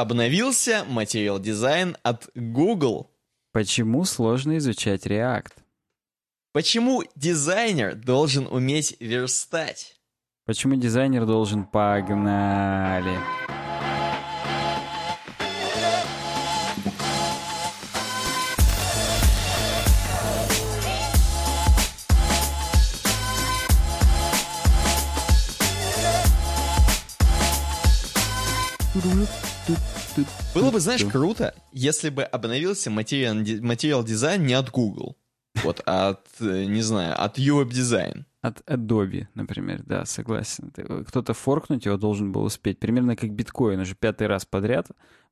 Обновился материал дизайн от Google. Почему сложно изучать React? Почему дизайнер должен уметь верстать? Почему дизайнер должен погнали? Было бы, знаешь, круто, если бы обновился материал, материал дизайн не от Google, вот, а от, э, не знаю, от UWeb Design. От Adobe, например, да, согласен. Кто-то форкнуть его должен был успеть. Примерно как биткоин, уже пятый раз подряд.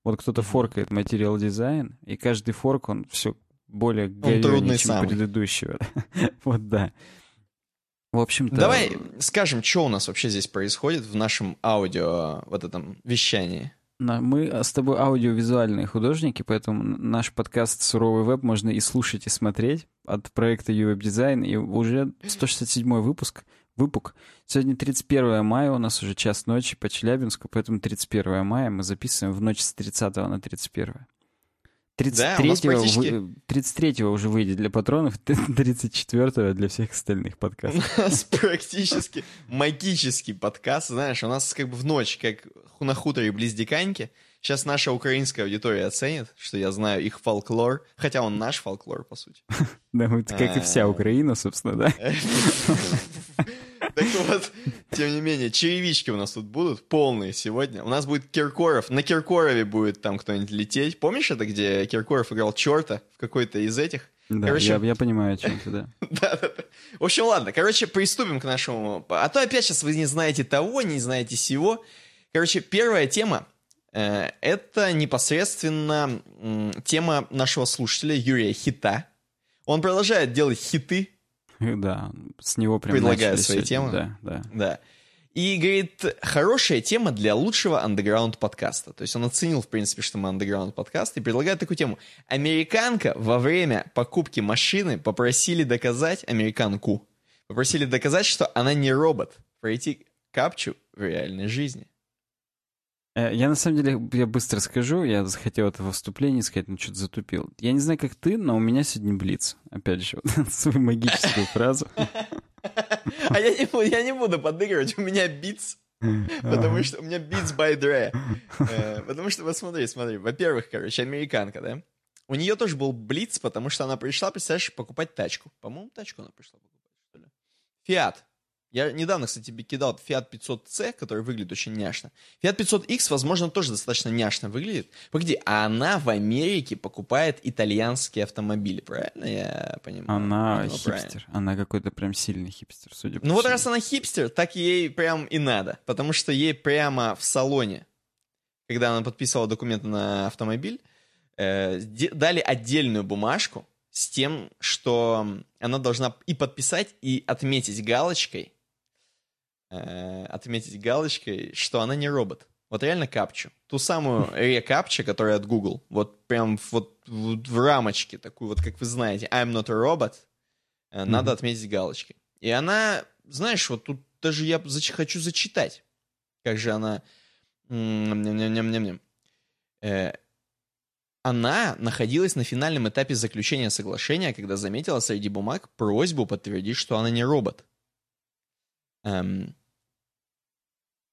Вот кто-то форкает материал дизайн, и каждый форк, он все более говёнее, чем самый. предыдущего. вот да. В общем-то... Давай скажем, что у нас вообще здесь происходит в нашем аудио, вот этом вещании. Мы с тобой аудиовизуальные художники, поэтому наш подкаст «Суровый веб» можно и слушать, и смотреть от проекта UWeb Design. И уже 167 выпуск, выпуск. Сегодня 31 мая, у нас уже час ночи по Челябинску, поэтому 31 мая мы записываем в ночь с 30 на 31. 33-го, да, практически... 33 уже выйдет для патронов, 34-го для всех остальных подкастов. У нас практически магический подкаст, знаешь, у нас как бы в ночь, как на хуторе близ Диканьки. Сейчас наша украинская аудитория оценит, что я знаю их фолклор, хотя он наш фолклор, по сути. Да, как и вся а. Украина, собственно, да? Так вот, тем не менее, черевички у нас тут будут полные сегодня. У нас будет Киркоров. На Киркорове будет там кто-нибудь лететь. Помнишь это, где Киркоров играл черта в какой-то из этих? Да, короче... я, я понимаю, о чем ты, да. да, да, да. В общем, ладно, короче, приступим к нашему... А то опять сейчас вы не знаете того, не знаете всего. Короче, первая тема э, это непосредственно э, тема нашего слушателя Юрия Хита. Он продолжает делать хиты, Да, с него прям Предлагает свои темы. Да, да. Да. И говорит, хорошая тема для лучшего андеграунд подкаста. То есть он оценил, в принципе, что мы андеграунд подкаст и предлагает такую тему. Американка во время покупки машины попросили доказать, американку, попросили доказать, что она не робот, пройти капчу в реальной жизни. Э, я на самом деле, я быстро скажу, я захотел это во сказать, но что-то затупил. Я не знаю, как ты, но у меня сегодня блиц. Опять же, вот, свою магическую фразу. А я не, буду, я не буду подыгрывать, у меня битс. Потому что у меня Beats by Dre. Э, потому что, посмотри, смотри. Во-первых, короче, американка, да? У нее тоже был блиц, потому что она пришла, представляешь, покупать тачку. По-моему, тачку она пришла покупать, что ли. Фиат. Я недавно, кстати, тебе кидал Fiat 500C, который выглядит очень няшно. Fiat 500X, возможно, тоже достаточно няшно выглядит. Погоди, а она в Америке покупает итальянские автомобили, правильно я понимаю? Она ну, хипстер. Правильно. Она какой-то прям сильный хипстер, судя по Ну вот раз она хипстер, так ей прям и надо. Потому что ей прямо в салоне, когда она подписывала документы на автомобиль, э, дали отдельную бумажку с тем, что она должна и подписать, и отметить галочкой, э, отметить галочкой, что она не робот. Вот реально капчу. Ту самую рекапчу, которая от Google. Вот прям вот, вот в рамочке такую, вот как вы знаете, I'm not a robot, э, надо mm-hmm. отметить галочкой. И она, знаешь, вот тут даже я зач- хочу зачитать, как же она... Э, она находилась на финальном этапе заключения соглашения, когда заметила среди бумаг просьбу подтвердить, что она не робот. Эм,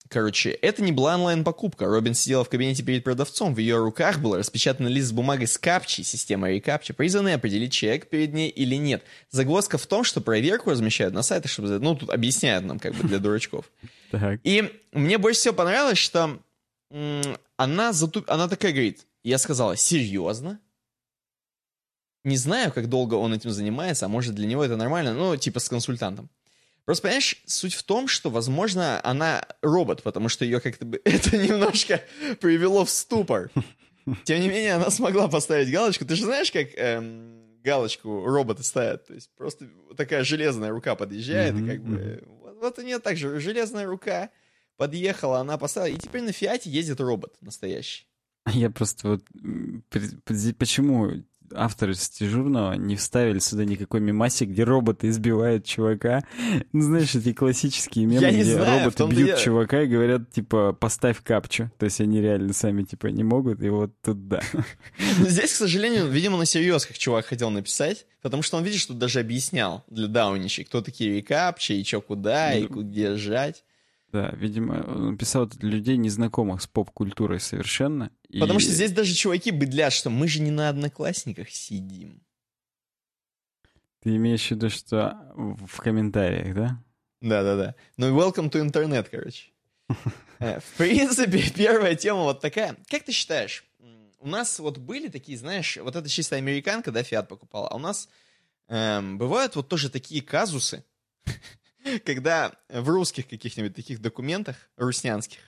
Короче, это не была онлайн-покупка. Робин сидела в кабинете перед продавцом. В ее руках был распечатан лист с бумагой с капчей, системой рекапчи, призванной определить, человек перед ней или нет. Загвоздка в том, что проверку размещают на сайтах, чтобы... Ну, тут объясняют нам, как бы, для дурачков. И мне больше всего понравилось, что она, затуп... она такая говорит, я сказала, серьезно? Не знаю, как долго он этим занимается, а может для него это нормально, ну, типа с консультантом. Просто, понимаешь, суть в том, что, возможно, она робот, потому что ее как-то бы это немножко привело в ступор. Тем не менее, она смогла поставить галочку. Ты же знаешь, как эм, галочку роботы ставят? То есть просто такая железная рука подъезжает, mm-hmm, и как бы... Вот, вот у нее также железная рука подъехала, она поставила, и теперь на Фиате ездит робот настоящий. Я просто вот... Почему авторы стежурного не вставили сюда никакой мемасик, где роботы избивают чувака. Ну, знаешь, эти классические мемы, где знаю, роботы бьют я- чувака и говорят, типа, поставь капчу. То есть они реально сами, типа, не могут, и вот тут да. Но здесь, к сожалению, видимо, на серьезках чувак хотел написать, потому что он, видишь, тут даже объяснял для дауничей, кто такие рекапчи, и чё куда, и Ну, где жать. Да, видимо, он писал для людей, незнакомых с поп-культурой совершенно. и- Потому что здесь даже чуваки быдлят, что мы же не на одноклассниках сидим. Ты имеешь в виду, что в комментариях, да? Да-да-да. Ну и welcome to интернет, короче. Э, В принципе, первая тема вот такая. Как ты считаешь, у нас вот были такие, знаешь, вот это чисто американка, да, Фиат покупала, а у нас эм, бывают вот тоже такие казусы, когда в русских каких-нибудь таких документах, руснянских,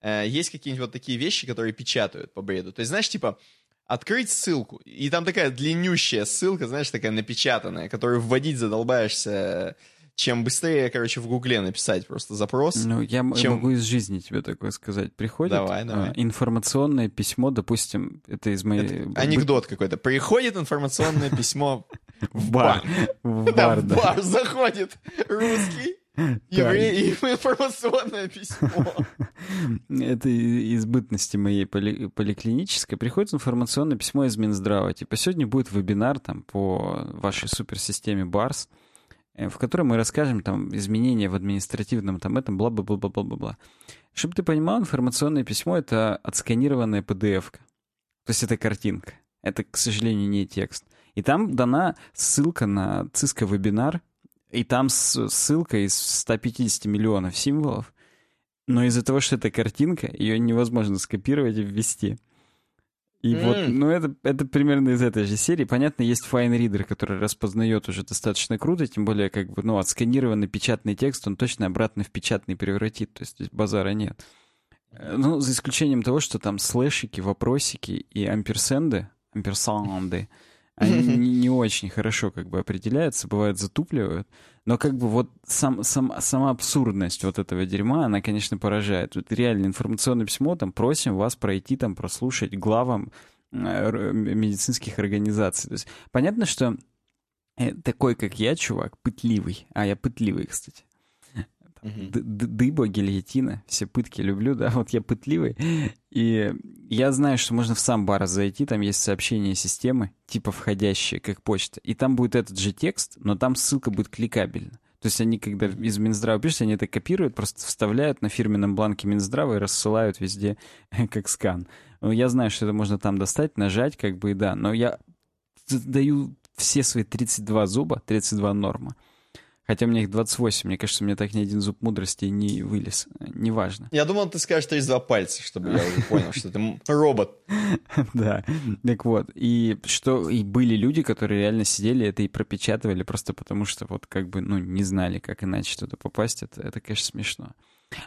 э, есть какие-нибудь вот такие вещи, которые печатают по бреду. То есть, знаешь, типа, открыть ссылку, и там такая длиннющая ссылка, знаешь, такая напечатанная, которую вводить задолбаешься, чем быстрее, короче, в гугле написать просто запрос. Ну, я Чем- могу из жизни тебе такое сказать. Приходит Давай, давай. а, информационное письмо, допустим, это из моей... Это анекдот какой-то. Приходит информационное письмо В бар. В Да, бар, в да. бар заходит русский еврей и информационное письмо. Это и- из бытности моей поли- поликлинической. Приходит информационное письмо из Минздрава. Типа, сегодня будет вебинар там по вашей суперсистеме БАРС, в котором мы расскажем там изменения в административном там этом, бла-бла-бла-бла-бла-бла. Чтобы ты понимал, информационное письмо — это отсканированная PDF-ка. То есть это картинка. Это, к сожалению, не текст. И там дана ссылка на Cisco вебинар, и там ссылка из 150 миллионов символов, но из-за того, что это картинка, ее невозможно скопировать и ввести. И М. вот, ну это, это примерно из этой же серии. Понятно, есть FineReader, который распознает уже достаточно круто, тем более, как бы, ну, отсканированный печатный текст, он точно обратно в печатный превратит, то есть здесь базара нет. Э, Ну, за исключением того, что там слэшики, вопросики и амперсенды, амперсанды, они не, не очень хорошо как бы определяются, бывает затупливают. Но как бы вот сам, сам, сама абсурдность вот этого дерьма, она, конечно, поражает. Вот реально информационное письмо, там, просим вас пройти, там, прослушать главам э, медицинских организаций. То есть понятно, что э, такой, как я, чувак, пытливый. А, я пытливый, кстати. Д- д- Дыба, гильотина, все пытки люблю, да, вот я пытливый. И я знаю, что можно в сам бар зайти, там есть сообщение системы, типа входящие, как почта, и там будет этот же текст, но там ссылка будет кликабельна. То есть они, когда из Минздрава пишут, они это копируют, просто вставляют на фирменном бланке Минздрава и рассылают везде как скан. Ну, Я знаю, что это можно там достать, нажать, как бы, и да, но я даю все свои 32 зуба, 32 норма. Хотя у меня их 28, мне кажется, у меня так ни один зуб мудрости не вылез. Неважно. Я думал, ты скажешь 32 пальца, чтобы я уже понял, что ты робот. Да, так вот. И что и были люди, которые реально сидели это и пропечатывали просто потому, что вот как бы, ну, не знали, как иначе туда попасть. Это, это конечно, смешно.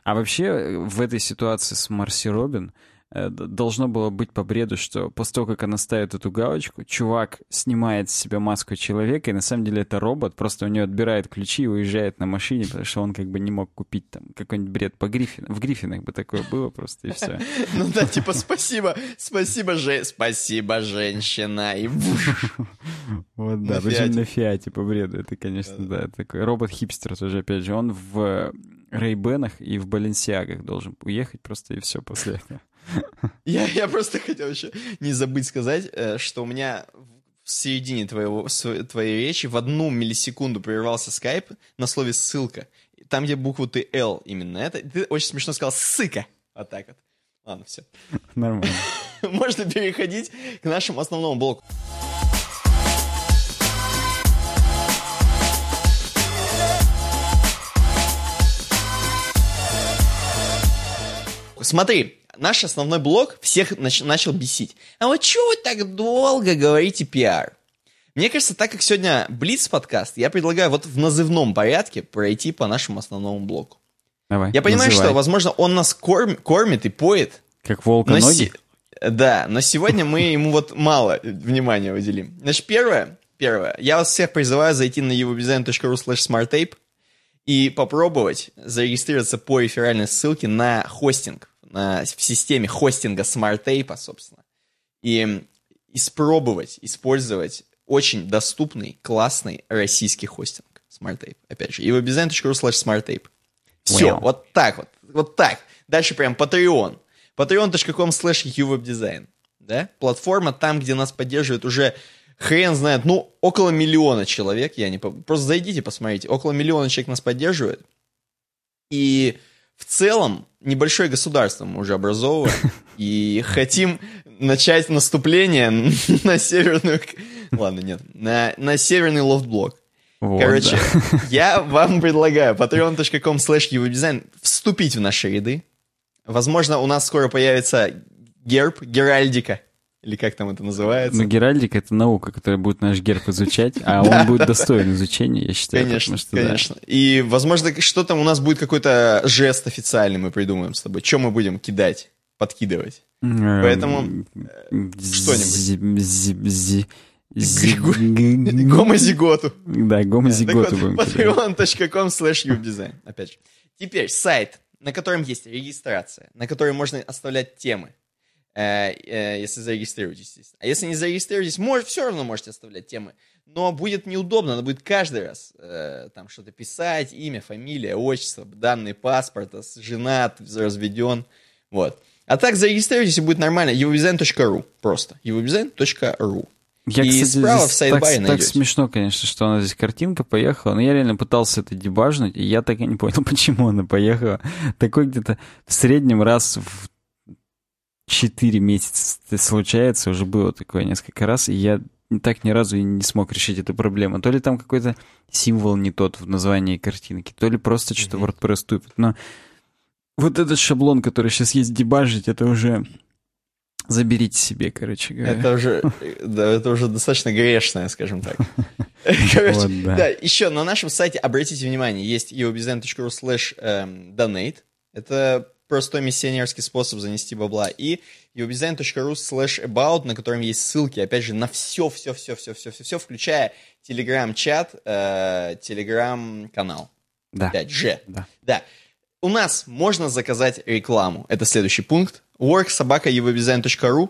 А вообще э, в этой ситуации с Марси Робин должно было быть по бреду, что после того, как она ставит эту галочку, чувак снимает с себя маску человека, и на самом деле это робот, просто у него отбирает ключи и уезжает на машине, потому что он как бы не мог купить там какой-нибудь бред по Гриффину. В Гриффинах бы такое было просто, и все. Ну да, типа, спасибо, спасибо, же, спасибо, женщина. И. Вот да, причем на Фиате по бреду. Это, конечно, да, такой робот-хипстер тоже, опять же. Он в Рейбенах и в Баленсиагах должен уехать просто и все после этого. Я, я просто хотел еще не забыть сказать, э, что у меня в середине твоего, твоей речи в одну миллисекунду прервался скайп на слове «ссылка». Там, где букву ты «Л» именно это. Ты очень смешно сказал «ссыка». Вот так вот. Ладно, все. Нормально. Можно переходить к нашему основному блоку. Смотри, наш основной блок всех нач- начал бесить. А вот чего вы так долго говорите пиар? Мне кажется, так как сегодня Блиц подкаст, я предлагаю вот в назывном порядке пройти по нашему основному блоку. Давай. Я понимаю, называй. что, возможно, он нас корм- кормит и поет, Как волка но ноги? се- Да, но сегодня мы ему вот мало внимания уделим. Значит, первое, первое, я вас всех призываю зайти на evodesign.ru slash smarttape и попробовать зарегистрироваться по реферальной ссылке на хостинг, в системе хостинга SmartTape, собственно. И испробовать, использовать очень доступный, классный российский хостинг SmartTape. Опять же, evobdesign.ru slash smarttape. Все, Wow. вот так вот, вот так. Дальше прям Patreon. patreon.com slash uwebdesign. Да? Платформа там, где нас поддерживает уже хрен знает, ну, около миллиона человек, я не Просто зайдите, посмотрите. Около миллиона человек нас поддерживает. И в целом небольшое государство мы уже образовываем. И хотим начать наступление на северную... Ладно, нет. На, на северный лофтблок. Вот, Короче, да. я вам предлагаю patreon.com slash вступить в наши ряды. Возможно, у нас скоро появится герб, геральдика. Или как там это называется. Ну, Геральдика — это наука, которая будет наш герб изучать, а он будет достоин изучения, я считаю. Конечно, конечно. И, возможно, что там у нас будет какой-то жест официальный, мы придумаем с тобой. Что мы будем кидать, подкидывать? Эм, Поэтому, что-нибудь. Гомозиготу. Да, гомозиготу будем patreon.com slash. Опять же. Теперь сайт, на котором есть регистрация, на котором можно оставлять темы. Э, э, если зарегистрируетесь, естественно. А если не зарегистрируетесь, может, все равно можете оставлять темы. Но будет неудобно, надо будет каждый раз э, там что-то писать, имя, фамилия, отчество, данные паспорта, женат, разведен. Вот. А так зарегистрируйтесь, и будет нормально. evobdesign.ru просто. evobdesign.ru Я, И кстати, справа в сайт-баре так, так смешно, конечно, что она здесь картинка поехала, но я реально пытался это дебажнуть, и я так и не понял, почему она поехала. Такой где-то в среднем раз в 4 месяца случается, уже было такое несколько раз, и я так ни разу и не смог решить эту проблему. То ли там какой-то символ не тот в названии картинки, то ли просто что-то Мгм. WordPress тупит. Но вот этот шаблон, который сейчас есть дебажить, это уже заберите себе, короче говоря. Это уже, да, это уже достаточно грешное, скажем так. Короче, Вот, да. да, еще на нашем сайте, обратите внимание, есть eobdesign.ru slash donate. Это простой миссионерский способ занести бабла. И eobdesign.ru slash about, на котором есть ссылки, опять же, на все, все, все, все, все, все, все, включая телеграм-чат, э, телеграм-канал. Да. Опять же. Да. Да. У нас можно заказать рекламу. Это следующий пункт. worksobaka.evobdesign.ru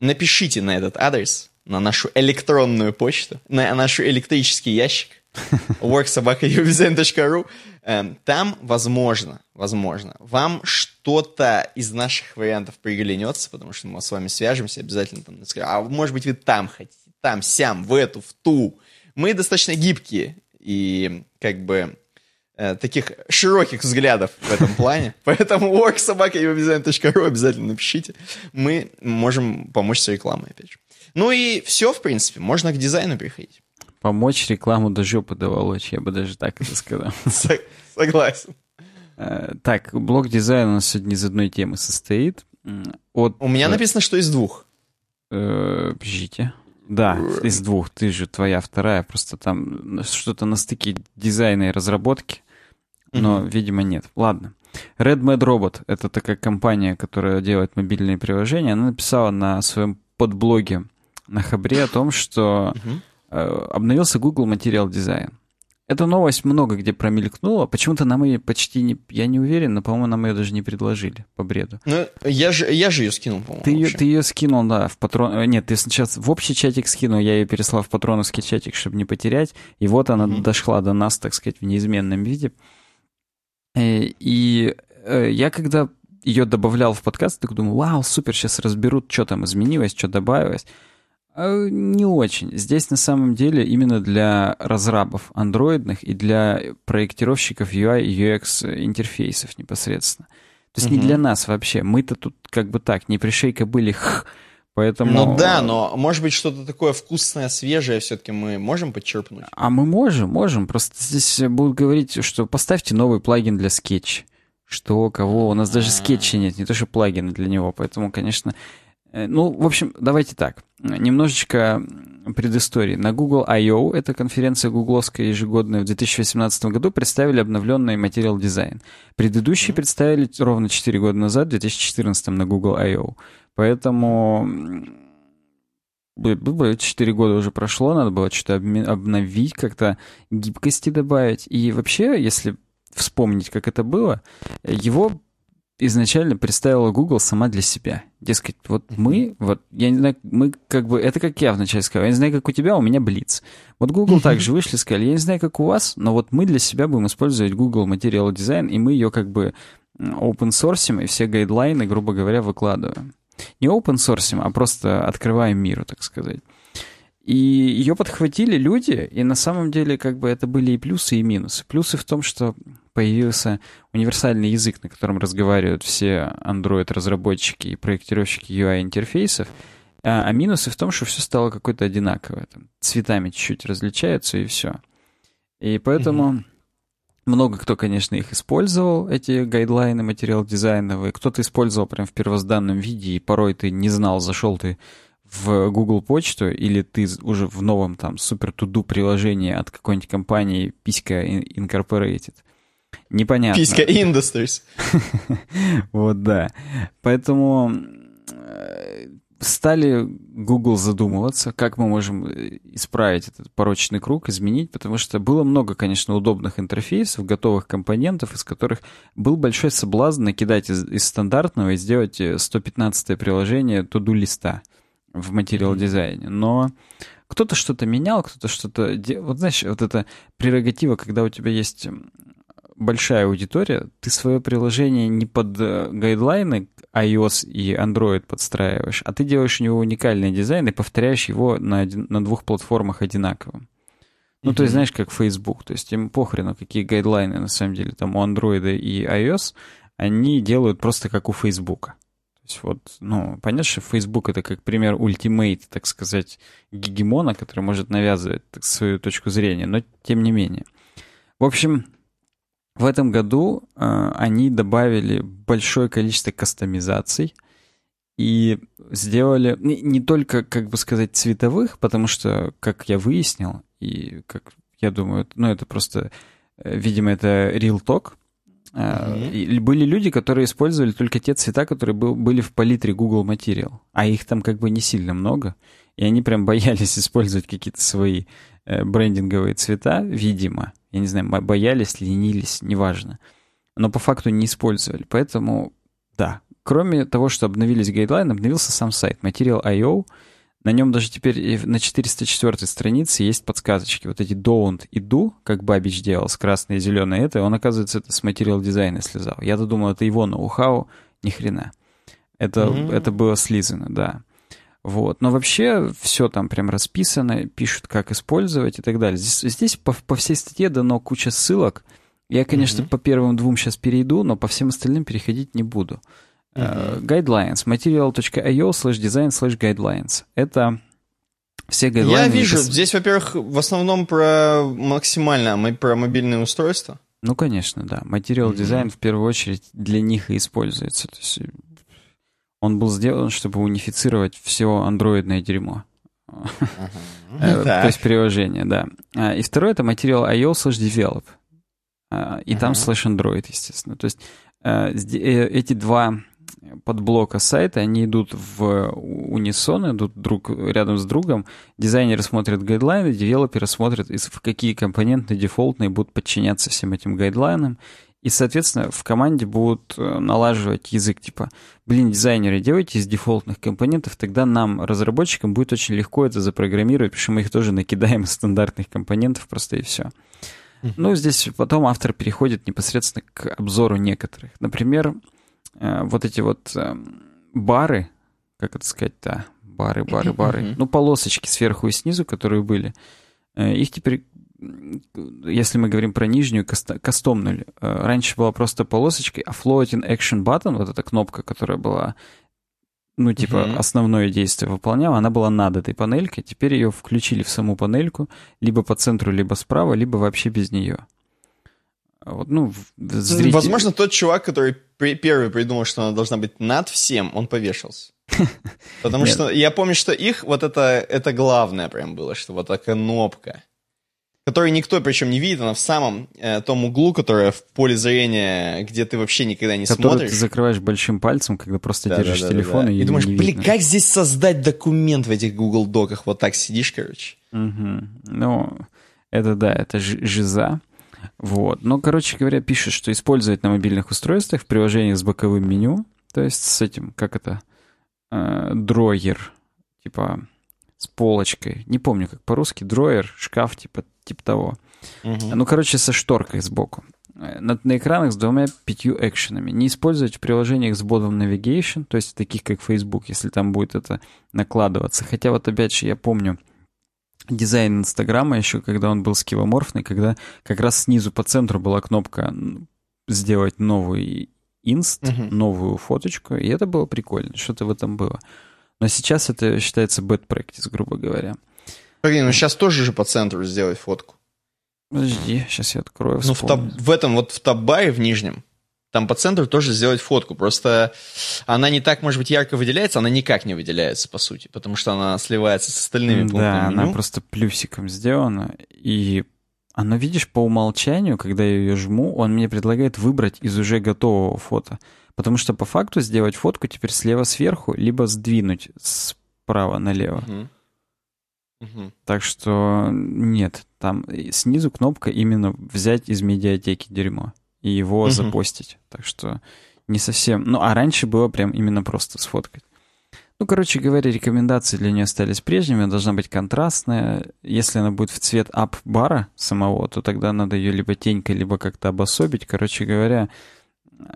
Напишите на этот адрес, на нашу электронную почту, на наш электрический ящик worksobaka.evobdesign.ru Эм, Там, возможно, возможно, вам что-то из наших вариантов приглянется, потому что мы с вами свяжемся обязательно там, скажем, а может быть вы там хотите, там, сям, в эту, в ту. Мы достаточно гибкие и как бы э, таких широких взглядов в этом плане. Поэтому worksobaka.evobdesign.ru обязательно напишите. Мы можем помочь с рекламой, опять же. Ну и все, в принципе. Можно к дизайну переходить. Помочь рекламу до жопы доволочь, я бы даже так это сказал. Со- Согласен. Э, Так, блок дизайна у нас сегодня из одной темы состоит. От, У меня э, написано, что из двух. э, Подождите. Да, из двух. Ты же твоя вторая. Просто там что-то на стыке дизайна и разработки. Но, видимо, нет. Ладно. Red Mad Robot — это такая компания, которая делает мобильные приложения. Она написала на своем подблоге на Хабре о том, что Мгм. Э, обновился Google Material Design. Эта новость много где промелькнула. Почему-то нам ее почти не... Я не уверен, но, по-моему, нам ее даже не предложили по бреду. Ну, я же, я же ее скинул, по-моему. Ты ее, ты ее скинул, да, в патрон... э, Нет, ты сначала в общий чатик скинул, я ее переслал в патроновский чатик, чтобы не потерять. И вот она Мгм. дошла до нас, так сказать, в неизменном виде. Э, И я когда ее добавлял в подкаст, так думаю, вау, супер, сейчас разберут, что там изменилось, что добавилось. А, Не очень. Здесь на самом деле именно для разрабов андроидных и для проектировщиков UI и UX интерфейсов непосредственно. То есть не Мгм. для нас вообще. Мы-то тут как бы так, не пришейка были, х, поэтому... Ну да, но может быть что-то такое вкусное, свежее все-таки мы можем подчерпнуть. А мы можем, можем. Просто здесь будут говорить, что поставьте новый плагин для скетч. Что, кого? У нас даже А. скетча нет, не то что плагины для него. Поэтому, конечно... э, Ну, в общем, давайте так. Немножечко предыстории. На Google I.O., это конференция гугловская ежегодная, в 2018 году представили обновленный Material Design. Предыдущий Мгм. представили ровно 4 года назад, в 2014 на Google I.O. Поэтому Четыре года уже прошло, надо было что-то обновить, как-то гибкости добавить. И вообще, если вспомнить, как это было, его изначально представила Google сама для себя. Дескать, вот мы, вот, я не знаю, мы как бы, это как я вначале сказал, я не знаю, как у тебя, у меня Блиц. Вот Google также вышли, сказали, я не знаю, как у вас, но вот мы для себя будем использовать Google Material Design, и мы ее как бы open source и все гайдлайны, грубо говоря, выкладываем. Не open source, а просто открываем миру, так сказать. И ее подхватили люди, и на самом деле как бы это были и плюсы, и минусы. Плюсы в том, что появился универсальный язык, на котором разговаривают все Android-разработчики и проектировщики UI-интерфейсов, а, а минусы в том, что все стало какое-то одинаковое. Там, цветами чуть-чуть различаются, и все. И поэтому mm-hmm. много кто, конечно, их использовал, эти гайдлайны материал дизайновые. Кто-то использовал прям в первозданном виде, и порой ты не знал, зашел ты в Google почту, или ты уже в новом там супер туду приложении от какой-нибудь компании Писька Incorporated. Непонятно. Писька Industries. вот, да. Поэтому э, стали Google задумываться, как мы можем э, исправить этот порочный круг, изменить, потому что было много, конечно, удобных интерфейсов, готовых компонентов, из которых был большой соблазн накидать из, из стандартного и сделать 115 э, приложение туду листа в материал дизайне. Но кто-то что-то менял, кто-то что-то... Вот знаешь, вот эта прерогатива, когда у тебя есть большая аудитория, ты свое приложение не под э, гайдлайны iOS и Android подстраиваешь, а ты делаешь у него уникальный дизайн и повторяешь его на, на двух платформах одинаковым. Ну, mm-hmm. то есть, знаешь, как Facebook. То есть им похрену, какие гайдлайны на самом деле там у Android и iOS, они делают просто как у Facebook. Есть вот, ну, понятно, что Facebook это как пример ультимейт, так сказать, гегемона, который может навязывать так, свою точку зрения, но тем не менее. В общем, в этом году э, они добавили большое количество кастомизаций и сделали не, не только, как бы сказать, цветовых, потому что, как я выяснил, и как я думаю, ну это просто, э, видимо, это real talk, Mm-hmm. Были люди, которые использовали только те цвета, которые был, были в палитре Google Material, а их там как бы не сильно много, и они прям боялись использовать какие-то свои э, брендинговые цвета, видимо. Я не знаю, боялись, ленились, неважно. Но по факту не использовали. Поэтому, да. Кроме того, что обновились гайдлайны, обновился сам сайт Material.io, на нем даже теперь на 404 странице есть подсказочки. Вот эти don't и do, как Бабич делал с красной и зеленой это, он, оказывается, это с материал дизайна слезал. Я-то думал, это его ноу-хау, ни хрена. Это, mm-hmm. это было слизано, да. Вот. Но вообще все там прям расписано, пишут, как использовать и так далее. Здесь, здесь по, по всей статье дано куча ссылок. Я, конечно, mm-hmm. по первым двум сейчас перейду, но по всем остальным переходить не буду. Uh, guidelines. Material.io slash design slash guidelines. Это все гайдлайны. Я вижу, это... здесь, во-первых, в основном про максимально про мобильные устройства. Ну, конечно, да. Материал mm-hmm. дизайн в первую очередь для них и используется. То есть он был сделан, чтобы унифицировать все андроидное дерьмо. Uh-huh. То есть приложение, да. А, и второе — это материал IO slash develop. А, и там slash Android, естественно. То есть э, эти два подблока сайта, они идут в унисон, идут друг рядом с другом. Дизайнеры смотрят гайдлайны, девелоперы смотрят, в какие компоненты дефолтные будут подчиняться всем этим гайдлайнам. И, соответственно, в команде будут э, налаживать язык, типа, блин, дизайнеры, делайте из дефолтных компонентов, тогда нам, разработчикам, будет очень легко это запрограммировать, потому что мы их тоже накидаем из стандартных компонентов просто и все. Ну, здесь потом автор переходит непосредственно к обзору некоторых. Например, Э, вот эти вот э, бары, как это сказать-то, бары, бары, бары, ну, полосочки сверху и снизу, которые были, э, их теперь, если мы говорим про нижнюю, кастомнули. Раньше была просто полосочкой, а floating action button, вот эта кнопка, которая была, ну, типа, uh-huh. основное действие выполняла, она была над этой панелькой, теперь ее включили в саму панельку, либо по центру, либо справа, либо вообще без нее. Вот, ну, зритель... Возможно, тот чувак, который первый придумал, что она должна быть над всем, он повешался. Потому что я помню, что их вот это, это главное прям было, что вот такая кнопка, которую никто причем не видит, она в самом э, том углу, которая в поле зрения, где ты вообще никогда не Которую смотришь. ты закрываешь большим пальцем, когда просто да, держишь да, да, телефон да, да. и, и думаешь, блин, видно. как здесь создать документ в этих Google Доках? Вот так сидишь, короче. Угу. Ну, это да, это жиза. Вот. Но, короче говоря, пишет, что использовать на мобильных устройствах в приложениях с боковым меню, то есть с этим, как это, э, дроер, типа с полочкой. Не помню, как по-русски, дроер, шкаф, типа, типа того. Угу. Ну, короче, со шторкой сбоку. На, на экранах с двумя пятью экшенами. Не использовать в приложениях с бодом Navigation, то есть таких как Facebook, если там будет это накладываться. Хотя вот опять же я помню дизайн Инстаграма еще, когда он был скивоморфный, когда как раз снизу по центру была кнопка сделать новый инст, угу. новую фоточку, и это было прикольно, что-то в этом было. Но сейчас это считается bad practice, грубо говоря. Блин, ну сейчас тоже же по центру сделать фотку. Подожди, сейчас я открою. Ну, в, таб, в этом вот в таб-баре в нижнем, там по центру тоже сделать фотку. Просто она не так, может быть, ярко выделяется, она никак не выделяется, по сути, потому что она сливается с остальными пунктами Да, меню. она просто плюсиком сделана. И она, видишь, по умолчанию, когда я ее жму, он мне предлагает выбрать из уже готового фото. Потому что по факту сделать фотку теперь слева сверху, либо сдвинуть справа налево. Угу. Угу. Так что нет, там снизу кнопка именно взять из медиатеки дерьмо и его угу. запостить. Так что не совсем... Ну, а раньше было прям именно просто сфоткать. Ну, короче говоря, рекомендации для нее остались прежними. Должна быть контрастная. Если она будет в цвет ап-бара самого, то тогда надо ее либо тенькой, либо как-то обособить. Короче говоря,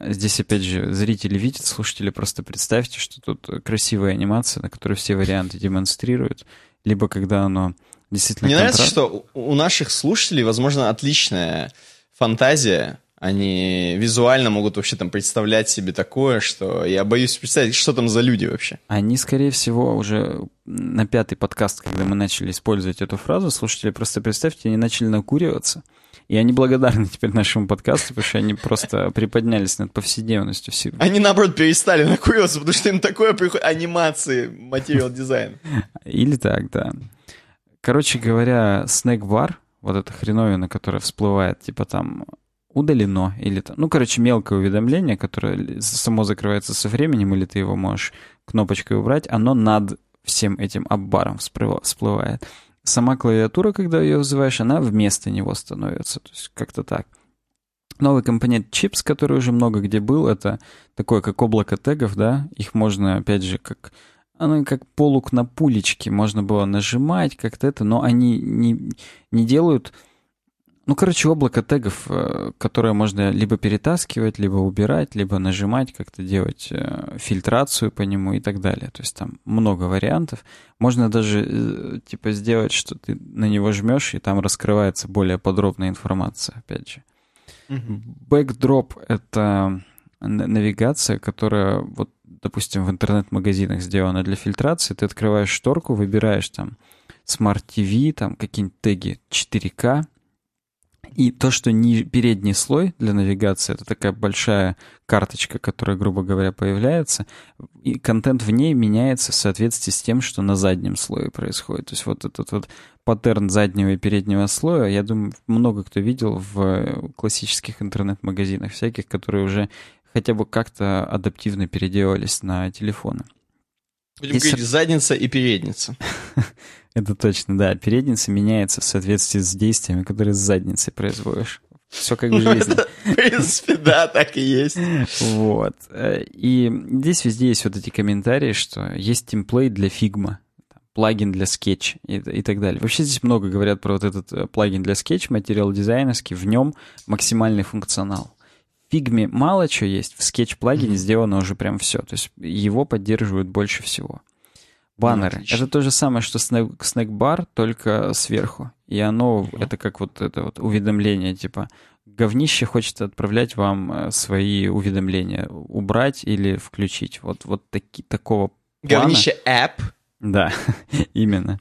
здесь, опять же, зрители видят, слушатели просто представьте, что тут красивая анимация, на которой все варианты демонстрируют либо когда оно действительно... Мне контраст... нравится, что у наших слушателей, возможно, отличная фантазия, они визуально могут вообще там представлять себе такое, что я боюсь представить, что там за люди вообще. Они, скорее всего, уже на пятый подкаст, когда мы начали использовать эту фразу, слушатели, просто представьте, они начали накуриваться. И они благодарны теперь нашему подкасту, потому что они просто приподнялись над повседневностью всего. Они, наоборот, перестали накуриваться, потому что им такое приходит анимации, материал дизайн. Или так, да. Короче говоря, снэк-бар, вот эта хреновина, которая всплывает, типа там удалено, или ну, короче, мелкое уведомление, которое само закрывается со временем, или ты его можешь кнопочкой убрать, оно над всем этим аббаром всплывает сама клавиатура, когда ее вызываешь, она вместо него становится. То есть как-то так. Новый компонент Chips, который уже много где был, это такое, как облако тегов, да, их можно, опять же, как оно как полук на пулечке, можно было нажимать как-то это, но они не, не делают ну, короче, облако тегов, э, которое можно либо перетаскивать, либо убирать, либо нажимать, как-то делать э, фильтрацию по нему и так далее. То есть там много вариантов. Можно даже э, типа сделать, что ты на него жмешь, и там раскрывается более подробная информация, опять же. Mm-hmm. Backdrop — это навигация, которая, вот, допустим, в интернет-магазинах сделана для фильтрации. Ты открываешь шторку, выбираешь там Smart TV, там какие-нибудь теги 4К, и то, что не передний слой для навигации, это такая большая карточка, которая, грубо говоря, появляется, и контент в ней меняется в соответствии с тем, что на заднем слое происходит. То есть вот этот вот паттерн заднего и переднего слоя, я думаю, много кто видел в классических интернет-магазинах всяких, которые уже хотя бы как-то адаптивно переделались на телефоны. Будем и говорить, с... задница и передница. Это точно, да. Передница меняется в соответствии с действиями, которые с задницей производишь. Все как в жизни. В принципе, да, так и есть. Вот. И здесь везде есть вот эти комментарии, что есть template для Figma, плагин для скетч и, и так далее. Вообще здесь много говорят про вот этот э, плагин для скетч, материал дизайнерский, в нем максимальный функционал. Фигме мало чего есть, в Sketch-плагине mm-hmm. сделано уже прям все. То есть его поддерживают больше всего. Баннеры. Ну, это то же самое, что snack, snack bar, только сверху. И оно, uh это как вот это вот уведомление, типа, говнище хочет отправлять вам э, свои уведомления. Убрать или включить. Вот, вот таки, такого Говнище app. Да, именно.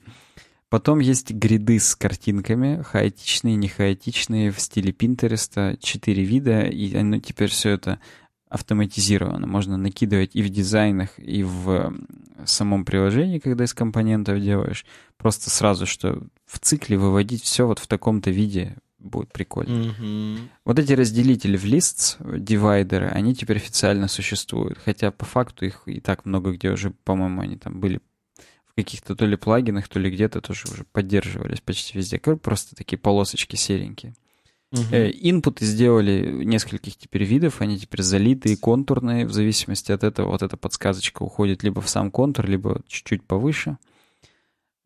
Потом есть гриды с картинками, хаотичные, не хаотичные, в стиле Пинтереста, четыре вида, и оно теперь все это автоматизировано. Можно накидывать и в дизайнах, и в самом приложении, когда из компонентов делаешь. Просто сразу, что в цикле выводить все вот в таком-то виде будет прикольно. Mm-hmm. Вот эти разделители в lists, дивайдеры, они теперь официально существуют. Хотя по факту их и так много где уже, по-моему, они там были каких-то то ли плагинах, то ли где-то тоже уже поддерживались почти везде. Просто такие полосочки серенькие. Угу. Инпуты сделали нескольких теперь видов, они теперь залитые, контурные, в зависимости от этого вот эта подсказочка уходит либо в сам контур, либо чуть-чуть повыше.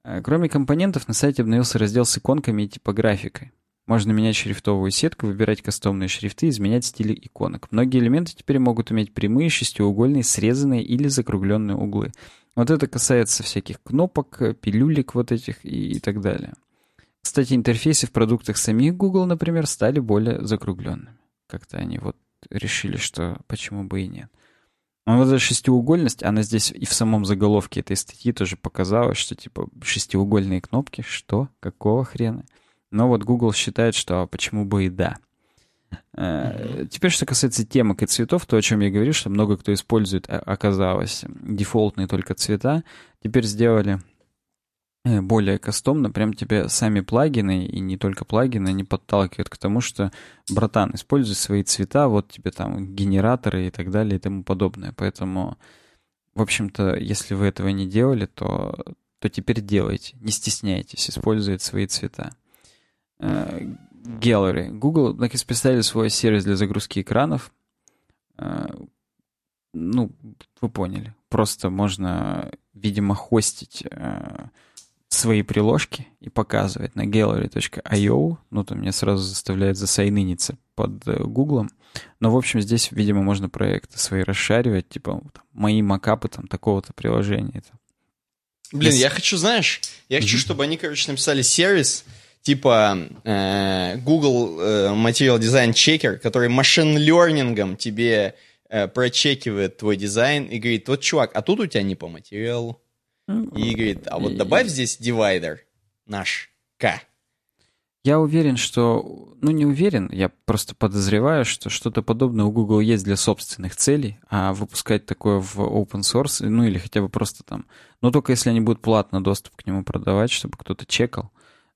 Э, кроме компонентов, на сайте обновился раздел с иконками и типографикой. Можно менять шрифтовую сетку, выбирать кастомные шрифты, изменять стили иконок. Многие элементы теперь могут иметь прямые, шестиугольные, срезанные или закругленные углы. Вот это касается всяких кнопок, пилюлек вот этих и, и так далее. Кстати, интерфейсы в продуктах самих Google, например, стали более закругленными. Как-то они вот решили, что почему бы и нет. Но вот эта шестиугольность, она здесь и в самом заголовке этой статьи тоже показала, что типа шестиугольные кнопки, что? Какого хрена? Но вот Google считает, что почему бы и да. Mm-hmm. Теперь, что касается темок и цветов, то, о чем я говорил, что много кто использует, а, оказалось, дефолтные только цвета, теперь сделали Э, более кастомно, прям тебе сами плагины, и не только плагины, они подталкивают к тому, что, братан, используй свои цвета, вот тебе там генераторы и так далее и тому подобное. Поэтому, в общем-то, если вы этого не делали, то, то теперь делайте, не стесняйтесь использовать свои цвета. Э, Gallery. Google наконец представили свой сервис для загрузки экранов. Э, ну, вы поняли. Просто можно, видимо, хостить свои приложки и показывать на gallery.io. Ну, там меня сразу заставляет засайныниться под э, гуглом. Но, в общем, здесь, видимо, можно проекты свои расшаривать, типа там, мои макапы там такого-то приложения. Блин, Если... я хочу, знаешь, я mm-hmm. хочу, чтобы они, короче, написали сервис, типа э, Google э, Material Design Checker, который машин-лернингом тебе э, прочекивает твой дизайн и говорит, вот, чувак, а тут у тебя не по материалу, и говорит, а вот добавь здесь дивайдер наш К. Я уверен, что... Ну, не уверен, я просто подозреваю, что что-то подобное у Google есть для собственных целей, а выпускать такое в open source, ну, или хотя бы просто там... Но только если они будут платно доступ к нему продавать, чтобы кто-то чекал.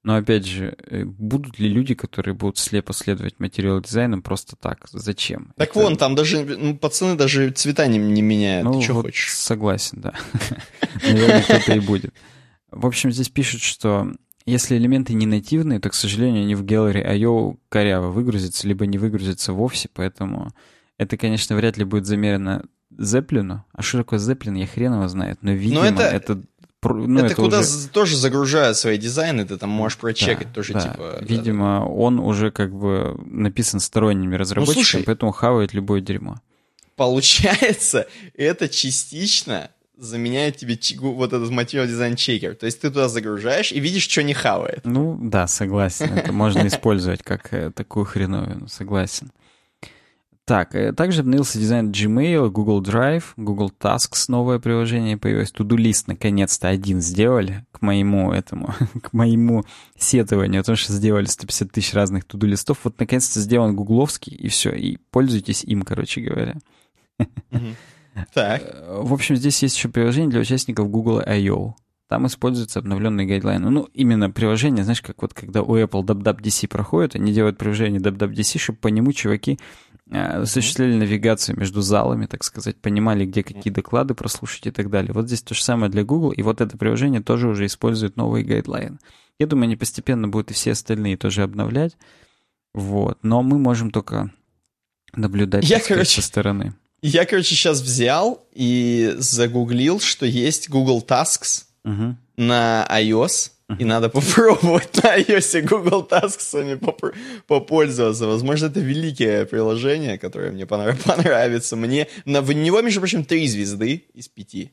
Но опять же, э, будут ли люди, которые будут слепо следовать материал дизайнам просто так? Зачем? Так Это... вон, там даже ну, пацаны даже цвета не, не меняют. Ну, Ты что вот хочешь? Согласен, да. Наверное, кто-то и будет. В общем, здесь пишут, что если элементы не нативные, то, к сожалению, они в Gallery I.O. коряво выгрузятся, либо не выгрузятся вовсе, поэтому это, конечно, вряд ли будет замерено Зеплину. А что такое Зеплин, я хрен его знает. Но, видимо, Но это... это ну, это, это куда уже... тоже загружают свои дизайны, ты там можешь прочекать да, тоже, да. типа... Видимо, да. он уже как бы написан сторонними ну, разработчиками, ну, слушай, поэтому хавает любое дерьмо. Получается, это частично заменяет тебе вот этот материал дизайн чекер. То есть ты туда загружаешь и видишь, что не хавает. Ну да, согласен. Это можно использовать как э, такую хреновину, согласен. Так, э, также обновился дизайн Gmail, Google Drive, Google Tasks, новое приложение появилось, To-Do List наконец-то один сделали к моему этому, к моему сетованию, потому что сделали 150 тысяч разных To-Do листов. Вот наконец-то сделан гугловский, и все, и пользуйтесь им, короче говоря. Так. Э, в общем, здесь есть еще приложение для участников Google I.O. Там используются обновленные гайдлайны. Ну, именно приложение, знаешь, как вот когда у Apple WWDC проходит, они делают приложение WWDC, чтобы по нему чуваки осуществляли навигацию между залами, так сказать, понимали, где какие доклады прослушать и так далее. Вот здесь то же самое для Google, и вот это приложение тоже уже использует новые гайдлайны. Я думаю, они постепенно будут и все остальные тоже обновлять. Вот. Но мы можем только наблюдать я, сказать, короче, со стороны. Я, короче, сейчас взял и загуглил, что есть Google Tasks угу. на iOS. И надо попробовать на iOS Google Tasks поп- попользоваться. Возможно, это великое приложение, которое мне понравится. Мне на в него, между прочим, три звезды из пяти.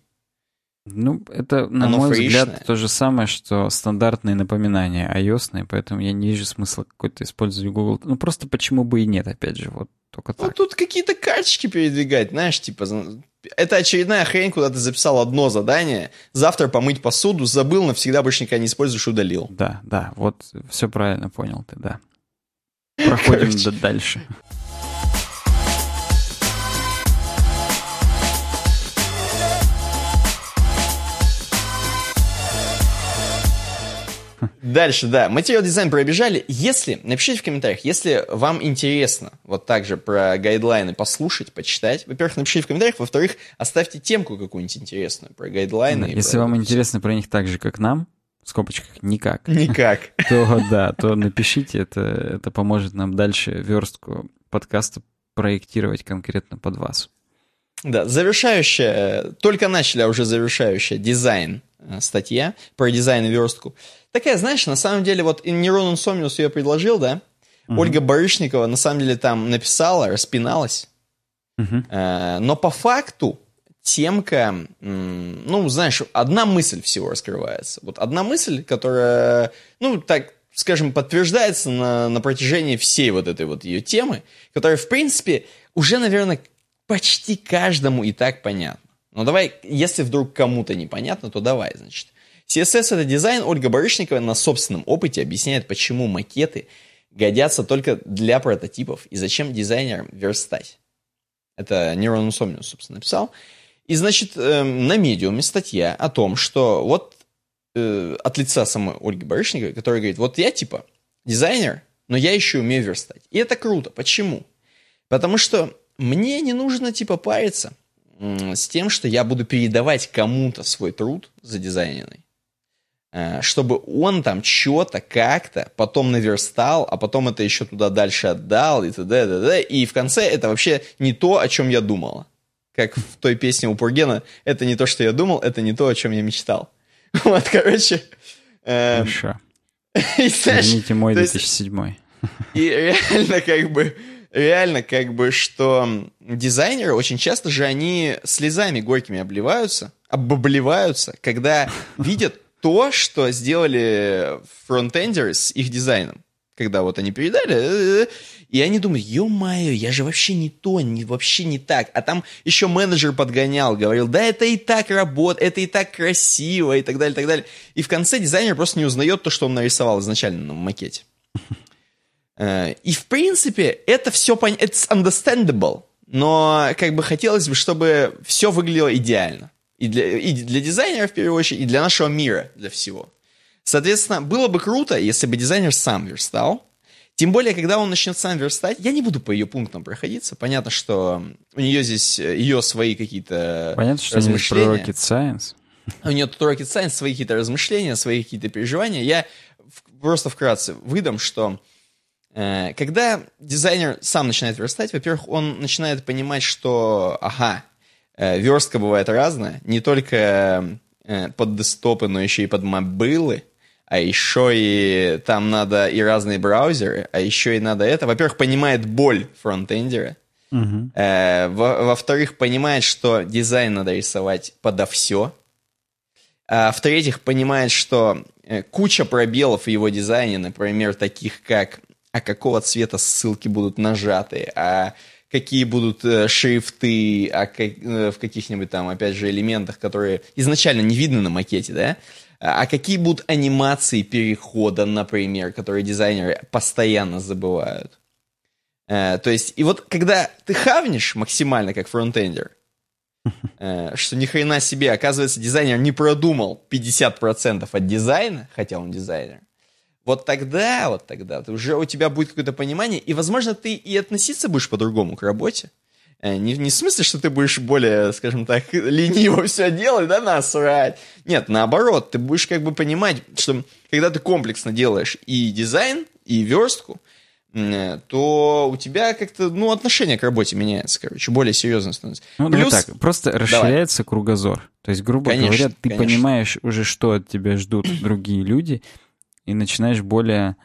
Ну, это, на Оно мой фришное. взгляд, то же самое, что стандартные напоминания iOS, поэтому я не вижу смысла какой-то использовать Google. Ну, просто почему бы и нет, опять же, вот только ну, так. Ну, тут какие-то карточки передвигать, знаешь, типа, это очередная хрень, куда ты записал одно задание, завтра помыть посуду, забыл, навсегда больше никогда не используешь, удалил. Да, да, вот все правильно понял ты, да. Проходим Короче. дальше. Дальше, да. Материал дизайн пробежали. Если, напишите в комментариях, если вам интересно вот так же про гайдлайны послушать, почитать. Во-первых, напишите в комментариях. Во-вторых, оставьте темку какую-нибудь интересную про гайдлайны. Да, если про вам интересно про них так же, как нам, в скобочках никак, Никак. то да, то напишите, это, это поможет нам дальше верстку подкаста проектировать конкретно под вас. Да, завершающая, только начали, а уже завершающая дизайн э, статья про дизайн и верстку. Такая, знаешь, на самом деле, вот Нейрон Инсомниус ее предложил, да? Угу. Ольга Барышникова на самом деле там написала, распиналась. Угу. Э, но по факту темка, ну, знаешь, одна мысль всего раскрывается. Вот одна мысль, которая, ну, так скажем, подтверждается на, на протяжении всей вот этой вот ее темы, которая, в принципе, уже, наверное, почти каждому и так понятно. Но давай, если вдруг кому-то непонятно, то давай, значит. CSS — это дизайн. Ольга Барышникова на собственном опыте объясняет, почему макеты годятся только для прототипов и зачем дизайнерам верстать. Это Нейрон Insomnius, собственно, написал. И, значит, эм, на медиуме статья о том, что вот э, от лица самой Ольги Барышниковой, которая говорит, вот я типа дизайнер, но я еще умею верстать. И это круто. Почему? Потому что мне не нужно типа париться с тем, что я буду передавать кому-то свой труд задизайненный, э, чтобы он там что-то как-то потом наверстал, а потом это еще туда дальше отдал и т.д. т.д. И в конце это вообще не то, о чем я думала. Как в той песне у Пургена, это не то, что я думал, это не то, о чем я мечтал. Вот, короче. Хорошо. Извините, мой 2007. И реально как бы реально как бы, что дизайнеры очень часто же они слезами горькими обливаются, обливаются, когда видят то, что сделали фронтендеры с их дизайном. Когда вот они передали, э, э, и они думают, ё-моё, я же вообще не то, не, вообще не так. А там еще менеджер подгонял, говорил, да это и так работает, это и так красиво, и так далее, и так далее. И в конце дизайнер просто не узнает то, что он нарисовал изначально на макете. Э, и, в принципе, это все понятно, it's understandable, но как бы хотелось бы, чтобы все выглядело идеально. И для, и для дизайнера, в первую очередь, и для нашего мира, для всего. Соответственно, было бы круто, если бы дизайнер сам верстал. Тем более, когда он начнет сам верстать, я не буду по ее пунктам проходиться. Понятно, что у нее здесь, ее свои какие-то Понятно, что размышления. про rocket science. У нее тут rocket science, свои какие-то размышления, свои какие-то переживания. Я просто вкратце выдам, что Э, когда дизайнер сам начинает верстать, во-первых, он начинает понимать, что, ага, верстка бывает разная, не только э, под десктопы, но еще и под мобилы, а еще и там надо и разные браузеры, а еще и надо это. Во-первых, понимает боль фронтендера, во- во-вторых, понимает, что дизайн надо рисовать подо все, а в-третьих, понимает, что куча пробелов в его дизайне, например, таких как а какого цвета ссылки будут нажаты, а какие будут э, шрифты, а э, в каких-нибудь там, опять же, элементах, которые изначально не видны на макете, да, а какие будут анимации перехода, например, которые дизайнеры постоянно забывают. Э, то есть, и вот когда ты хавнешь максимально как фронтендер, что ни хрена себе, оказывается, дизайнер не продумал 50% от дизайна, хотя он дизайнер, вот тогда, вот тогда уже у тебя будет какое-то понимание, и, возможно, ты и относиться будешь по-другому к работе. Э, не, не в смысле, что ты будешь более, скажем так, лениво все делать, да, насрать. Нет, наоборот, ты будешь как бы понимать, что когда ты комплексно делаешь и дизайн, и верстку, э, то у тебя как-то, ну, отношение к работе меняется, короче, более серьезно становится. Ну, Плюс... так, просто расширяется Давай. кругозор. То есть, грубо конечно, говоря, ты конечно. понимаешь уже, что от тебя ждут другие люди, и начинаешь более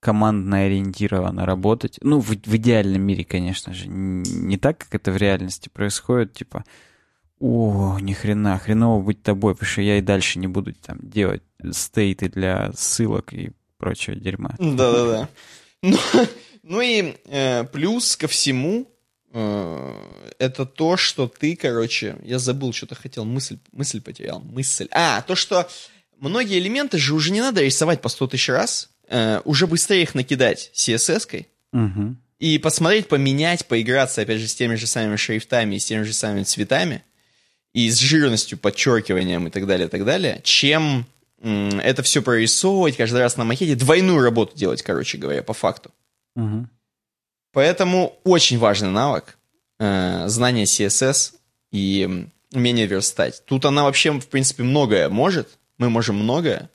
командно ориентированно работать. Ну, в, в идеальном мире, конечно же. Не так, как это в реальности происходит, типа, о, ни хрена, хреново быть тобой, потому что я и дальше не буду там делать стейты для ссылок и прочего дерьма. Да-да-да. Ну, ну и э, плюс ко всему, э, это то, что ты, короче, я забыл, что-то хотел, мысль, мысль потерял, мысль. А, то, что многие элементы же уже не надо рисовать по 100 тысяч раз, э, уже быстрее их накидать CSS-кой, угу. и посмотреть, поменять, поиграться, опять же, с теми же самыми шрифтами и с теми же самыми цветами, и с жирностью, подчеркиванием и так далее, и так далее, чем м, это все прорисовывать каждый раз на макете, двойную работу делать, короче говоря, по факту. Угу. Поэтому очень важный навык э, знание CSS и умение верстать. Тут она вообще, в принципе, многое может, мы можем многое.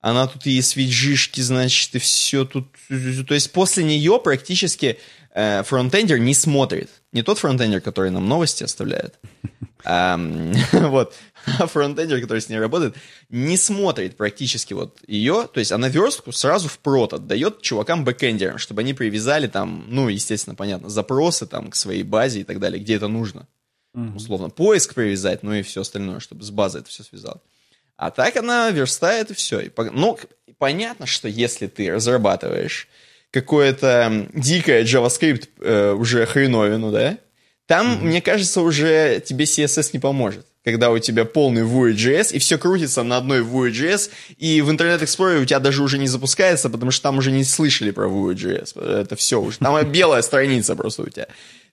она тут и свиджишки, значит, и все тут. То есть после нее практически э, фронтендер не смотрит. Не тот фронтендер, который нам новости оставляет, вот, а фронтендер, который с ней работает, не смотрит практически вот ее, то есть она верстку сразу в прод отдает чувакам бэкендерам, чтобы они привязали там, ну, естественно, понятно, запросы там к своей базе и так далее, где это нужно. Условно, поиск привязать, ну и все остальное, чтобы с базой это все связал. А так она верстает и все. И, ну, понятно, что если ты разрабатываешь какое-то дикое JavaScript э, уже хреновину, да, там, mm-hmm. мне кажется, уже тебе CSS не поможет. Когда у тебя полный Vue.js, и все крутится на одной Vue.js, и в Internet Explorer у тебя даже уже не запускается, потому что там уже не слышали про Vue.js. Это все уже. Там белая страница просто у тебя.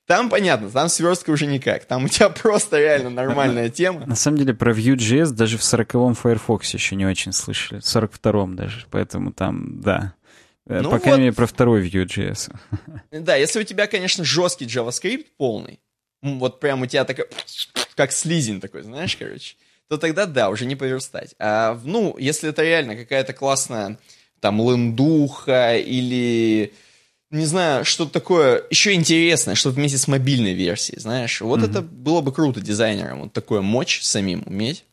Там понятно, там сверстка уже никак. Там у тебя просто реально нормальная тема. На самом деле про Vue.js даже в 40-м Firefox еще не очень слышали. В 42-м даже. Поэтому там, да. Э, ну По крайней вот. мере, про второй Vue.js. Да, если у тебя, конечно, жесткий JavaScript полный, вот прям у тебя такой, как слизень такой, знаешь, короче, то тогда да, уже не поверстать. А, ну, если это реально какая-то классная там лендуха или не знаю, что-то такое еще интересное, что-то вместе с мобильной версией, знаешь. Вот mm-hmm. это было бы круто дизайнерам, вот такое мочь самим уметь.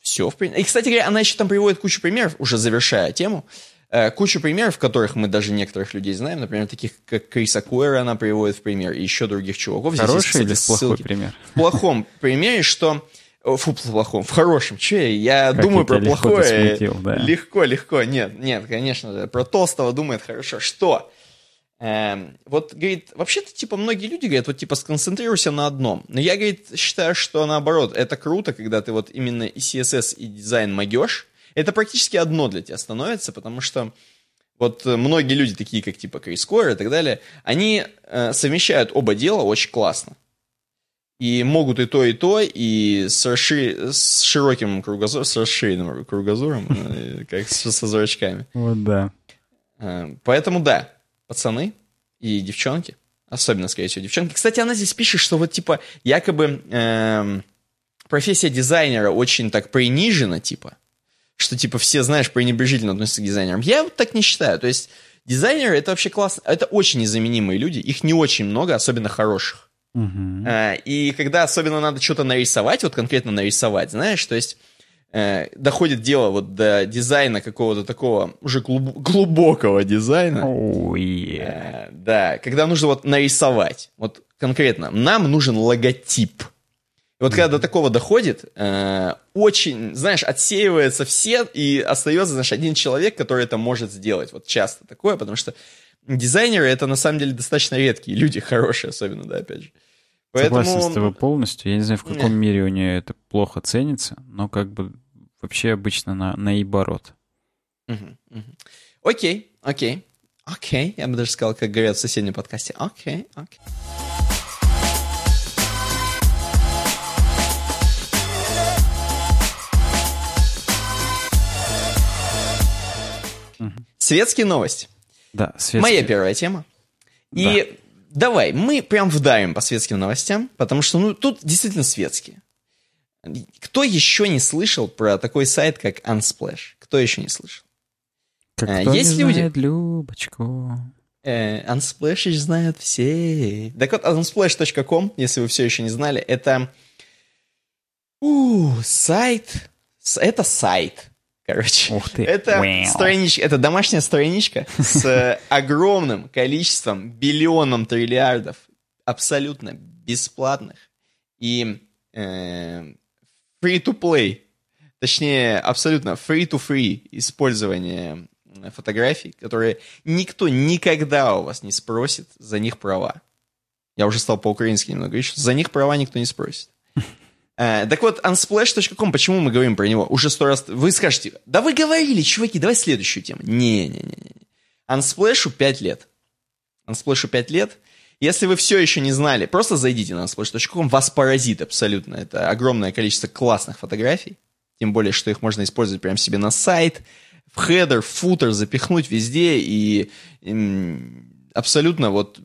Все, в принципе. И, кстати говоря, она еще там приводит кучу примеров, уже завершая тему, э, кучу примеров, которых мы даже некоторых людей знаем, например, таких как Криса Куэра она приводит в пример, и еще других чуваков. Здесь Хороший есть, кстати, или плохой пример? В плохом примере, что Фу, в плохом, в хорошем. Че, я как думаю про плохое. Смутил, да. Легко, легко. Нет, нет, конечно, про толстого думает хорошо. Что? Эм, вот, говорит, вообще-то, типа, многие люди говорят, вот, типа, сконцентрируйся на одном. Но я, говорит, считаю, что наоборот, это круто, когда ты вот именно и CSS, и дизайн могешь. Это практически одно для тебя становится, потому что вот многие люди, такие как, типа, Крис Койер и так далее, они э, совмещают оба дела очень классно. И могут и то, и то, и с, расшир... с широким кругозором, с расширенным кругозором, э, как со зрачками. Вот да. Э, поэтому да, пацаны и девчонки, особенно, скорее всего, девчонки. Кстати, она здесь пишет, что вот, типа, якобы эм, профессия дизайнера очень так принижена, типа, что, типа, все, знаешь, пренебрежительно относятся к дизайнерам. Я вот так не считаю. То есть дизайнеры — это вообще классно. Это очень незаменимые люди. Их не очень много, особенно хороших. Uh-huh. И когда особенно надо что-то нарисовать, вот конкретно нарисовать, знаешь, то есть э, доходит дело вот до дизайна какого-то такого уже глуб- глубокого дизайна. Oh, yeah. э, да, когда нужно вот нарисовать. Вот конкретно, нам нужен логотип. И вот когда до такого доходит, э, очень, знаешь, отсеивается все, и остается, знаешь, один человек, который это может сделать. Вот часто такое, потому что дизайнеры это на самом деле достаточно редкие люди, хорошие особенно, да, опять же. Поэтому... Согласен с тобой полностью. Я не знаю, в каком Нет. мире у нее это плохо ценится, но как бы вообще обычно на, наоборот. Окей, окей, окей. Я бы даже сказал, как говорят в соседнем подкасте. Окей, окей. Светские новости. Да, светские. Моя первая тема. И да давай, мы прям вдарим по светским новостям, потому что, ну, тут действительно светские. Кто еще не слышал про такой сайт, как Unsplash? Кто еще не слышал? Как а, Есть не люди... знает Любочку. Э, Unsplash знают все. Так вот, unsplash.com, если вы все еще не знали, это у, сайт. Это сайт, Короче, Ух ты. это страничка, это домашняя страничка с э, огромным количеством, биллионом триллиардов абсолютно бесплатных и э, free-to-play, точнее, абсолютно free-to-free использование фотографий, которые никто никогда у вас не спросит за них права. Я уже стал по-украински немного что за них права никто не спросит. Э, так вот, unsplash.com, почему мы говорим про него? Уже сто раз... Вы скажете, да вы говорили, чуваки, давай следующую тему. Не-не-не. Unsplash 5 лет. Unsplash 5 лет. Если вы все еще не знали, просто зайдите на unsplash.com, вас поразит абсолютно. Это огромное количество классных фотографий. Тем более, что их можно использовать прямо себе на сайт, в хедер, в футер, запихнуть везде. И, и абсолютно вот...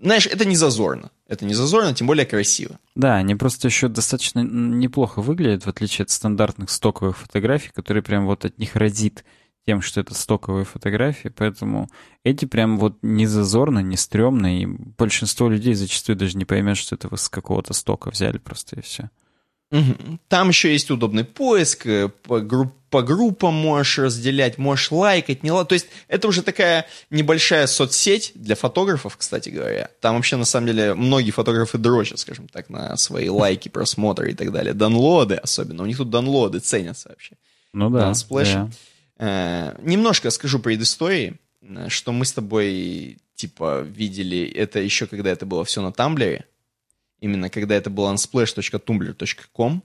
Знаешь, это не зазорно. Это не зазорно, тем более красиво. Да, они просто еще достаточно неплохо выглядят, в отличие от стандартных стоковых фотографий, которые прям вот от них разит тем, что это стоковые фотографии, поэтому эти прям вот не зазорно, не стрёмно, и большинство людей зачастую даже не поймет, что это вы с какого-то стока взяли просто и все. Там еще есть удобный поиск, э, по, групп, по группам можешь разделять, можешь лайкать, не лайкать. То есть это уже такая небольшая соцсеть для фотографов, кстати говоря. Там вообще, на самом деле, многие фотографы дрочат, скажем так, на свои лайки, просмотры и так далее. Данлоды особенно. У них тут данлоды ценятся вообще. Ну да. да. Э, немножко скажу предыстории, э, что мы с тобой, типа, видели это еще, когда это было все на Тамблере именно когда это было unsplash.tumblr.com.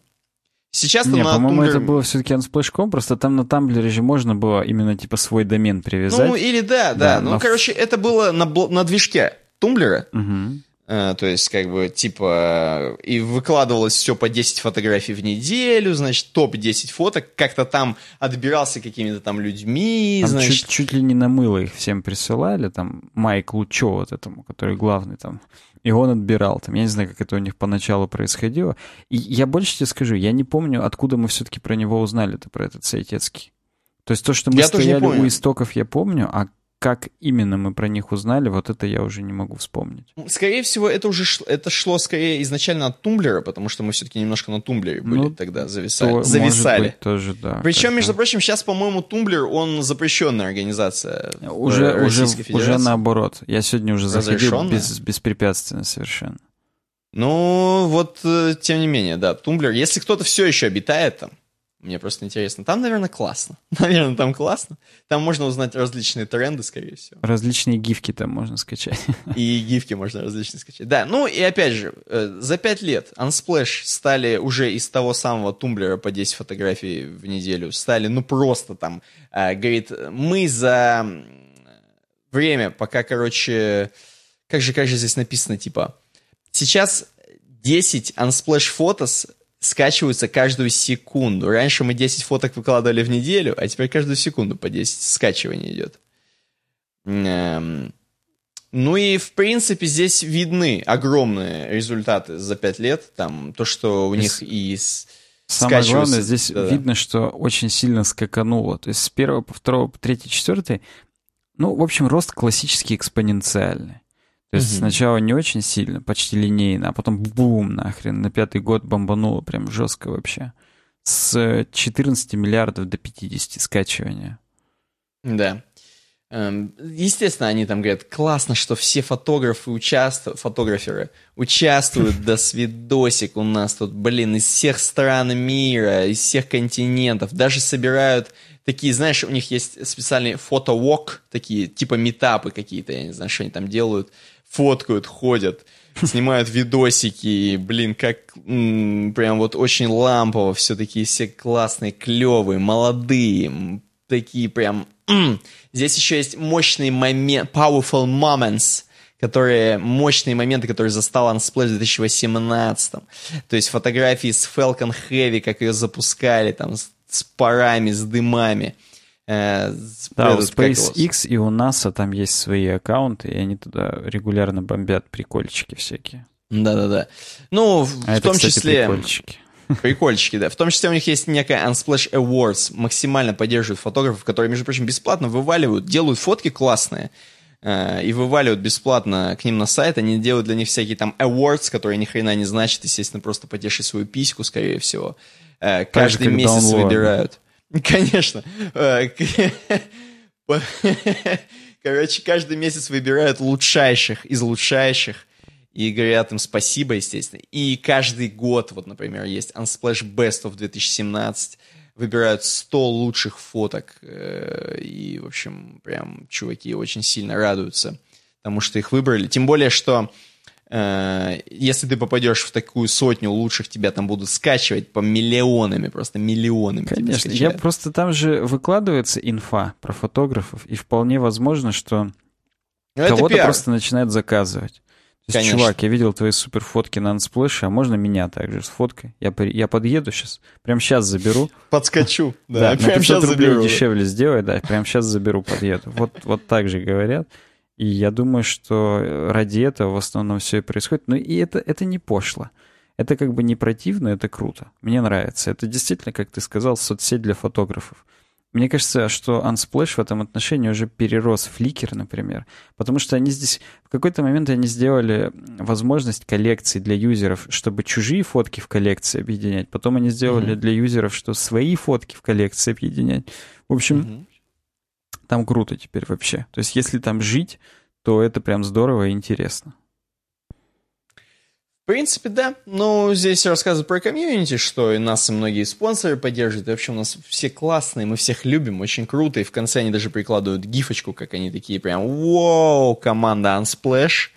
Сейчас Не, на по-моему, Tumblr... это было все-таки unsplash.com, просто там на Tumblr же можно было именно типа свой домен привязать. Ну, или да, да. да ну, но... короче, это было на, на движке Tumblr. Угу. Uh, то есть, как бы, типа, и выкладывалось все по 10 фотографий в неделю, значит, топ-10 фоток, как-то там отбирался какими-то там людьми, там значит... Чуть, чуть ли не на мыло их всем присылали, там, Майклу Чо вот этому, который главный там и он отбирал там. Я не знаю, как это у них поначалу происходило. И я больше тебе скажу, я не помню, откуда мы все-таки про него узнали-то, про этот Сайтецкий. То есть то, что мы я стояли у истоков, я помню, а как именно мы про них узнали, вот это я уже не могу вспомнить. Скорее всего, это уже шло, это шло скорее изначально от Тумблера, потому что мы все-таки немножко на Тумблере были ну, тогда зависали. То, зависали. Быть, тоже, да. Причем, между прочим, сейчас, по-моему, Tumblr, он запрещенная организация. Уже, уже, уже наоборот. Я сегодня уже заходил без, беспрепятственно совершенно. Ну, вот, э, тем не менее, да, Tumblr. Если кто-то все еще обитает там, мне просто интересно. Там, наверное, классно. Наверное, там классно. Там можно узнать различные тренды, скорее всего. Различные гифки там можно скачать. И гифки можно различные скачать. Да, ну и опять же, э, за пять лет Unsplash стали уже из того самого Tumblr а по 10 фотографий в неделю, стали, ну просто там, э, говорит, мы за время, пока, короче, как же, как же здесь написано, типа, сейчас 10 Unsplash фотос скачиваются каждую секунду. Раньше мы 10 фоток выкладывали в неделю, а теперь каждую секунду по 10 скачиваний идет. Эм... Ну и, в принципе, здесь видны огромные результаты за 5 лет. Там то, что у них и... Самое главное, здесь да, видно, что очень сильно скакануло. То есть с первого по второго, по третий, четвертый, ну, в общем, рост классический экспоненциальный. То есть угу. сначала не очень сильно, почти линейно, а потом бум нахрен, на пятый год бомбануло прям жестко вообще. С 14 миллиардов до 50 скачивания. Да. Эм, естественно, они там говорят, классно, что все фотографы участвуют, фотограферы участвуют, до свидосик у нас тут, блин, из всех стран мира, из всех континентов, даже собирают такие, знаешь, у них есть специальные фотовок, такие типа метапы какие-то, я не знаю, что они там делают, фоткают, ходят, снимают видосики, блин, как прям вот очень лампово, все такие все классные, клевые, молодые, такие прям... Здесь еще есть мощный момент, powerful moments, которые, мощные моменты, которые застал Unsplash в 2018. То есть фотографии с Falcon Heavy, как ее запускали, там, с, с парами, с дымами. Э, да, у SpaceX и у NASA там есть свои аккаунты, и они туда регулярно бомбят прикольчики всякие. Да-да-да. Ну, в, а в это, том кстати, числе... прикольчики. Прикольчики, да. В том числе у них есть некая Unsplash Awards, максимально поддерживают фотографов, которые, между прочим, бесплатно вываливают, делают фотки классные, э, и вываливают бесплатно к ним на сайт. Они делают для них всякие там awards, которые ни хрена не значат, естественно, просто потешить свою письку, скорее всего. Э, каждый месяц выбирают. Конечно. Э, короче, каждый месяц выбирают лучшайших из лучшайших и говорят им спасибо, естественно. И каждый год, вот, например, есть Unsplash Best of 2017, выбирают 100 лучших фоток, э, и, в общем, прям чуваки очень сильно радуются тому, что их выбрали. Тем более, что если ты попадешь в такую сотню лучших, тебя там будут скачивать по миллионами, просто миллионами. Конечно, я просто там же выкладывается инфа про фотографов, и вполне возможно, что ну, кого-то просто начинают заказывать. То есть, чувак, я видел твои супер фотки на Unsplash, а можно меня также с фоткой? Я, я подъеду сейчас, прям сейчас заберу. Подскочу, да, да прям сейчас заберу. дешевле сделай, да, прям сейчас заберу, подъеду. Вот, вот так же говорят. И я думаю, что ради этого в основном все и происходит. Но и это, это не пошло. Это как бы не противно, это круто. Мне нравится. Это действительно, как ты сказал, соцсеть для фотографов. Мне кажется, что Unsplash в этом отношении уже перерос Flickr, например, потому что они здесь... В какой-то момент они сделали возможность коллекции для юзеров, чтобы чужие фотки в коллекции объединять. Потом они сделали mm-hmm. для юзеров, что свои фотки в коллекции объединять. В общем, mm-hmm. Там круто теперь вообще. То есть если там жить, то это прям здорово и интересно. В принципе, да. Ну, здесь рассказывают про комьюнити, что и нас и многие спонсоры поддерживают. И вообще у нас все классные, мы всех любим, очень круто. И в конце они даже прикладывают гифочку, как они такие прям «Воу, команда Unsplash».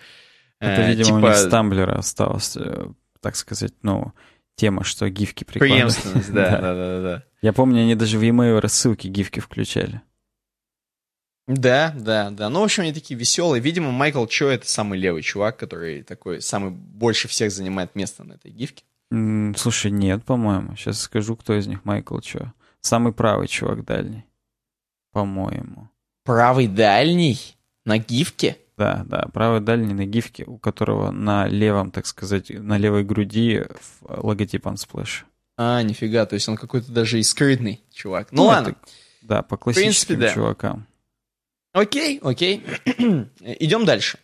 Это, э, видимо, типа... у них с Тамблера осталось, э, так сказать, ну, тема, что гифки прикладывают. Преемственность, да, да, да, да. Я помню, они даже в e-mail рассылки гифки включали. Да, да, да. Ну, в общем, они такие веселые. Видимо, Майкл Чо — это самый левый чувак, который такой самый больше всех занимает место на этой гифке. Mm, слушай, нет, по-моему. Сейчас скажу, кто из них Майкл Чо. Самый правый чувак дальний. По-моему. Правый дальний? На гифке? Да, да, правый дальний на гифке, у которого на левом, так сказать, на левой груди логотип Unsplash. А, нифига, то есть он какой-то даже и скрытный чувак. Ну, ну ладно. Это, да, по классическим принципе, да. чувакам. Окей, окей. Идем дальше.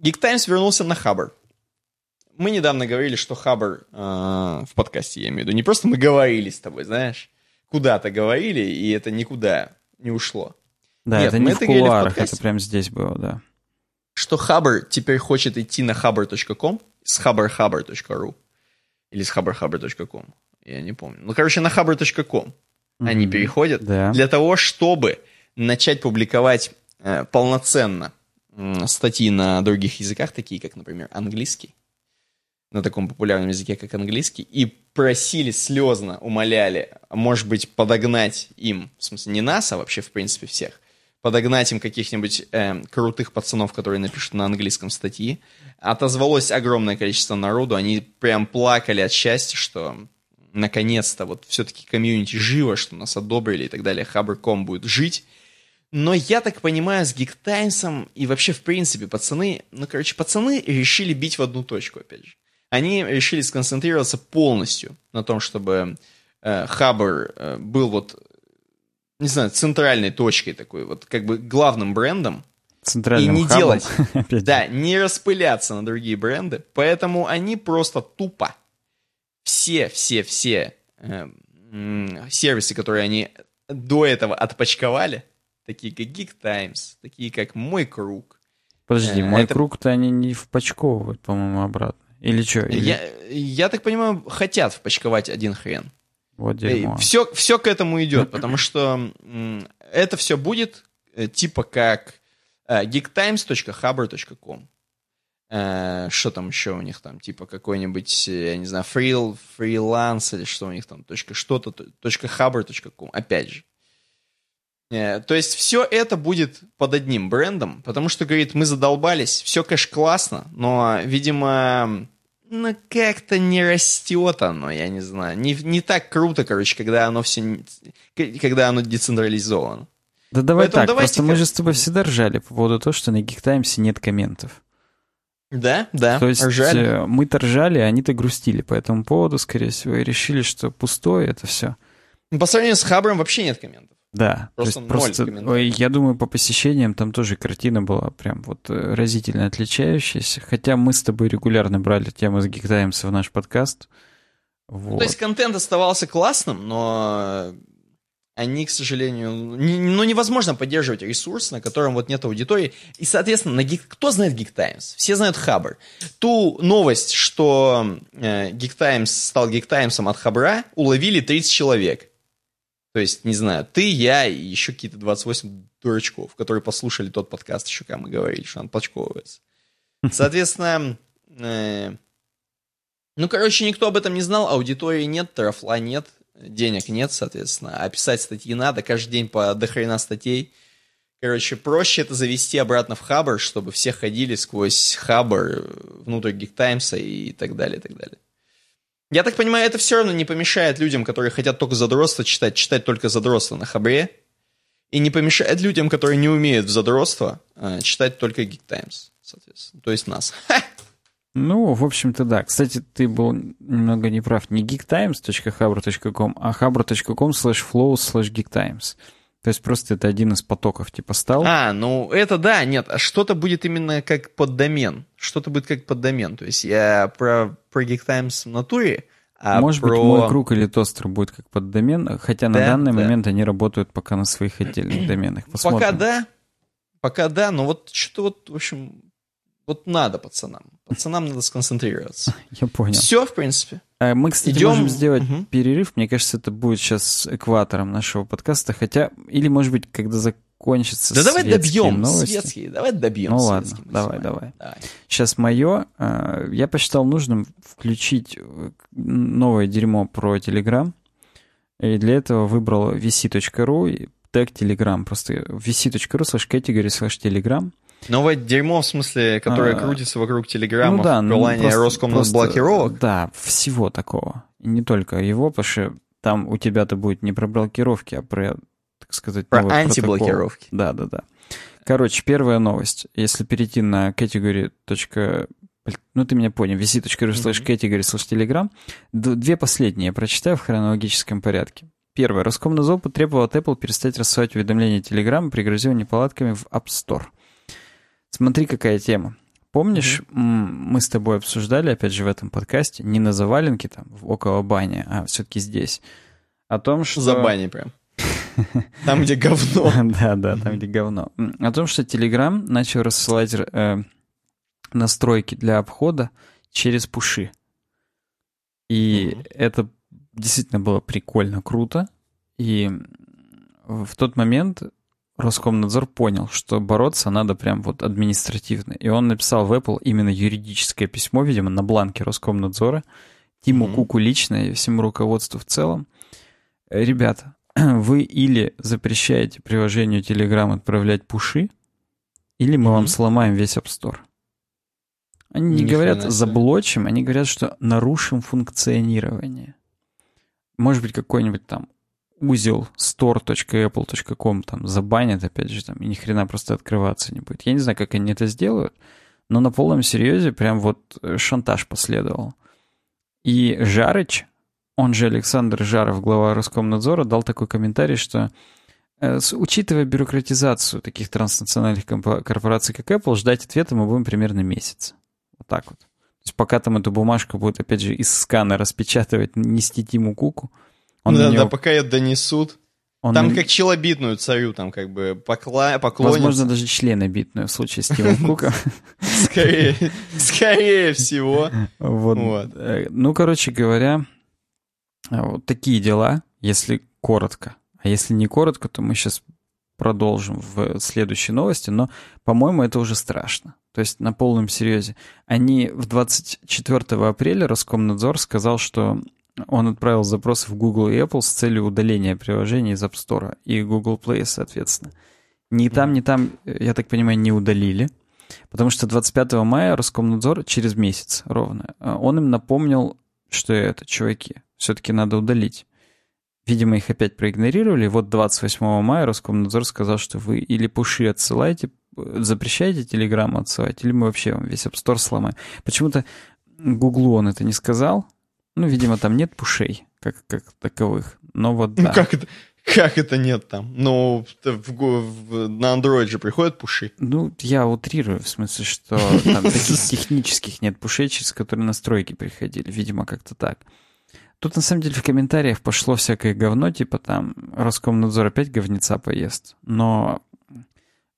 Geek Times вернулся на Хабр. Мы недавно говорили, что Хабр э, в подкасте, я имею в виду, не просто мы говорили с тобой, знаешь, куда-то говорили, и это никуда не ушло. Да, Нет, это не в кулуарах, в это прямо здесь было, да. Что Хабр теперь хочет идти на хабр.ком, с haberhaber.ru или с haberhaber.com, я не помню. Ну, короче, на haber.com mm-hmm. они переходят да. для того, чтобы начать публиковать э, полноценно э, статьи на других языках, такие как, например, английский, на таком популярном языке, как английский, и просили слезно, умоляли, может быть, подогнать им, в смысле, не нас, а вообще, в принципе, всех, подогнать им каких-нибудь э, крутых пацанов, которые напишут на английском статьи. Отозвалось огромное количество народу, они прям плакали от счастья, что наконец-то вот все-таки комьюнити живо, что нас одобрили и так далее, Хабр.ком будет жить. Но я так понимаю, с Times и вообще, в принципе, пацаны, ну, короче, пацаны решили бить в одну точку, опять же. Они решили сконцентрироваться полностью на том, чтобы э, э, был вот не знаю, центральной точкой такой, вот как бы главным брендом. Центральным и не хабом. делать, да, не распыляться на другие бренды. Поэтому они просто тупо все, все, все э, сервисы, которые они до этого отпочковали, такие как Geek Times, такие как Мой Круг. Подожди, э, Мой это... Круг-то они не впочковывают, по-моему, обратно. Или что? Или... Я, я так понимаю, хотят впочковать один хрен. Вот дерьмо. Все, все к этому идет, потому что это все будет э, типа как geektimes.hubber.com. Э, что там еще у них там, типа какой-нибудь, я не знаю, фрил, фриланс или что у них там, точка что-то, точка hubber.com, опять же. То есть все это будет под одним брендом, потому что, говорит, мы задолбались, все, конечно, классно, но, видимо, ну, как-то не растет оно, я не знаю. Не, не так круто, короче, когда оно все, когда оно децентрализовано. Да давай Поэтому так, просто мы же с тобой всегда ржали по поводу того, что на Times нет комментов. Да, да, То есть ржали. Э, мы-то ржали, а они-то грустили по этому поводу, скорее всего, и решили, что пустое это все. По сравнению с Хабром вообще нет комментов. Да, просто, то есть просто ой, я думаю, по посещениям там тоже картина была прям вот э, разительно отличающаяся. Хотя мы с тобой регулярно брали тему с Times в наш подкаст. Вот. Ну, то есть контент оставался классным, но они, к сожалению, не, ну, невозможно поддерживать ресурс, на котором вот нет аудитории. И, соответственно, на Geek, кто знает Geek Times? Все знают Хабр. Ту новость, что э, Geek Times стал Geek Times от Хабра, уловили 30 человек. То есть, не знаю, ты, я и еще какие-то 28 дурачков, которые послушали тот подкаст еще, когда мы говорили, что он почковывается. Соответственно, э, ну, короче, никто об этом не знал, аудитории нет, трафла нет, денег нет, соответственно, а писать статьи надо, каждый день по дохрена статей. Короче, проще это завести обратно в Хабр, чтобы все ходили сквозь Хабр внутрь Geek Times и так далее, и так далее. Я так понимаю, это все равно не помешает людям, которые хотят только задротство читать, читать только задротство на хабре. И не помешает людям, которые не умеют в задротство, э, читать только Geek Times, соответственно. То есть нас. Ну, в общем-то, да. Кстати, ты был немного неправ. Не geektimes.habro.com, а habro.com slash flow slash geektimes. То есть просто это один из потоков типа стал. А, ну это да, нет, а что-то будет именно как поддомен. Что-то будет как поддомен. То есть я про, про Geek Times в натуре, а Может про... быть, мой круг или тостер будет как поддомен, хотя на Да, данный да. момент они работают пока на своих отдельных доменах. Посмотрим. Пока да, пока да, но вот что-то вот, в общем, вот надо пацанам. Пацанам надо сконцентрироваться. Я понял. Все, в принципе. А Мы, кстати, Идем. можем сделать Мгм. перерыв. Мне кажется, это будет сейчас экватором нашего подкаста. Хотя, или, может быть, когда закончится Да давай добьем новости. светские, давай добьем Ну ладно, давай, давай. Давай. Сейчас мое. э, Я посчитал нужным включить э, новое дерьмо про Telegram. И для этого выбрал vc.ru тег Telegram. Просто vc.ru slash category slash Telegram. Новое дерьмо, в смысле, которое А, крутится вокруг Телеграма, ну да, в ну, просто- Роскомнадблокировок. просто, Да, всего такого. И не только его, потому что там у тебя-то будет не про блокировки, а про, так сказать, Про антиблокировки. Да, да, да. Короче, первая новость. Если перейти на category. Ну, ты меня понял. vc.ru slash category slash telegram. Д- Две последние я прочитаю в хронологическом порядке. Первое. Роскомнадзор потребовал от Apple перестать рассылать уведомления Telegram, пригрозил неполадками в App Store. Смотри, какая тема. Помнишь, м, мы с тобой обсуждали, опять же, в этом подкасте, не на заваленке там, около бани, а все-таки здесь, о том, что... За бани прям. Там, где говно. Да, да, там где говно. О том, что Telegram начал рассылать э, настройки для обхода через пуши. И это действительно было прикольно, круто. И в тот момент Роскомнадзор понял, что бороться надо прям вот административно. И он написал в Apple именно юридическое письмо, видимо, на бланке Роскомнадзора, Тиму Мгм. Куку лично и всему руководству в целом. Э, Ребята, вы или запрещаете приложению Telegram отправлять пуши, или мы вам Мгм. сломаем весь App Store. Они не Ни говорят заблочим, они говорят, что нарушим функционирование. Может быть, какой-нибудь там узел store.apple.com там забанят, опять же, там, и ни хрена просто открываться не будет. Я не знаю, как они это сделают, но на полном серьезе прям вот э, шантаж последовал. И Жарыч, он же Александр Жаров, глава Роскомнадзора, дал такой комментарий, что э, учитывая бюрократизацию таких транснациональных корпораций, как Apple, ждать ответа мы будем примерно месяц. Вот так вот. То есть пока там эту бумажку будут, опять же, из скана распечатывать, нести Тиму Куку, он Да, на да, пока ее донесут. он Там на- как челобитную царю, там как бы покла... поклонятся. Возможно, даже членобитную в случае с Тимом Куком. Скорее, скорее всего. Вот. Вот. Э, Ну, короче говоря, э, вот такие дела, если коротко. А если не коротко, то мы сейчас продолжим в следующей новости, но, по-моему, это уже страшно. То есть на полном серьезе. Они в 24 апреля Роскомнадзор сказал, что он отправил запросы в Google и Apple с целью удаления приложений из App Store и Google Play, соответственно. Ни там, ни там, э, я так понимаю, не удалили. Потому что 25 мая Роскомнадзор, через месяц ровно, э, он им напомнил, что это, чуваки, все-таки надо удалить. Видимо, их опять проигнорировали. Вот 28 мая Роскомнадзор сказал, что вы или пуши отсылаете, э, запрещаете телеграмму отсылать, или мы вообще вам весь App Store сломаем. Почему-то Гуглу он это не сказал. Ну, видимо, там нет пушей, как, как таковых. Но вот Ну да. как это, как это нет там? Ну, в в- на Android же приходят пуши. Ну, я утрирую, в смысле, что там таких технических нет пушей, через которые настройки приходили. Видимо, как-то так. Тут, на самом деле, в комментариях пошло всякое говно, типа там Роскомнадзор опять говнеца поест. Но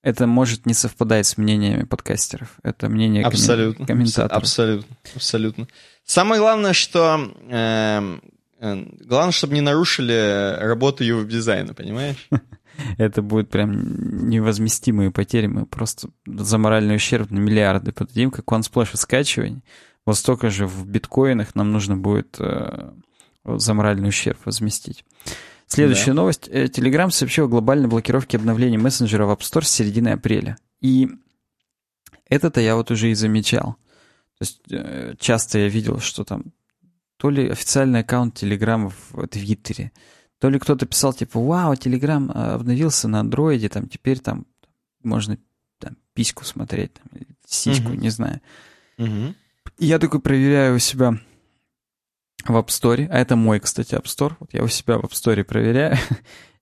это может не совпадать с мнениями подкастеров. Это мнение коммен- Абсолютно. комментаторов. Абсолютно. Абсолютно. Самое главное, что... эм, э, главное, чтобы не нарушили работу дизайна, понимаешь? Это будет прям невозместимые потери. Мы просто за моральный ущерб на миллиарды подадим, как OneSplash скачиваний. Вот столько же в биткоинах нам нужно будет э, за моральный ущерб возместить. Следующая Да. новость. Э, Telegram сообщил о глобальной блокировке обновлений мессенджера в App Store с середины апреля. И это-то я вот уже и замечал. То есть э, часто я видел, что там то ли официальный аккаунт Телеграма в Твиттере, то ли кто-то писал, типа, вау, а, обновился на андроиде, там теперь там можно там, письку смотреть, там, сиську, uh-huh. не знаю. Uh-huh. я такой проверяю у себя в App Store, а это мой, кстати, App Store, вот я у себя в App Store проверяю,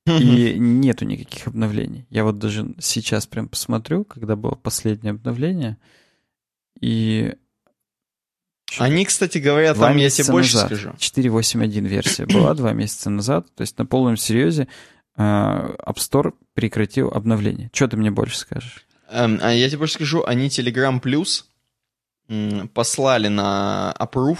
и нету никаких обновлений. Я вот даже сейчас прям посмотрю, когда было последнее обновление, и... Они, кстати, говорят, там я тебе больше назад, скажу. 4.8.1 версия была два месяца назад, то есть на полном серьезе а, App Store прекратил обновление. Что ты мне больше скажешь? Um, а я тебе больше скажу, они Telegram Plus послали на approve,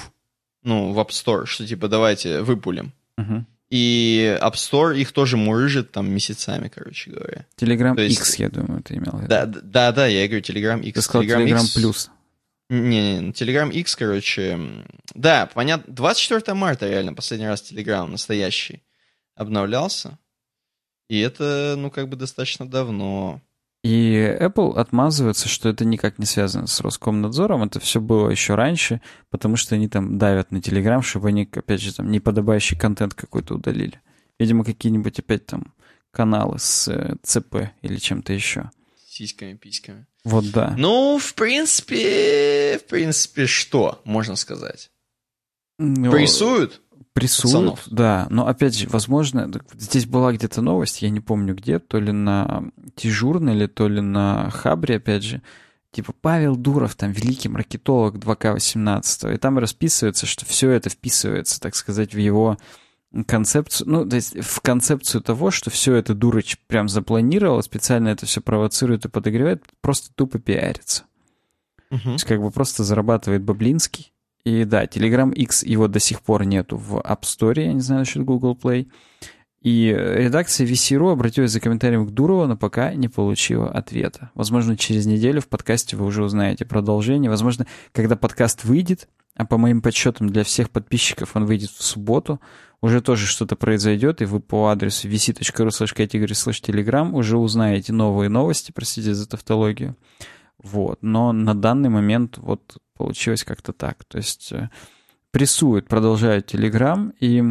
ну, в App Store, что типа давайте выпулим. Uh-huh. И App Store их тоже мурыжит там месяцами, короче говоря. Telegram есть... X, я думаю, ты имел в виду. Да, да, да, я говорю Telegram X. Ты сказал Telegram, Telegram X... Plus. Не, не, Telegram X, короче. Да, понятно. 24 марта реально последний раз Telegram настоящий обновлялся. И это, ну, как бы достаточно давно. И Apple отмазывается, что это никак не связано с Роскомнадзором. Это все было еще раньше, потому что они там давят на Telegram, чтобы они, опять же, там неподобающий контент какой-то удалили. Видимо, какие-нибудь опять там каналы с э, ЦП или чем-то еще. Сиськами, письками. Вот да. Ну, в принципе, в принципе, что можно сказать? Ну, Прессуют? Прессуют, пацанов. да. Но опять же, возможно, здесь была где-то новость, я не помню где, то ли на Тижурнале, то ли на Хабре, опять же, типа Павел Дуров, там, великий маркетолог 2К18, и там расписывается, что все это вписывается, так сказать, в его концепцию, ну, то есть в концепцию того, что все это Дурач прям запланировал, специально это все провоцирует и подогревает, просто тупо пиарится. Uh-huh. То есть как бы просто зарабатывает Баблинский, и да, Telegram X его до сих пор нету в App Store, я не знаю насчет Google Play. И редакция VC.ru обратилась за комментарием к Дурову, но пока не получила ответа. Возможно, через неделю в подкасте вы уже узнаете продолжение. Возможно, когда подкаст выйдет, а по моим подсчетам для всех подписчиков он выйдет в субботу, уже тоже что-то произойдет, и вы по адресу vc.ru slash telegram уже узнаете новые новости, простите за тавтологию. Вот. Но на данный момент вот Получилось как-то так. То есть э, прессуют, продолжают Telegram. И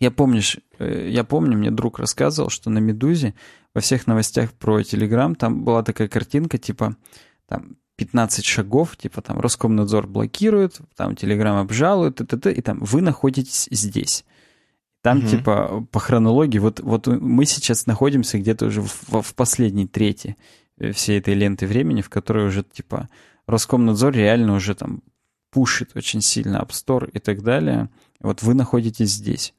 я, помнишь, э, я помню, мне друг рассказывал, что на «Медузе» во всех новостях про Telegram там была такая картинка, типа там 15 шагов, типа там Роскомнадзор блокирует, там Telegram обжалует, и, т.т., и там вы находитесь здесь. Там, угу. типа, по хронологии, вот, вот мы сейчас находимся где-то уже в, в последней трети всей этой ленты времени, в которой уже, типа, Роскомнадзор реально уже там пушит очень сильно App Store и так далее. Вот вы находитесь здесь.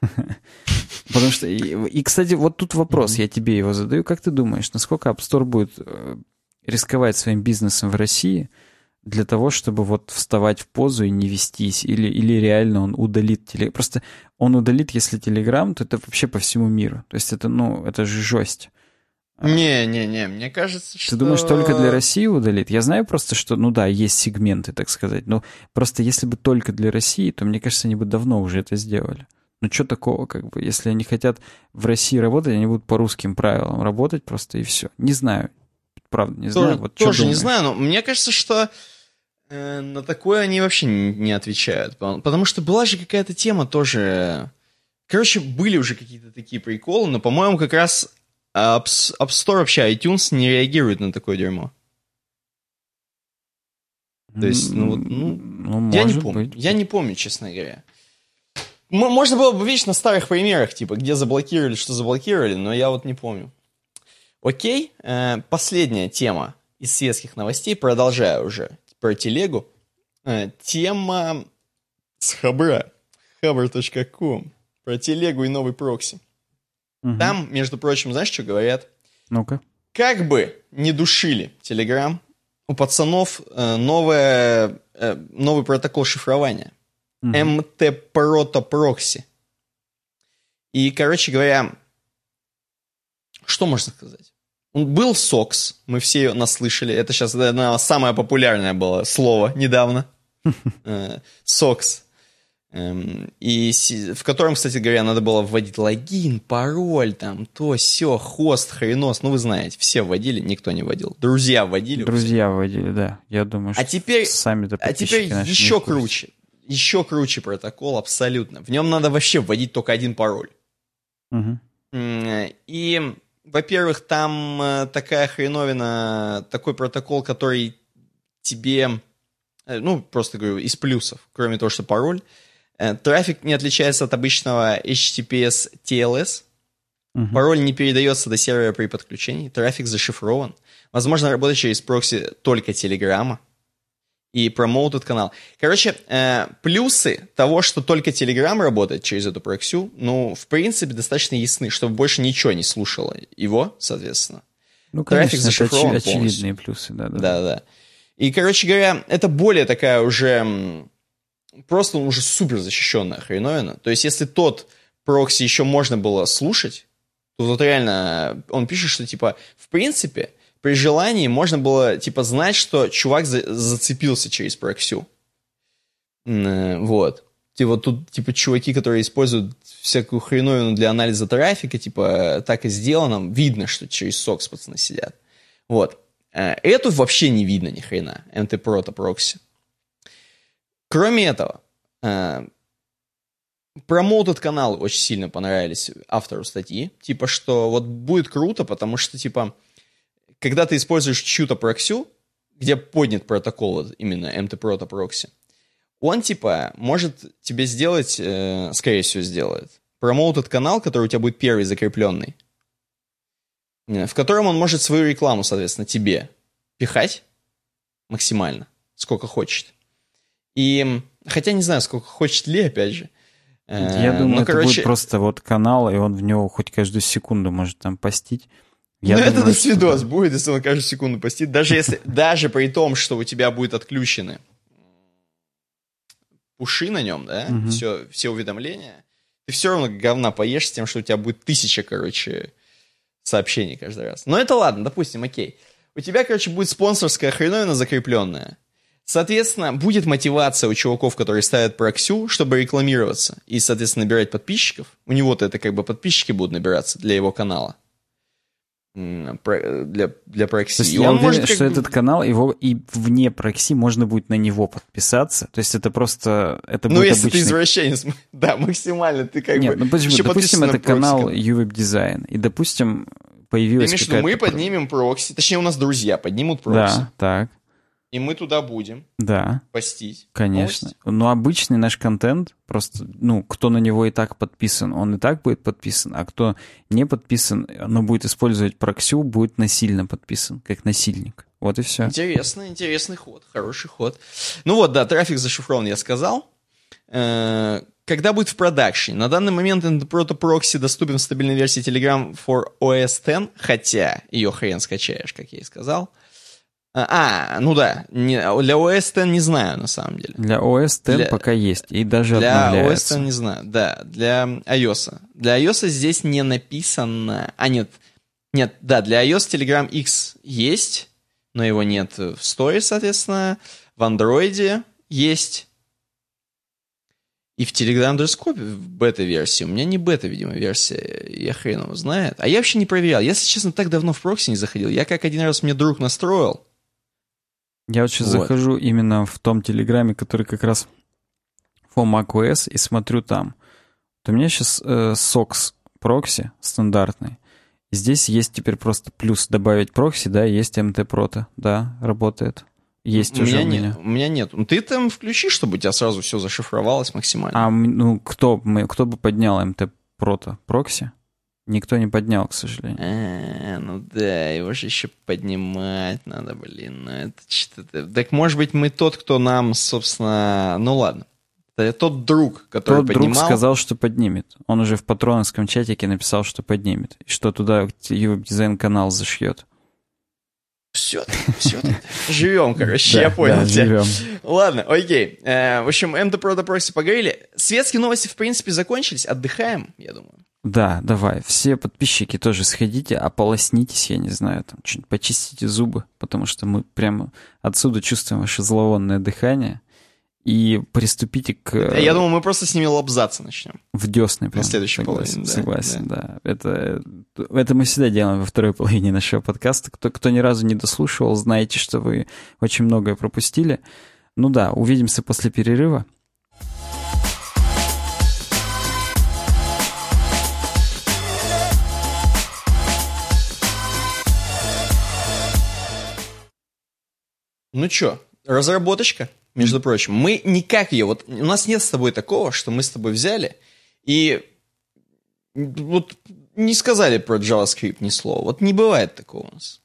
Потому что... И, кстати, вот тут вопрос, я тебе его задаю. Как ты думаешь, насколько App Store будет э, рисковать своим бизнесом в России для того, чтобы вот вставать в позу и не вестись? Или, или реально он удалит Telegram? Просто он удалит, если Telegram, то это вообще по всему миру. То есть это, ну, это же жесть. Не-не-не, мне кажется, что... Ты думаешь, только для России удалит? Я знаю просто, что, ну да, есть сегменты, так сказать, но просто если бы только для России, то мне кажется, они бы давно уже это сделали. Ну что такого, как бы, если они хотят в России работать, они будут по русским правилам работать просто и все. Не знаю, правда, не знаю. вот тоже не знаю, но мне кажется, что э, на такое они вообще не отвечают, потому что была же какая-то тема тоже... Короче, были уже какие-то такие приколы, но, по-моему, как раз а App, App Store вообще, iTunes не реагирует на такое дерьмо. То есть, ну вот, ну, ну я не помню. Быть. Я не помню, честно говоря. Можно было бы видеть на старых примерах, типа, где заблокировали, что заблокировали, но я вот не помню. Окей, э, последняя тема из светских новостей, продолжаю уже про телегу. Э, тема с Хабра, хабр.ком, про телегу и новый прокси. Угу. Там, между прочим, знаешь, что говорят? Ну-ка. Как бы не душили Telegram, у пацанов э, новое, э, новый протокол шифрования. Угу. MT Proto Proxy. И, короче говоря, что можно сказать? Был SOX, мы все ее наслышали. Это сейчас наверное, самое популярное было слово недавно. SOX. Эм, и в котором, кстати говоря, надо было вводить логин, пароль, там, то, все, хост, хренос. Ну, вы знаете, все вводили, никто не вводил. Друзья вводили. Друзья вводили, да. Я думаю, а теперь, сами А теперь еще круче. еще круче протокол, абсолютно. В нем надо вообще вводить только один пароль. М, И, во-первых, там э, такая хреновина, такой протокол, который тебе, э, ну, просто говорю, из плюсов, кроме того, что пароль, трафик не отличается от обычного HTTPS TLS, Мгм. пароль не передается до сервера при подключении, трафик зашифрован, возможно работать через прокси только Телеграма и промоутед канал. Короче, э, плюсы того, что только Telegram работает через эту проксю, ну, в принципе, достаточно ясны, чтобы больше ничего не слушало его, соответственно. Ну, трафик конечно, это зашифрован очи- полностью. очевидные плюсы, да, да. Да-да. И, короче говоря, это более такая уже просто уже супер защищенная хреновина. То есть, если тот прокси еще можно было слушать, то вот реально он пишет, что типа, в принципе, при желании можно было типа знать, что чувак за- зацепился через проксю. Э, Вот. Типа тут, типа, чуваки, которые используют всякую хреновину для анализа трафика, типа, так и сделано, видно, что через сокс пацаны сидят. Вот. Э, Эту вообще не видно ни хрена, Proto прокси. Кроме этого, э, промоутед каналы очень сильно понравились автору статьи. Типа, что вот будет круто, потому что, типа, когда ты используешь чью-то проксю, где поднят протокол именно MT Proto прокси, он, типа, может тебе сделать, э, скорее всего, сделает, промоутед канал, который у тебя будет первый закрепленный, э, в котором он может свою рекламу, соответственно, тебе пихать максимально, сколько хочет. И, хотя не знаю, сколько хочет ли, опять же. Э, Я думаю, но, это будет просто вот канал, и он в него хоть каждую секунду может там постить. Я ну, это думаю, что свидос да. будет, если он каждую секунду постит. Даже если, даже при том, что у тебя будет отключены пуши на нем, да, все, все уведомления, ты все равно говна поешь с тем, что у тебя будет тысяча, короче, сообщений каждый раз. Но это ладно, допустим, окей. У тебя, короче, будет спонсорская хреновина закрепленная. Соответственно, будет мотивация у чуваков, которые ставят проксю, чтобы рекламироваться и, соответственно, набирать подписчиков. У него-то это как бы подписчики будут набираться для его канала. Про- Для, для прокси. То есть И я он уверен, может что бы- этот канал, его и вне прокси можно будет на него подписаться. То есть это просто... Это Ну, если ты обычный... извращенец, да, максимально, ты как Нет, бы... ну почему? еще Допустим, это прокси канал. UWeb Design. И, допустим, Ты появилась имеешь в виду, мы поднимем прокси, точнее, у нас друзья поднимут прокси, Да, так, и мы туда будем да. постить. Конечно. новости. Но обычный наш контент, просто, ну, кто на него и так подписан, он и так будет подписан, а кто не подписан, но будет использовать проксю, будет насильно подписан, как насильник. Вот и все. Интересно, интересный ход, хороший ход. Ну вот, да, трафик зашифрован, я сказал. Э, Когда будет в продакшене? На данный момент Proxy доступен в стабильной версии Telegram for OS X, хотя ее хрен скачаешь, как я и сказал. А, а, ну да, не- для OS X не знаю, на самом деле. Для OS X Для- пока есть, и даже Для обновляется. OS X не знаю, да, для iOS. Для iOS здесь не написано... А, нет, нет, да, для iOS Telegram X есть, но его нет в Store, соответственно. В Android есть. И в Telegram Underscope в бета-версии. У меня не бета, видимо, версия. Я хрен его знает. А я вообще не проверял. Если честно, так давно в прокси не заходил. Я как один раз мне друг настроил. Я вот сейчас Вот. захожу именно в том телеграме, который как раз for macOS, и смотрю там. Вот у меня сейчас э, SOX прокси стандартный. Здесь есть теперь просто плюс добавить прокси, да, есть Proto, да, работает. Есть у уже меня у меня. нет. У меня нет. Ну, ты там включи, чтобы у тебя сразу все зашифровалось максимально. А ну кто, мы, кто бы поднял Proto прокси? Никто не поднял, к сожалению. А, ну да, его же еще поднимать надо, блин. Ну это что-то... Так может быть мы тот, кто нам, собственно... Ну ладно. Это тот друг, который Тот друг поднимал. сказал, что поднимет. Он уже в патроновском чатике написал, что поднимет. И что туда YouTube дизайн канал зашьет. Все, все. Живем, короче, я понял тебя. Ладно, окей. Э, в общем, MD Proto Proxy поговорили. Светские новости, в принципе, закончились. Отдыхаем, я думаю. Да, давай. Все подписчики тоже сходите, ополоснитесь, я не знаю, там, чуть почистите зубы, потому что мы прямо отсюда чувствуем ваше зловонное дыхание. И приступите к... Э, Я думаю, мы просто с ними лобзаться начнем. В десны прям. следующей согласен, половине, да, Согласен, да. Это, это мы всегда делаем во второй половине нашего подкаста. Кто, кто ни разу не дослушивал, знаете, что вы очень многое пропустили. Ну да, увидимся после перерыва. Ну чё, разработочка, между прочим. Мы никак ее... Вот у нас нет с тобой такого, что мы с тобой взяли и вот не сказали про JavaScript ни слова. Вот не бывает такого у нас.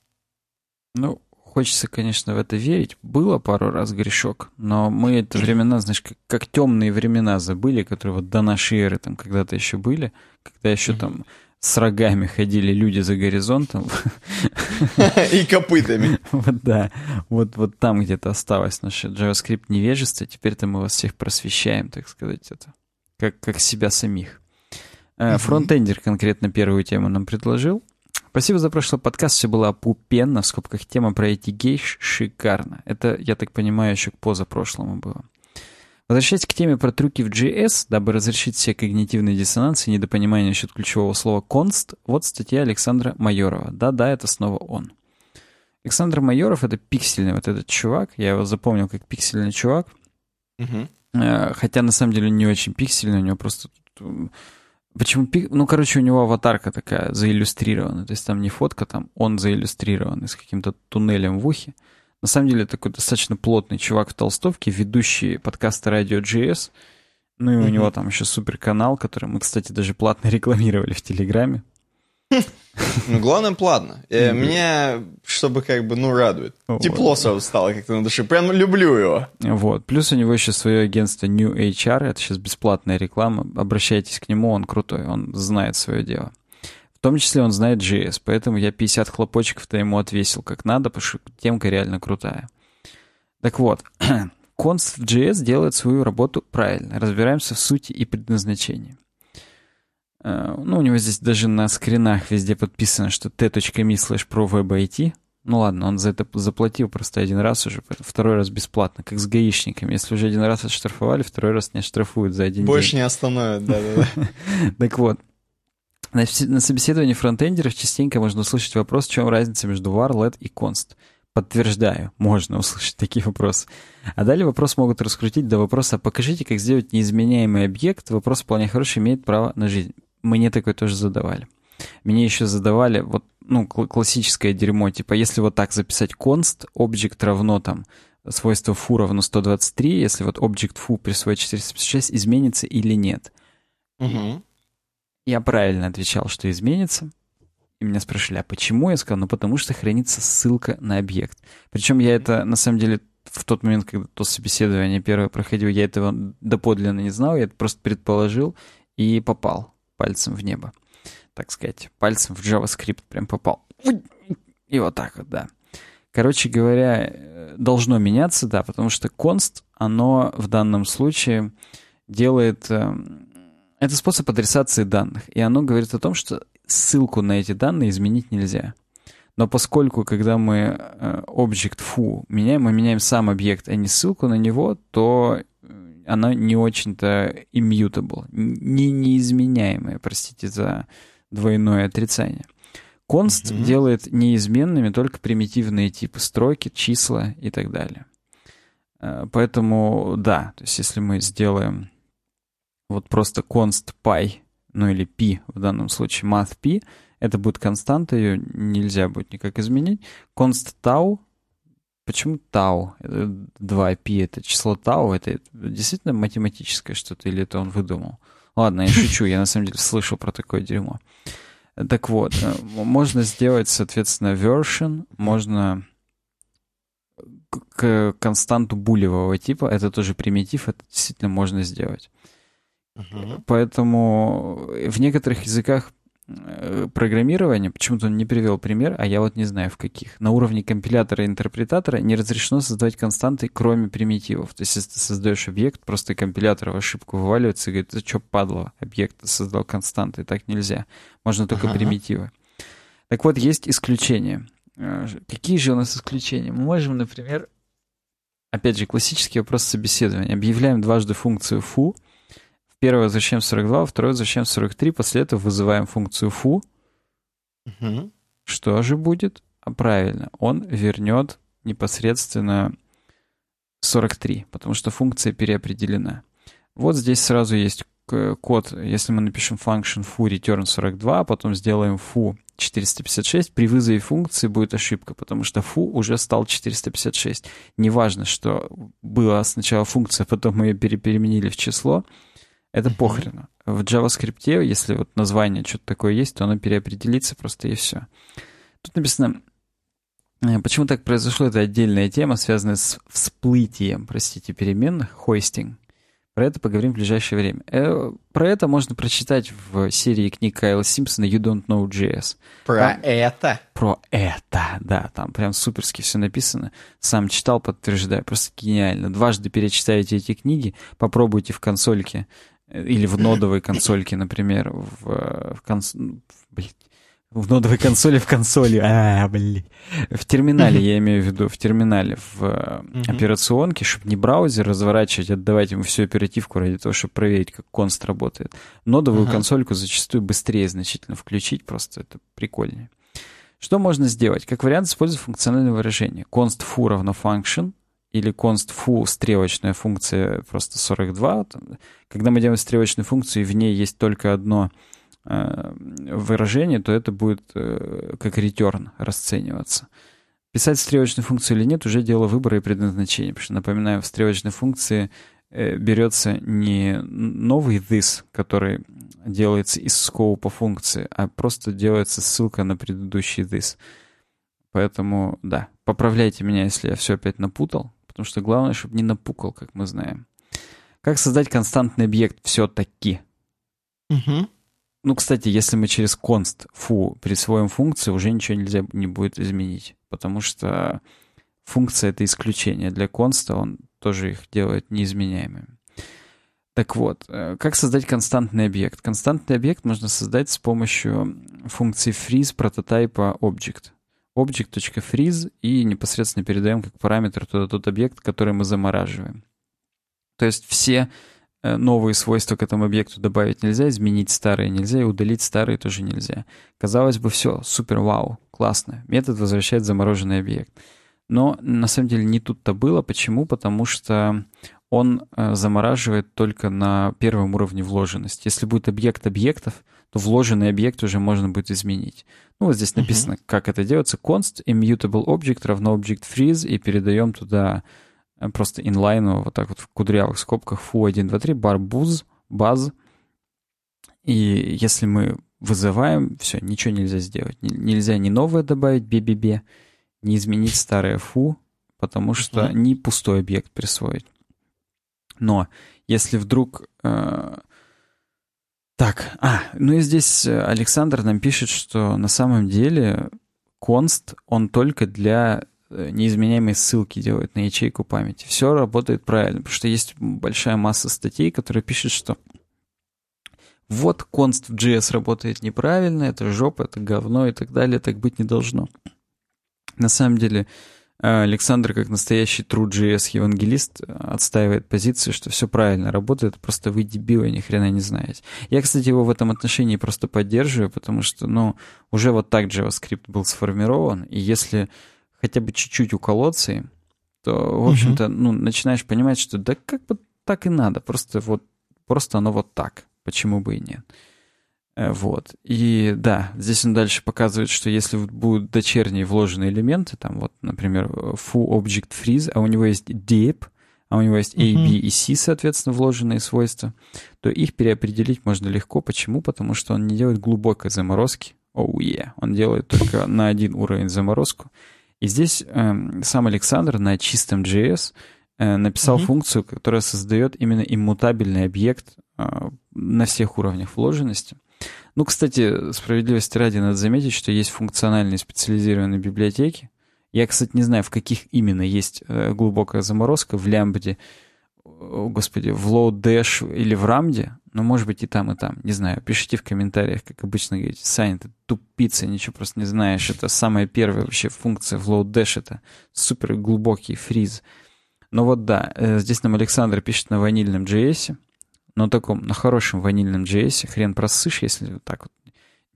Ну, хочется, конечно, в это верить. Было пару раз грешок, но мы это времена, знаешь, как, как темные времена забыли, которые вот до нашей эры там когда-то еще были, когда еще там с рогами ходили люди за горизонтом. И копытами. Вот да. Вот, вот там где-то осталось наше JavaScript невежество. Теперь-то мы вас всех просвещаем, так сказать, это. Как, как себя самих. Э, фронтендер конкретно первую тему нам предложил. Спасибо за прошлый подкаст, все было опупенно, в скобках тема про эти гейш шикарно. Это, я так понимаю, еще к позапрошлому было. Возвращаясь к теме про трюки в JS, дабы разрешить все когнитивные диссонансы и недопонимания насчет ключевого слова «const», вот статья Александра Майорова. Да-да, это снова он. Александр Майоров — это пиксельный вот этот чувак. Я его запомнил как пиксельный чувак. Угу. Хотя на самом деле не очень пиксельный, у него просто Почему пик? Ну, короче, у него аватарка такая заиллюстрирована. То есть там не фотка, там он заиллюстрирован с каким-то туннелем в ухе. На самом деле такой достаточно плотный чувак в толстовке, ведущий подкаста радио GS. Ну и у mm-hmm. него там еще супер канал, который мы, кстати, даже платно рекламировали в Телеграме. Ну, главное, платно. Э, меня, чтобы как бы, ну, радует. Тепло сразу стало как-то на душе. Прям люблю его. Вот. Плюс у него еще свое агентство New HR. Это сейчас бесплатная реклама. Обращайтесь к нему, он крутой. Он знает свое дело. В том числе он знает JS. Поэтому я 50 хлопочков-то ему отвесил как надо, потому что темка реально крутая. Так вот, Const в JS делает свою работу правильно. Разбираемся в сути и предназначении. Э, ну, у него здесь даже на скринах везде подписано, что t.me slash pro Ну ладно, он за это заплатил просто один раз уже, второй раз бесплатно, как с гаишниками. Если уже один раз отштрафовали, второй раз не оштрафуют за один Больше день. не остановят, да-да-да. Так вот, на собеседовании фронтендеров частенько можно услышать вопрос, в чем разница между var, let и const. Подтверждаю, можно услышать такие вопросы. А далее вопрос могут раскрутить до вопроса «покажите, как сделать неизменяемый объект». Вопрос вполне хороший, имеет право на жизнь. Мне такое тоже задавали. Мне еще задавали вот, ну, классическое дерьмо, типа, если вот так записать const, object равно там свойство foo равно 123, если вот object foo присвоить 456, изменится или нет. Угу. Я правильно отвечал, что изменится. И меня спрашивали, а почему? Я сказал, ну потому что хранится ссылка на объект. Причем я это, на самом деле, в тот момент, когда то собеседование первое проходил, я этого доподлинно не знал, я это просто предположил и попал пальцем в небо, так сказать. Пальцем в JavaScript прям попал. И вот так вот, да. Короче говоря, должно меняться, да, потому что const, оно в данном случае делает... Э, это способ адресации данных, и оно говорит о том, что ссылку на эти данные изменить нельзя. Но поскольку, когда мы э, object foo меняем, мы меняем сам объект, а не ссылку на него, то она не очень-то immutable, не неизменяемая, простите за двойное отрицание. Const mm-hmm. делает неизменными только примитивные типы строки, числа и так далее. Э, поэтому, да, то есть если мы сделаем вот просто const pi, ну или pi в данном случае, math pi, это будет константа, ее нельзя будет никак изменить. Const tau Почему тау? 2π это число тау, это действительно математическое что-то, или это он выдумал? Ладно, я шучу, я на самом деле слышал про такое дерьмо. Так вот, э, можно сделать, соответственно, version, можно к константу булевого типа, это тоже примитив, это действительно можно сделать. Uh-huh. Поэтому в некоторых языках Э, программирования, почему-то он не привел пример, а я вот не знаю в каких. На уровне компилятора и интерпретатора не разрешено создавать константы, кроме примитивов. То есть, если ты создаешь объект, просто компилятор в ошибку вываливается и говорит, это что, падло, объект создал константы, так нельзя. Можно только ага. примитивы. Так вот, есть исключения. Э, какие же у нас исключения? Мы можем, например, опять же, классический вопрос собеседования. Объявляем дважды функцию foo, первое возвращаем 42, второе возвращаем 43, после этого вызываем функцию foo. Угу. Что же будет? А правильно, он вернет непосредственно 43, потому что функция переопределена. Вот здесь сразу есть код, если мы напишем function foo return 42, а потом сделаем foo 456, при вызове функции будет ошибка, потому что фу уже стал 456. Неважно, что была сначала функция, потом мы ее переменили в число, это похрена. В JavaScript, если вот название что-то такое есть, то оно переопределится просто и все. Тут написано, э, почему так произошло, это отдельная тема, связанная с всплытием, простите, переменных, хостинг. Про это поговорим в ближайшее время. Э, про это можно прочитать в серии книг Кайла Симпсона «You Don't Know JS». Про там, это? Про это, да. Там прям суперски все написано. Сам читал, подтверждаю. Просто гениально. Дважды перечитайте эти книги, попробуйте в консольке или в нодовой консольке, например, в, э, в, конс... блин, в нодовой консоли в консоли. А, блин. В терминале, я имею в виду, в терминале, в uh-huh. операционке, чтобы не браузер разворачивать, отдавать ему всю оперативку ради того, чтобы проверить, как конст работает. Нодовую uh-huh. консольку зачастую быстрее значительно включить, просто это прикольнее. Что можно сделать? Как вариант использовать функциональное выражение. const foo равно function, или const foo стрелочная функция просто 42. Когда мы делаем стрелочную функцию, и в ней есть только одно Э, выражение, то это будет э, как return расцениваться. Писать стрелочную функцию или нет уже дело выбора и предназначения. Потому что, напоминаю, в стрелочной функции э, берется не новый this, который делается из скоупа функции, а просто делается ссылка на предыдущий this. Поэтому, да, поправляйте меня, если я все опять напутал, потому что главное, чтобы не напукал, как мы знаем. Как создать константный объект все-таки? Угу. Ну, кстати, если мы через const фу присвоим функции, уже ничего нельзя не будет изменить, потому что функция — это исключение. Для const он тоже их делает неизменяемыми. Так вот, э, как создать константный объект? Константный объект можно создать с помощью функции freeze прототипа object. object.freeze и непосредственно передаем как параметр туда тот объект, который мы замораживаем. То есть все Э, новые свойства к этому объекту добавить нельзя, изменить старые нельзя, и удалить старые тоже нельзя. Казалось бы, все, супер, вау, классно. Метод возвращает замороженный объект. Но на самом деле не тут-то было. Почему? Потому что он э, замораживает только на первом уровне вложенности. Если будет объект объектов, то вложенный объект уже можно будет изменить. Ну, вот здесь написано, uh-huh. как это делается. const immutable object равно object freeze, и передаем туда Э, просто инлайну, вот так вот в кудрявых скобках фу 1, 2, 3, барбуз, баз. И если мы вызываем, все, ничего нельзя сделать. Нельзя ни новое добавить, бе-бе-бе, ни изменить старое фу, потому что mm-hmm. не пустой объект присвоить. Но если вдруг... Э, так, а, ну и здесь Александр нам пишет, что на самом деле конст, он только для Э, неизменяемые ссылки делают на ячейку памяти. Все работает правильно, потому что есть большая масса статей, которые пишут, что вот const в JS работает неправильно, это жопа, это говно и так далее, так быть не должно. На самом деле, э, Александр, как настоящий true.js евангелист, отстаивает позицию, что все правильно работает, просто вы дебилы, ни хрена не знаете. Я, кстати, его в этом отношении просто поддерживаю, потому что, ну, уже вот так JavaScript был сформирован, и если хотя бы чуть-чуть уколоться им, то, в общем-то, угу. ну, начинаешь понимать, что да как бы так и надо, просто вот, просто оно вот так, почему бы и нет. Э, вот. И да, здесь он дальше показывает, что если будут дочерние вложенные элементы, там вот, например, foo object freeze, а у него есть deep, а у него есть A, B и C, соответственно, вложенные свойства, то их переопределить можно легко. Почему? Потому что он не делает глубокой заморозки. Oh yeah. Он делает только на один уровень заморозку. И здесь э, сам Александр на чистом JS э, написал mm-hmm. функцию, которая создает именно иммутабельный объект э, на всех уровнях вложенности. Ну, кстати, справедливости ради надо заметить, что есть функциональные специализированные библиотеки. Я, кстати, не знаю, в каких именно есть э, глубокая заморозка, в лямбде, о, господи, в Lodash или в Рамде, но может быть и там, и там, не знаю. Пишите в комментариях, как обычно говорите, Саня, ты тупица, ничего просто не знаешь. Это самая первая вообще функция в Lodash, это супер глубокий фриз. Но вот да, э, здесь нам Александр пишет на ванильном JS, но таком, на хорошем ванильном JS, хрен просышь, если вот так вот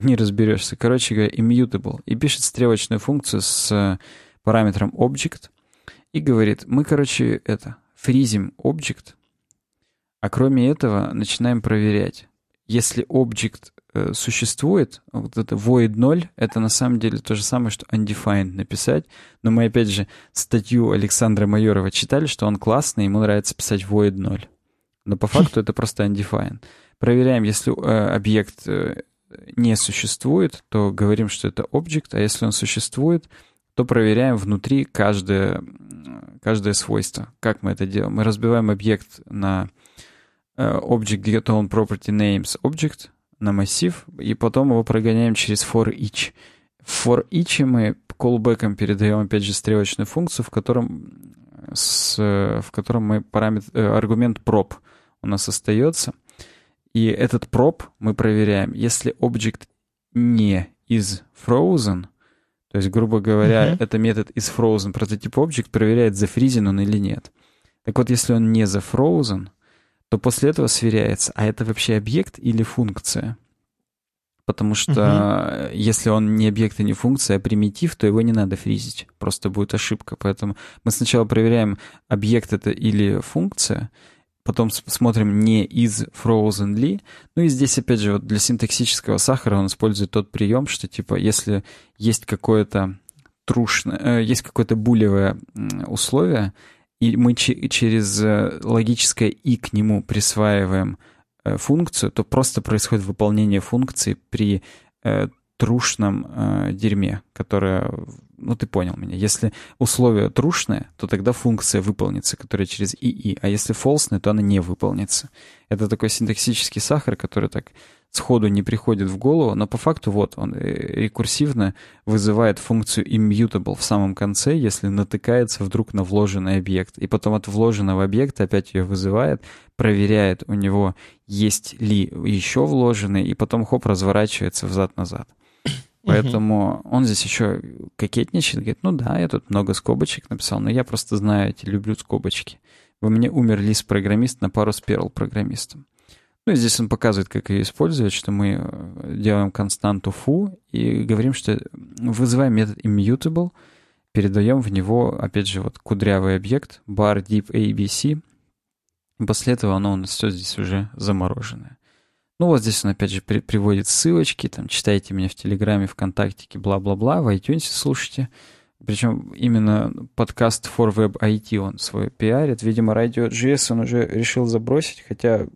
не разберешься. Короче говоря, immutable. И пишет стрелочную функцию с параметром object и говорит, мы, короче, это, фризим объект, а кроме этого начинаем проверять. Если объект э, существует, вот это void 0, это на самом деле то же самое, что undefined написать. Но мы, опять же, статью Александра Майорова читали, что он классный, ему нравится писать void 0. Но по факту это просто undefined. Проверяем, если э, объект э, не существует, то говорим, что это объект, а если он существует, то проверяем внутри каждое, каждое свойство. Как мы это делаем? Мы разбиваем объект на э, object get on property names object, на массив, и потом его прогоняем через for each. В for each мы callback передаем, опять же, стрелочную функцию, в котором, с, в котором мы параметр, э, аргумент prop у нас остается. И этот prop мы проверяем. Если объект не из frozen, то есть, грубо говоря, uh-huh. это метод из frozen прототип object проверяет, зафризен он или нет. Так вот, если он не зафроузен, то после этого сверяется, а это вообще объект или функция. Потому что uh-huh. если он не объект и не функция, а примитив, то его не надо фризить. Просто будет ошибка. Поэтому мы сначала проверяем, объект это или функция, потом смотрим не из frozenly. Ну и здесь, опять же, вот для синтаксического сахара он использует тот прием, что типа если есть какое-то трушное, э, есть какое-то булевое условие, и мы через э, логическое «и» к нему присваиваем э, функцию, то просто происходит выполнение функции при трушном дерьме, которое ну ты понял меня. Если условие трушное, то тогда функция выполнится, которая через ИИ, а если фолсная, то она не выполнится. Это такой синтаксический сахар, который так сходу не приходит в голову, но по факту вот он э, рекурсивно вызывает функцию immutable в самом конце, если натыкается вдруг на вложенный объект. И потом от вложенного объекта опять ее вызывает, проверяет у него, есть ли еще вложенный, и потом хоп, разворачивается взад-назад. Поэтому угу. он здесь еще кокетничает, говорит, ну да, я тут много скобочек написал, но я просто знаю эти, люблю скобочки. Во мне умер лист-программист на пару с Perl-программистом. Ну и здесь он показывает, как ее использовать, что мы э, делаем константу foo и говорим, что вызываем метод immutable, передаем в него, опять же, вот кудрявый объект, bar deep abc, после этого оно у нас все здесь уже замороженное. Ну вот здесь он опять же при приводит ссылочки, там читайте меня в Телеграме, ВКонтакте, бла-бла-бла, в iTunes слушайте. Причем именно подкаст For Web IT он свой пиарит. Видимо, радио GS он уже решил забросить, хотя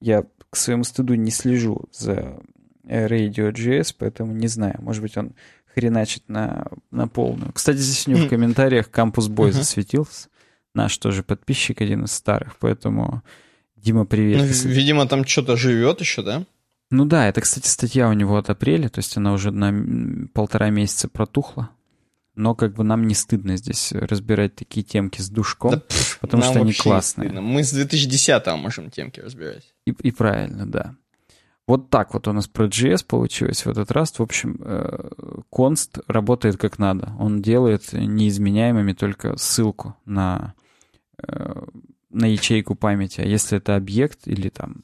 я к своему стыду не слежу за Radio GS, поэтому не знаю. Может быть, он хреначит на, на полную. Кстати, здесь у него в комментариях Campus Boy засветился. Наш тоже подписчик, один из старых, поэтому Дима, привет. Ну, видимо, там что-то живет еще, да? Ну да, это, кстати, статья у него от апреля, то есть она уже на полтора месяца протухла. Но как бы нам не стыдно здесь разбирать такие темки с душком, да, пфф, потому что они классные. Мы с 2010-го можем темки разбирать. И, и правильно, да. Вот так вот у нас про JS получилось в этот раз. В общем, конст э, работает как надо. Он делает неизменяемыми только ссылку на э, на ячейку памяти. А если это объект или там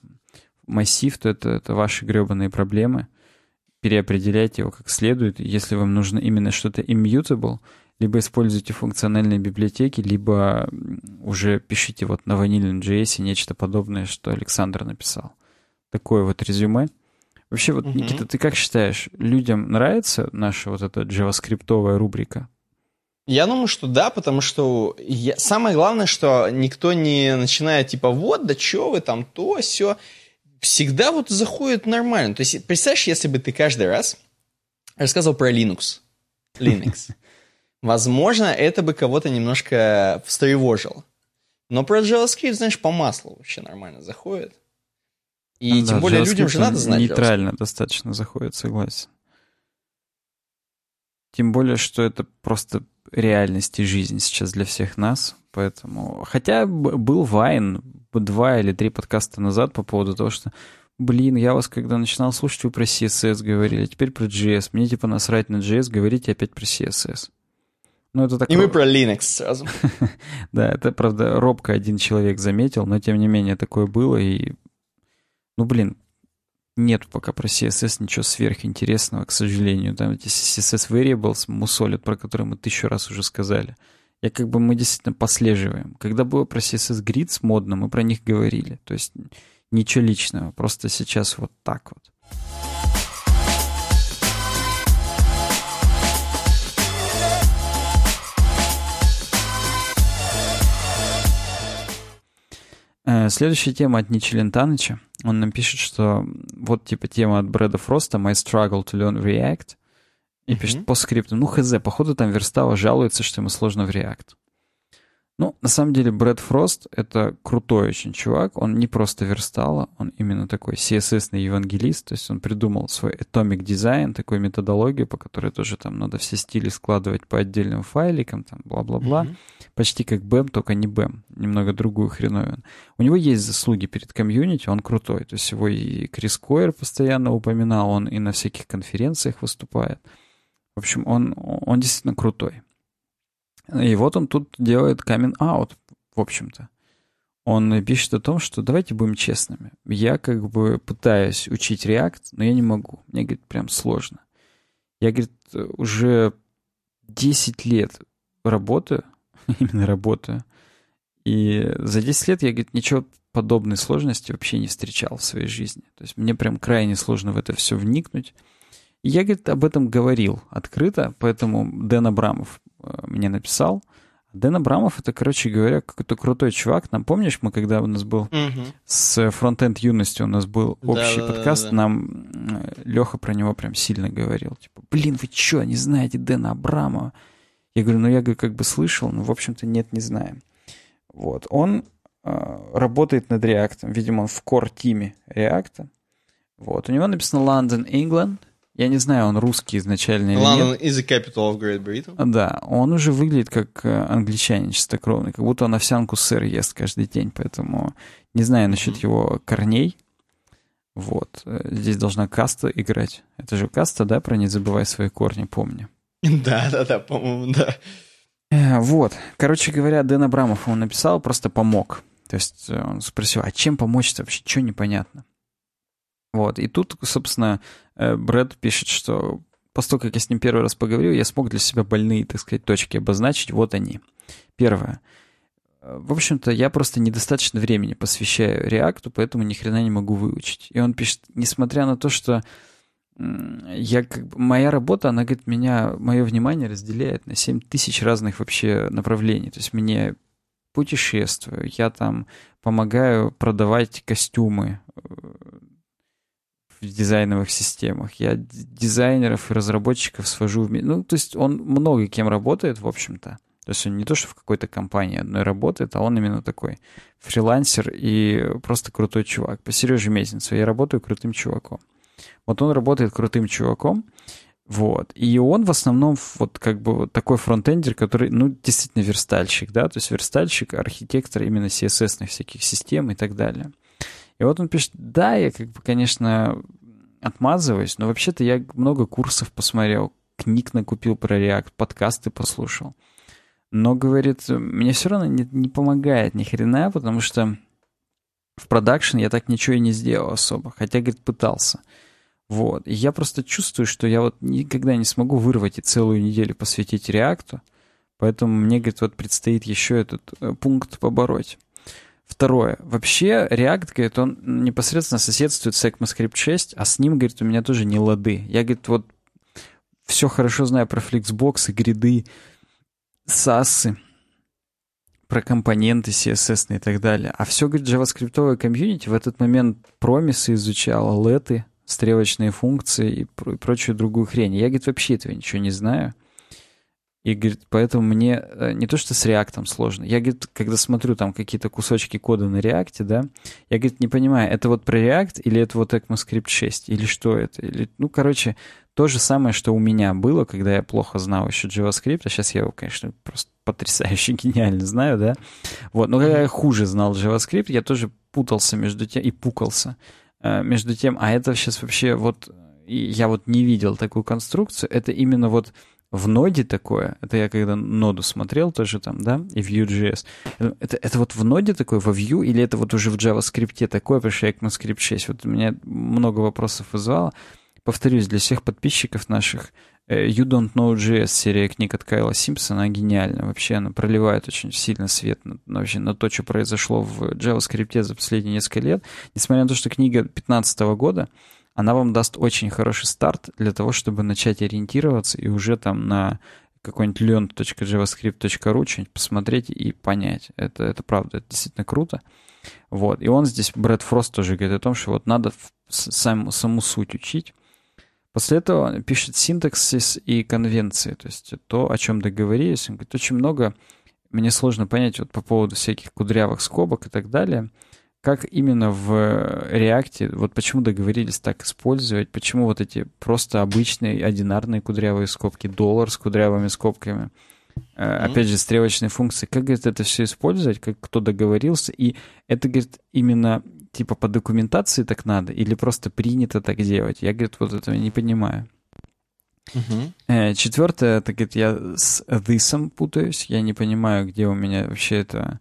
массив, то это, это ваши гребаные проблемы. Переопределяйте его как следует. Если вам нужно именно что-то immutable, либо используйте функциональные библиотеки, либо уже пишите вот на ванильном JS нечто подобное, что Александр написал. Такое вот резюме. Вообще, вот, uh-huh. Никита, ты как считаешь, людям нравится наша вот эта джаваскриптовая рубрика? Я думаю, что да, потому что я... самое главное, что никто не начинает типа вот, да что вы там, то, все. Всегда вот заходит нормально. То есть, представляешь, если бы ты каждый раз рассказывал про Linux, Linux, возможно, это бы кого-то немножко встревожило. Но про JavaScript, знаешь, по маслу вообще нормально заходит. И да, тем более людям же надо знать Нейтрально JavaScript. достаточно заходит, согласен. Тем более, что это просто реальность и жизнь сейчас для всех нас. Поэтому... Хотя был Вайн два или три подкаста назад по поводу того, что Блин, я вас когда начинал слушать, вы про CSS говорили, а теперь про JS. Мне типа насрать на JS, говорите опять про CSS. Ну, это такое... И мы про Linux сразу. да, это, правда, робко один человек заметил, но тем не менее такое было. И, ну, блин, нет пока про CSS ничего сверхинтересного, к сожалению. Там эти CSS variables мусолят, про которые мы тысячу раз уже сказали. Я как бы мы действительно послеживаем. Когда было про CSS Grids модно, мы про них говорили. То есть ничего личного, просто сейчас вот так вот. Э, следующая тема от Ничи Лентаныча. Он нам пишет, что вот типа тема от Брэда Фроста «My struggle to learn React». И mm-hmm. пишет по скрипту. Ну, хз, походу там Верстава жалуется, что ему сложно в React. Ну, на самом деле, Брэд Фрост — это крутой очень чувак. Он не просто верстала, он именно такой CSS-ный евангелист. То есть он придумал свой Atomic Design, такую методологию, по которой тоже там надо все стили складывать по отдельным файликам, там, бла-бла-бла. Mm-hmm. Почти как BEM, только не BEM. Немного другую хреновину. У него есть заслуги перед комьюнити, он крутой. То есть его и Крис Койер постоянно упоминал, он и на всяких конференциях выступает. В общем, он, он действительно крутой. И вот он тут делает камин аут, в общем-то. Он пишет о том, что давайте будем честными. Я как бы пытаюсь учить React, но я не могу. Мне, говорит, прям сложно. Я, говорит, уже 10 лет работаю, именно работаю. И за 10 лет я, говорит, ничего подобной сложности вообще не встречал в своей жизни. То есть мне прям крайне сложно в это все вникнуть. И я, говорит, об этом говорил открыто, поэтому Дэн Абрамов мне написал. Дэн Абрамов — это, короче говоря, какой-то крутой чувак. Нам помнишь, мы когда у нас был угу. с фронтенд юностью у нас был общий да, подкаст, да, да. нам э, Леха про него прям сильно говорил. Типа, блин, вы что, не знаете Дэна Абрамова? Я говорю, ну я говорю, как бы слышал, но, в общем-то, нет, не знаем. Вот. Он э, работает над React. Видимо, он в core-тиме React. Вот. У него написано London, England. Я не знаю, он русский изначально или London нет. is the capital of Great Britain. Да, он уже выглядит как э, англичанин чистокровный, как будто он овсянку сыр ест каждый день, поэтому не знаю насчет mm-hmm. его корней. Вот, э, здесь должна каста играть. Это же каста, да, про «Не забывай свои корни», помню. Да-да-да, по-моему, да. Э, вот, короче говоря, Дэн Абрамов ему написал, просто помог. То есть он спросил, а чем помочь-то вообще, что непонятно? Вот, и тут, собственно, Брэд пишет, что после как я с ним первый раз поговорил, я смог для себя больные, так сказать, точки обозначить. Вот они. Первое. Э, в общем-то, я просто недостаточно времени посвящаю реакту, поэтому ни хрена не могу выучить. И он пишет, несмотря на то, что я как бы, моя работа, она, говорит, меня, мое внимание разделяет на 7 тысяч разных вообще направлений. То есть мне путешествую, я там помогаю продавать костюмы, э, в дизайновых системах. Я дизайнеров и разработчиков свожу в... Ну, то есть он много кем работает, в общем-то. То есть он не то, что в какой-то компании одной работает, а он именно такой фрилансер и просто крутой чувак. По Сереже Мезенцу я работаю крутым чуваком. Вот он работает крутым чуваком, вот. И он в основном вот как бы вот такой фронтендер, который, ну, действительно верстальщик, да, то есть верстальщик, архитектор именно CSS всяких систем и так далее. И вот он пишет, да, я как бы, конечно, отмазываюсь, но вообще-то я много курсов посмотрел, книг накупил про React, подкасты послушал. Но, говорит, мне все равно не, не помогает ни хрена, потому что в продакшн я так ничего и не сделал особо, хотя, говорит, пытался. Вот. И я просто чувствую, что я вот никогда не смогу вырвать и целую неделю посвятить реакту, поэтому мне, говорит, вот предстоит еще этот э, пункт побороть. Второе. Вообще, React, говорит, он непосредственно соседствует с ECMAScript 6, а с ним, говорит, у меня тоже не лады. Я, говорит, вот все хорошо знаю про Flexbox, гриды, SAS, про компоненты CSS и так далее. А все, говорит, JavaScript комьюнити в этот момент промисы изучала, леты, стрелочные функции и, прочую другую хрень. Я, говорит, вообще этого ничего не знаю. И, говорит, поэтому мне э, не то, что с реактом сложно. Я, говорит, когда смотрю там какие-то кусочки кода на реакте, да, я, говорит, не понимаю, это вот про React или это вот ECMAScript 6, или что это? Или, ну, короче, то же самое, что у меня было, когда я плохо знал еще JavaScript, а сейчас я его, конечно, просто потрясающе гениально знаю, да. Вот, но когда я хуже знал JavaScript, я тоже путался между тем и пукался э, между тем, а это сейчас вообще вот, я вот не видел такую конструкцию, это именно вот в ноде такое, это я когда ноду смотрел тоже там, да, и Vue.js, это, это вот в ноде такое, во Vue, или это вот уже в JavaScript такое, потому что ECMAScript 6, вот у меня много вопросов вызвало. Повторюсь, для всех подписчиков наших, э, You Don't Know JS, серия книг от Кайла Симпсона, она гениальна. Вообще она проливает очень сильно свет на, вообще, на то, что произошло в JavaScript за последние несколько лет. Несмотря на то, что книга 2015 года, она вам даст очень хороший старт для того, чтобы начать ориентироваться и уже там на какой-нибудь learn.javascript.ru, что-нибудь посмотреть и понять. Это, это правда, это действительно круто. Вот. И он здесь, Брэд Фрост, тоже говорит о том, что вот надо сам, саму суть учить. После этого он пишет синтаксис и конвенции, то есть то, о чем договорились. Он говорит, очень много, мне сложно понять вот по поводу всяких кудрявых скобок и так далее, как именно в React, вот почему договорились так использовать, почему вот эти просто обычные одинарные кудрявые скобки, доллар с кудрявыми скобками, mm-hmm. опять же, стрелочные функции, как, говорит, это все использовать, как кто договорился, и это, говорит, именно типа по документации так надо или просто принято так делать? Я, говорит, вот этого не понимаю. Uh-huh. Четвертое, это, говорит, я с this путаюсь. Я не понимаю, где у меня вообще это...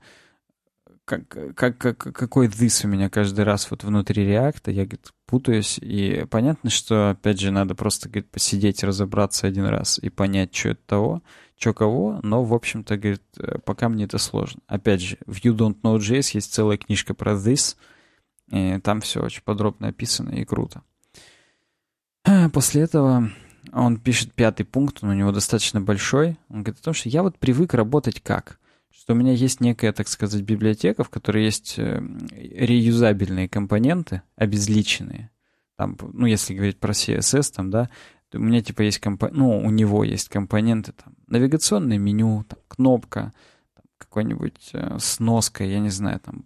Как, как, как, какой this у меня каждый раз вот внутри реакта, я, говорит, путаюсь. И понятно, что, опять же, надо просто, говорит, посидеть, разобраться один раз и понять, что это того, что кого, но, в общем-то, говорит, э, пока мне это сложно. Опять же, в You Don't Know JS есть целая книжка про this — и там все очень подробно описано и круто. После этого он пишет пятый пункт, он у него достаточно большой. Он говорит о том, что я вот привык работать как? Что у меня есть некая, так сказать, библиотека, в которой есть э, реюзабельные компоненты, обезличенные. Там, ну, если говорить про CSS, там, да, у меня типа есть компоненты, ну, у него есть компоненты, там, навигационное меню, там, кнопка, какой-нибудь э, сноска, я не знаю, там,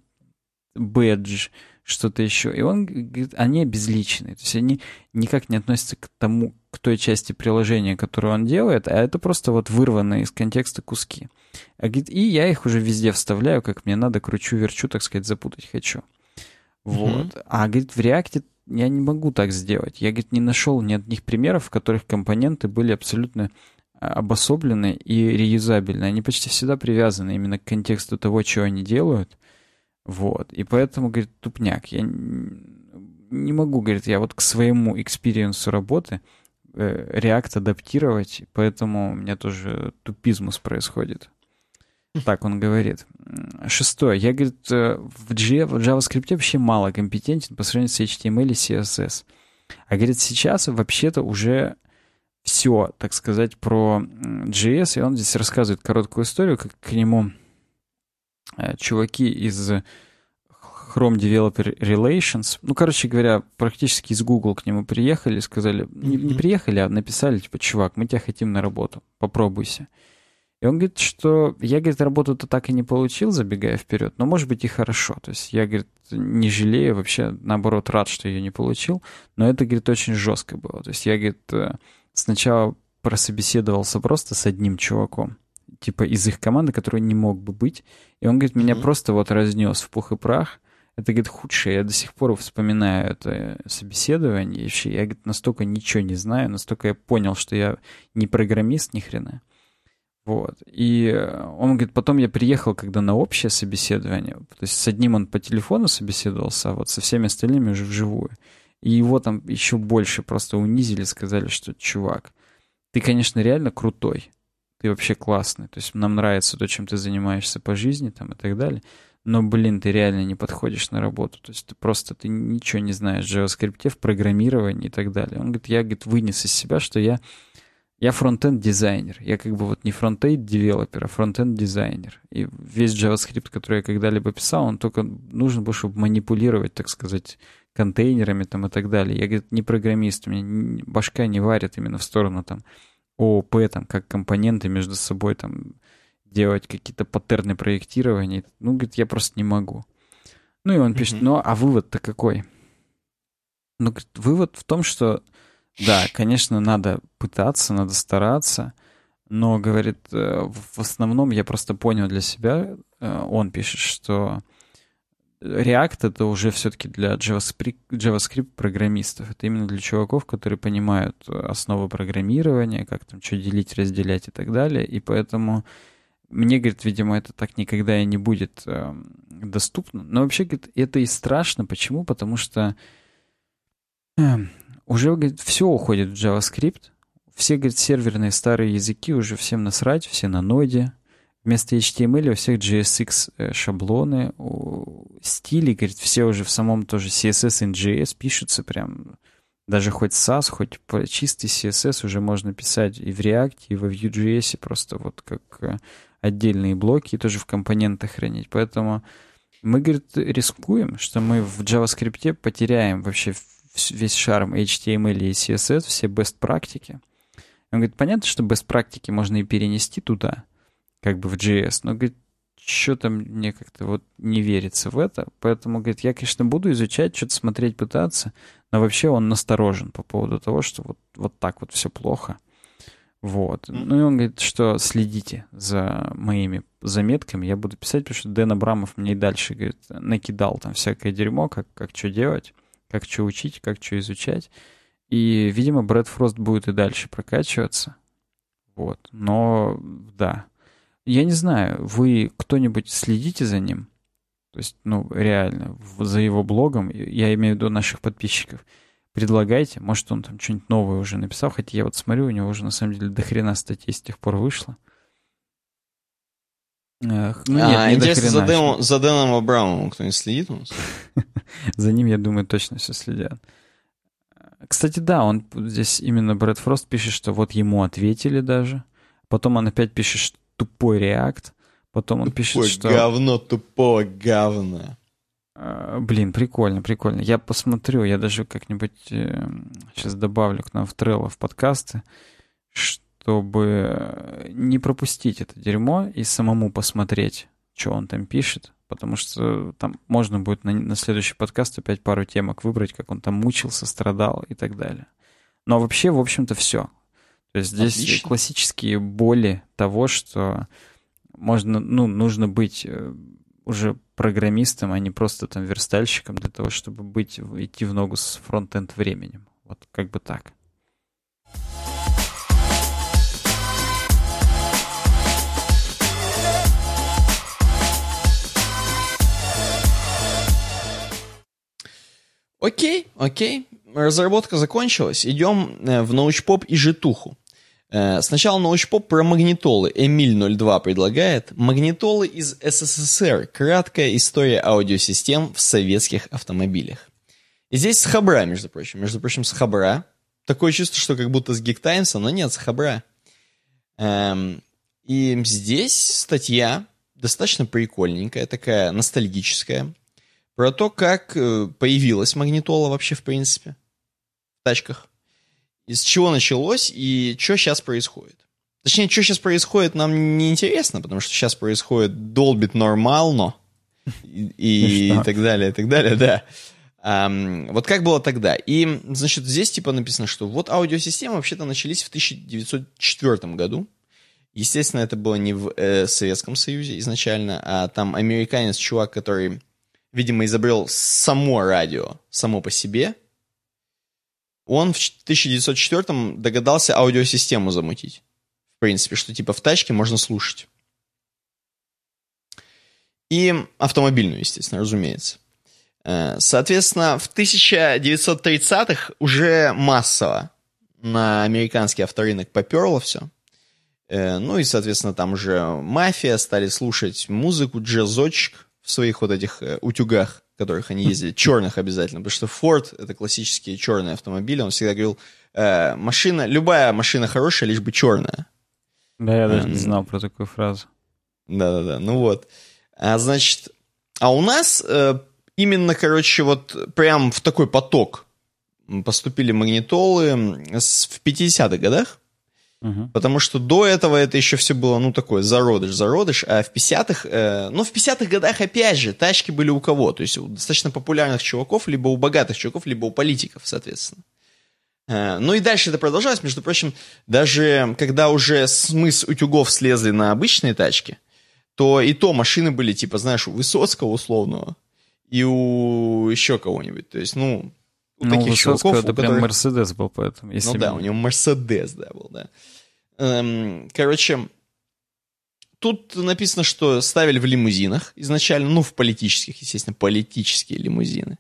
бэдж, что-то еще. И он говорит, они обезличенные. То есть они никак не относятся к тому, к той части приложения, которую он делает, а это просто вот вырванные из контекста куски. А, говорит, и я их уже везде вставляю, как мне надо, кручу-верчу, так сказать, запутать хочу. Вот. Mm-hmm. А, говорит, в React я не могу так сделать. Я, говорит, не нашел ни одних примеров, в которых компоненты были абсолютно а, обособлены и реюзабельны. Они почти всегда привязаны именно к контексту того, что они делают. Вот. И поэтому, говорит, тупняк. Я не могу, говорит, я вот к своему experience у работы э, React адаптировать, поэтому у меня тоже тупизмус происходит. Так он говорит. Шестое. Я, говорит, э, в, G, в JavaScript вообще мало компетентен по сравнению с HTML и CSS. А, говорит, сейчас вообще-то уже все, так сказать, про JS, и он здесь рассказывает короткую историю, как к нему чуваки из Chrome Developer Relations, ну, короче говоря, практически из Google к нему приехали, сказали, не, не приехали, а написали, типа, чувак, мы тебя хотим на работу, попробуйся. И он говорит, что я, говорит, работу-то так и не получил, забегая вперед, но может быть и хорошо. То есть я, говорит, не жалею, вообще, наоборот, рад, что ее не получил, но это, говорит, очень жестко было. То есть я, говорит, э, сначала прособеседовался просто с одним чуваком, типа из их команды, который не мог бы быть. И он говорит, меня mm-hmm. просто вот разнес в пух и прах. Это, говорит, худшее. Я до сих пор вспоминаю это собеседование. Вообще, я, говорит, настолько ничего не знаю, настолько я понял, что я не программист ни хрена. Вот. И он говорит, потом я приехал, когда на общее собеседование, то есть с одним он по телефону собеседовался, а вот со всеми остальными уже вживую. И его там еще больше просто унизили, сказали, что, чувак, ты, конечно, реально крутой, ты вообще классный. То есть нам нравится то, чем ты занимаешься по жизни там и так далее. Но, блин, ты реально не подходишь на работу. То есть ты просто ты ничего не знаешь в JavaScript, в программировании и так далее. Он говорит, я говорит, вынес из себя, что я, я фронтенд дизайнер. Я как бы вот не фронтенд девелопер, а фронтенд дизайнер. И весь JavaScript, который я когда-либо писал, он только нужен был, чтобы манипулировать, так сказать, контейнерами там и так далее. Я, говорит, не программист, у меня башка не варит именно в сторону там ООП, там, как компоненты между собой там делать какие-то паттерны проектирования. Ну, говорит, я просто не могу. Ну, и он пишет, ну, а вывод-то какой? Ну, говорит, вывод в том, что, да, конечно, надо пытаться, надо стараться, но, говорит, э, в основном я просто понял для себя, э, он пишет, что React это уже все-таки для JavaScript, JavaScript программистов. Это именно для чуваков, которые понимают основы программирования, как там что делить, разделять и так далее. И поэтому мне, говорит, видимо, это так никогда и не будет э, доступно. Но вообще, говорит, это и страшно. Почему? Потому что э, уже, говорит, все уходит в JavaScript. Все, говорит, серверные старые языки уже всем насрать, все на ноде, Вместо HTML у всех JSX э, шаблоны, стили, говорит, все уже в самом тоже CSS и JS пишутся прям даже хоть SAS, хоть чистый CSS уже можно писать и в React, и в Vue.js, просто вот как э, отдельные блоки, и тоже в компонентах хранить. Поэтому мы, говорит, рискуем, что мы в JavaScript потеряем вообще весь шарм HTML и CSS, все best практики. Он говорит, понятно, что best практики можно и перенести туда, как бы в JS, но, говорит, что-то мне как-то вот не верится в это. Поэтому, говорит, я, конечно, буду изучать, что-то смотреть, пытаться, но вообще он насторожен по поводу того, что вот, вот так вот все плохо. Вот. Ну и он говорит, что следите за моими заметками. Я буду писать, потому что Дэн Абрамов мне и дальше, говорит, накидал там всякое дерьмо, как, как что делать, как что учить, как что изучать. И, видимо, Брэд Фрост будет и дальше прокачиваться. Вот. Но, да. Я не знаю, вы кто-нибудь следите за ним? То есть, ну, реально, за его блогом, я имею в виду наших подписчиков. Предлагайте, может, он там что-нибудь новое уже написал, хотя я вот смотрю, у него уже на самом деле дохрена статей с тех пор вышло. Эх, ну, нет, а, не интересно, за, Дэном, за Дэном Абрамовым кто-нибудь следит у нас? за ним, я думаю, точно все следят. Кстати, да, он здесь именно Брэд Фрост пишет, что вот ему ответили даже. Потом он опять пишет, тупой реакт. Потом он тупой пишет, что... говно, тупого говна. А, блин, прикольно, прикольно. Я посмотрю, я даже как-нибудь э, сейчас добавлю к нам в Trello в подкасты, чтобы не пропустить это дерьмо и самому посмотреть, что он там пишет, потому что там можно будет на, на следующий подкаст опять пару темок выбрать, как он там мучился, страдал и так далее. Но вообще, в общем-то, все. То есть здесь Отлично. классические боли того, что можно, ну, нужно быть э, уже программистом, а не просто там верстальщиком для того, чтобы быть, идти в ногу с фронт-энд временем. Вот как бы так. Окей, окей. Разработка закончилась. Идем э, в научпоп и житуху. Э, сначала научпоп про магнитолы. Эмиль 02 предлагает. Магнитолы из СССР. Краткая история аудиосистем в советских автомобилях. И здесь с Хабра, между прочим. Между прочим, с Хабра. Такое чувство, что как будто с Geek но нет, с Хабра. Эм, и здесь статья достаточно прикольненькая, такая ностальгическая про то, как э, появилась магнитола вообще в принципе в тачках. Из чего началось и что сейчас происходит. Точнее, что сейчас происходит, нам не интересно, потому что сейчас происходит долбит нормально и, и, и так далее, и так далее, да. Um, вот как было тогда. И, значит, здесь типа написано, что вот аудиосистемы вообще-то начались в 1904 году. Естественно, это было не в э, Советском Союзе изначально, а там американец, чувак, который видимо, изобрел само радио, само по себе, он в 1904-м догадался аудиосистему замутить. В принципе, что типа в тачке можно слушать. И автомобильную, естественно, разумеется. Э, соответственно, в 1930-х уже массово на американский авторынок поперло все. Э, ну и, соответственно, там уже мафия, стали слушать музыку, джазочек, в своих вот этих э, утюгах, которых они ездили, черных обязательно, потому что Ford — это классические черные автомобили, он всегда говорил, э, машина, любая машина хорошая, лишь бы черная. Да, я даже не знал про такую фразу. Да-да-да, ну вот. А, значит, а у нас э, именно, короче, вот прям в такой поток поступили магнитолы в 50-х годах, Угу. Потому что до этого это еще все было, ну, такое, зародыш, зародыш, а в 50-х, э, ну, в 50-х годах, опять же, тачки были у кого? То есть у достаточно популярных чуваков, либо у богатых чуваков, либо у политиков, соответственно. Э, ну и дальше это продолжалось, между прочим, даже когда уже смыс утюгов слезли на обычные тачки, то и то машины были, типа, знаешь, у Высоцкого условного и у еще кого-нибудь. То есть, ну, у ну, таких чуваков, это которых... прям Мерседес был поэтому. Если ну да, у него Мерседес, да, был, да. Эм, короче, тут написано, что ставили в лимузинах изначально, ну, в политических, естественно, политические лимузины.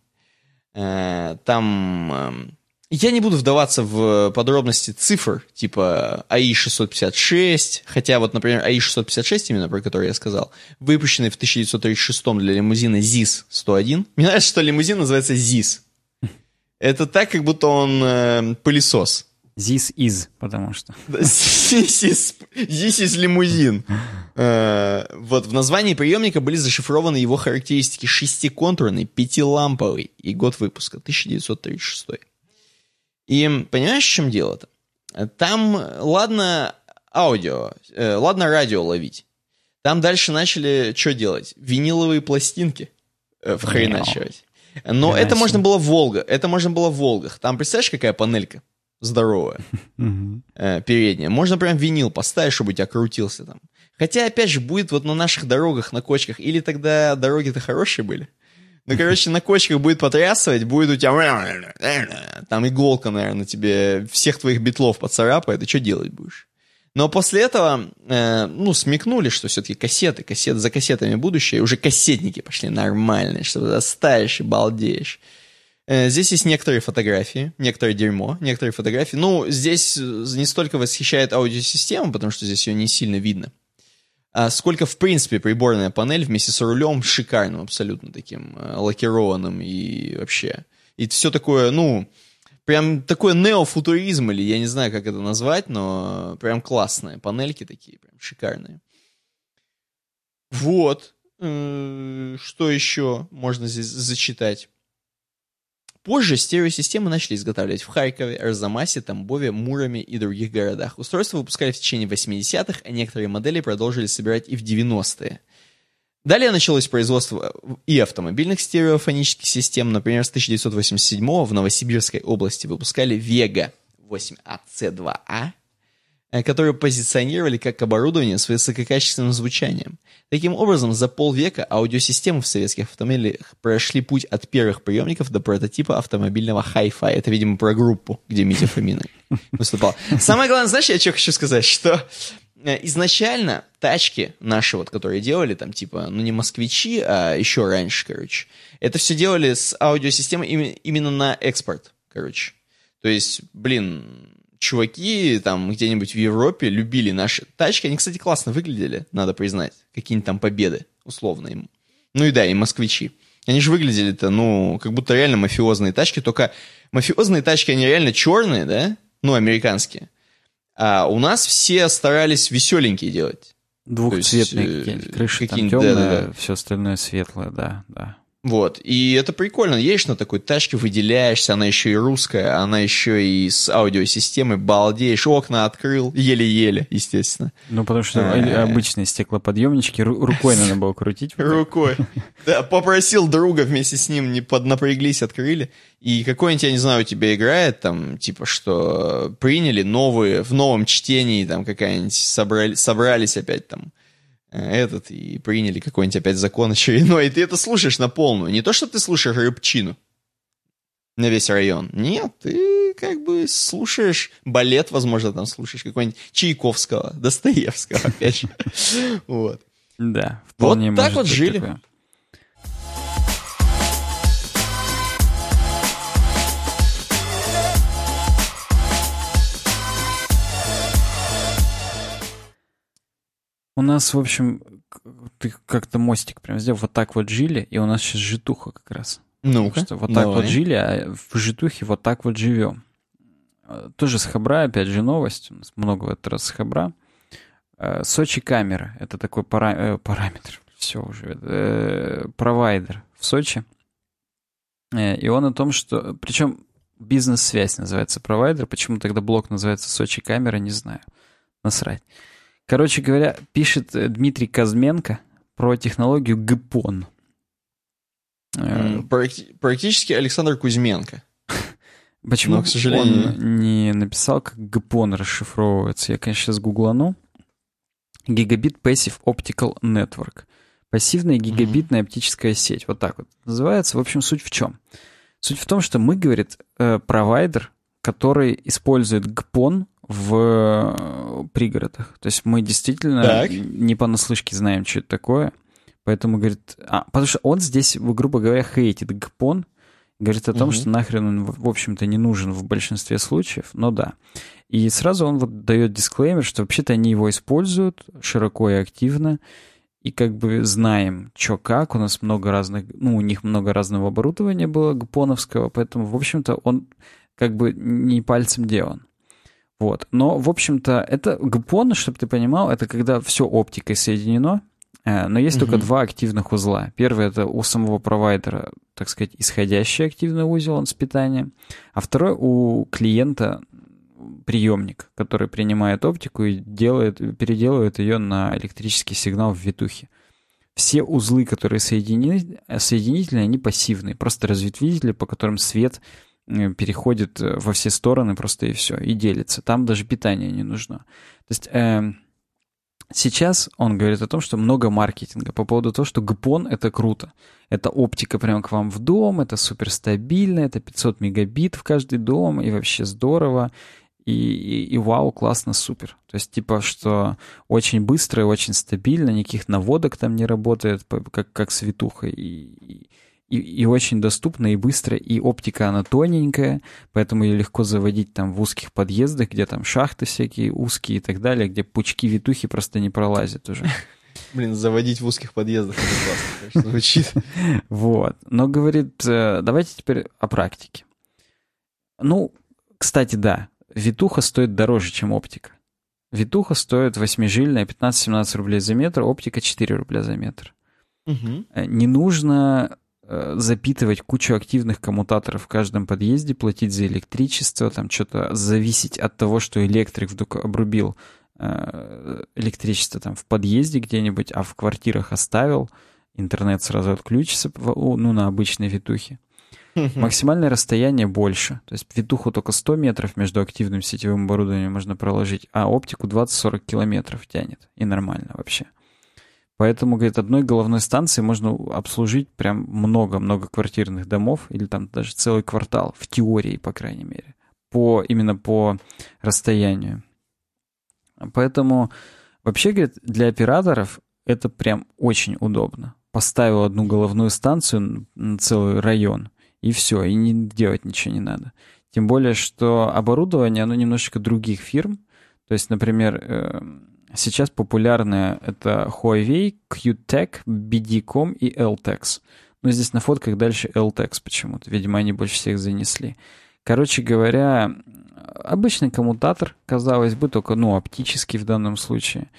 Э, там... Э, я не буду вдаваться в подробности цифр, типа АИ-656, хотя вот, например, АИ-656, именно про который я сказал, выпущенный в 1936 для лимузина ЗИС-101. Мне нравится, что лимузин называется ЗИС. Это так, как будто он э, пылесос. This is, потому что. This is, this is лимузин. Э, вот в названии приемника были зашифрованы его характеристики шестиконтурный, пятиламповый и год выпуска 1936. И понимаешь, в чем дело-то? Там, ладно, аудио, э, ладно, радио ловить. Там дальше начали что делать? Виниловые пластинки э, вхреначивать. Но это можно было в Волга, это можно было в Волгах. Там, представляешь, какая панелька? здоровая, э, передняя. Можно прям винил поставить, чтобы у тебя крутился там. Хотя, опять же, будет вот на наших дорогах, на кочках, или тогда дороги-то хорошие были. Ну, короче, на кочках будет потрясывать, будет у тебя... Там иголка, наверное, тебе всех твоих битлов поцарапает, и что делать будешь? Но после этого, э, ну, смекнули, что все-таки кассеты, кассеты, за кассетами будущее, уже кассетники пошли нормальные, что заставишь и балдеешь. Э, здесь есть некоторые фотографии, некоторое дерьмо, некоторые фотографии. Ну, здесь э, не столько восхищает аудиосистема, потому что здесь ее не сильно видно, а сколько, в принципе, приборная панель вместе с рулем шикарным, абсолютно таким э, лакированным и вообще. И все такое, ну, прям такой неофутуризм, или я не знаю, как это назвать, но прям классные панельки такие, прям шикарные. Вот. Что еще можно здесь зачитать? Позже стереосистемы начали изготавливать в Харькове, Арзамасе, Тамбове, Муроме и других городах. Устройства выпускали в течение 80-х, а некоторые модели продолжили собирать и в 90-е. Далее началось производство и автомобильных стереофонических систем. Например, с 1987 в Новосибирской области выпускали Vega 8AC2A, Э, которые позиционировали как оборудование с высококачественным звучанием. Таким образом, за полвека аудиосистемы в советских автомобилях прошли путь от первых приемников до прототипа автомобильного хай-фай. Это, видимо, про группу, где Митя Фомин выступал. Самое главное, знаешь, я что хочу сказать, что э, изначально тачки наши, вот, которые делали, там, типа, ну, не москвичи, а еще раньше, короче, это все делали с аудиосистемой именно на экспорт, короче. То есть, блин, чуваки там где-нибудь в Европе любили наши тачки. Они, кстати, классно выглядели, надо признать. Какие-нибудь там победы, условно им. Ну и да, и москвичи. Они же выглядели-то, ну, как будто реально мафиозные тачки, только мафиозные тачки, они реально черные, да? Ну, американские. А у нас все старались веселенькие делать. Двухцветные какие-нибудь, крыша какие там темная, да, да, да. все остальное светлое, да, да. Вот, и это прикольно. Едешь на такой тачке, выделяешься, она еще и русская, она еще и с аудиосистемой, балдеешь, окна открыл, еле-еле, естественно. Ну, потому что а обычные стеклоподъемнички рукой надо было крутить. Рукой. Да, попросил друга вместе с ним, не поднапряглись, открыли. И какой-нибудь, я не знаю, у тебя играет, там, типа, что приняли новые, в новом чтении, там, какая-нибудь, собрали, собрались опять там этот, и приняли какой-нибудь опять закон очередной, и ты это слушаешь на полную. Не то, что ты слушаешь рыбчину на весь район. Нет, ты как бы слушаешь балет, возможно, там слушаешь какой-нибудь Чайковского, Достоевского, опять же. Вот. Да, вполне Вот так вот жили. У нас, в общем, ты как-то мостик прям сделал, вот так вот жили, и у нас сейчас житуха как раз. ну что вот так вот жили, а в житухе вот так вот живем. А, тоже с Хабра, опять же, новость. У нас много в этот раз с Хабра. А, Сочи камера. Это такой пара... э, параметр. Все уже. Э, провайдер в Сочи. Э, и он о том, что... Причем бизнес-связь называется провайдер. Почему тогда блок называется Сочи камера, не знаю. Насрать. Короче говоря, пишет э, Дмитрий Казменко про технологию ГПОН. Э, практически Александр Кузьменко. Почему Но, к сожалению... он не написал, как ГПОН расшифровывается? Я, конечно, сейчас гуглану. Гигабит Passive Optical Network. Пассивная гигабитная оптическая сеть. Вот так вот называется. В общем, суть в чем? Суть в том, что мы, говорит, э, провайдер, который использует ГПОН в э, пригородах. То есть мы действительно так. не понаслышке знаем, что это такое. Поэтому, говорит... А, потому что он здесь, грубо говоря, хейтит ГПОН, говорит о том, угу. что нахрен он, в общем-то, не нужен в большинстве случаев, но да. И сразу он вот дает дисклеймер, что вообще-то они его используют широко и активно, и как бы знаем, что как. У нас много разных, ну, у них много разного оборудования было гпоновского, поэтому, в общем-то, он как бы не пальцем делан. Вот. Но, в общем-то, это гпон, чтобы ты понимал, это когда все оптикой соединено, э, но есть угу. только два активных узла. Первый это у самого провайдера, так сказать, исходящий активный узел, он с питанием, а второй у клиента приемник, который принимает оптику и делает, переделывает ее на электрический сигнал в витухе. Все узлы, которые соединены, соединительные, они пассивные, просто разветвители, по которым свет переходит э, во все стороны просто и все, и делится. Там даже питание не нужно. То есть э, сейчас он говорит о том, что много маркетинга по поводу того, что ГПОН — это круто. Это оптика прямо к вам в дом, это суперстабильно, это 500 мегабит в каждый дом, и вообще здорово и, и, и вау, классно, супер. То есть, типа, что очень быстро и очень стабильно, никаких наводок там не работает, как, как светуха, и, и, и очень доступно, и быстро, и оптика, она тоненькая, поэтому ее легко заводить там в узких подъездах, где там шахты всякие узкие и так далее, где пучки витухи просто не пролазят уже. Блин, заводить в узких подъездах это классно, конечно, звучит. Вот. Но говорит, э, давайте теперь о практике. Ну, кстати, да, Витуха стоит дороже, чем оптика. Витуха стоит восьмижильная 15-17 рублей за метр, оптика 4 рубля за метр. Угу. Не нужно запитывать кучу активных коммутаторов в каждом подъезде, платить за электричество, там что-то зависеть от того, что электрик вдруг обрубил э, электричество там в подъезде где-нибудь, а в квартирах оставил, интернет сразу отключится ну, на обычной витухе. Максимальное расстояние больше. То есть витуху только 100 метров между активным сетевым оборудованием можно проложить, а оптику 20-40 километров тянет. И нормально вообще. Поэтому, говорит, одной головной станции можно обслужить прям много-много квартирных домов или там даже целый квартал, в теории, по крайней мере, по, именно по расстоянию. Поэтому вообще, говорит, для операторов это прям очень удобно. Поставил одну головную станцию на целый район, и все, и не делать ничего не надо. Тем более, что оборудование, оно немножечко других фирм. То есть, например, эм, сейчас популярное это Huawei, QTech, BD.com и LTEX. Но здесь на фотках дальше LTEX почему-то. Видимо, они больше всех занесли. Короче говоря, обычный коммутатор, казалось бы, только, ну, оптический в данном случае.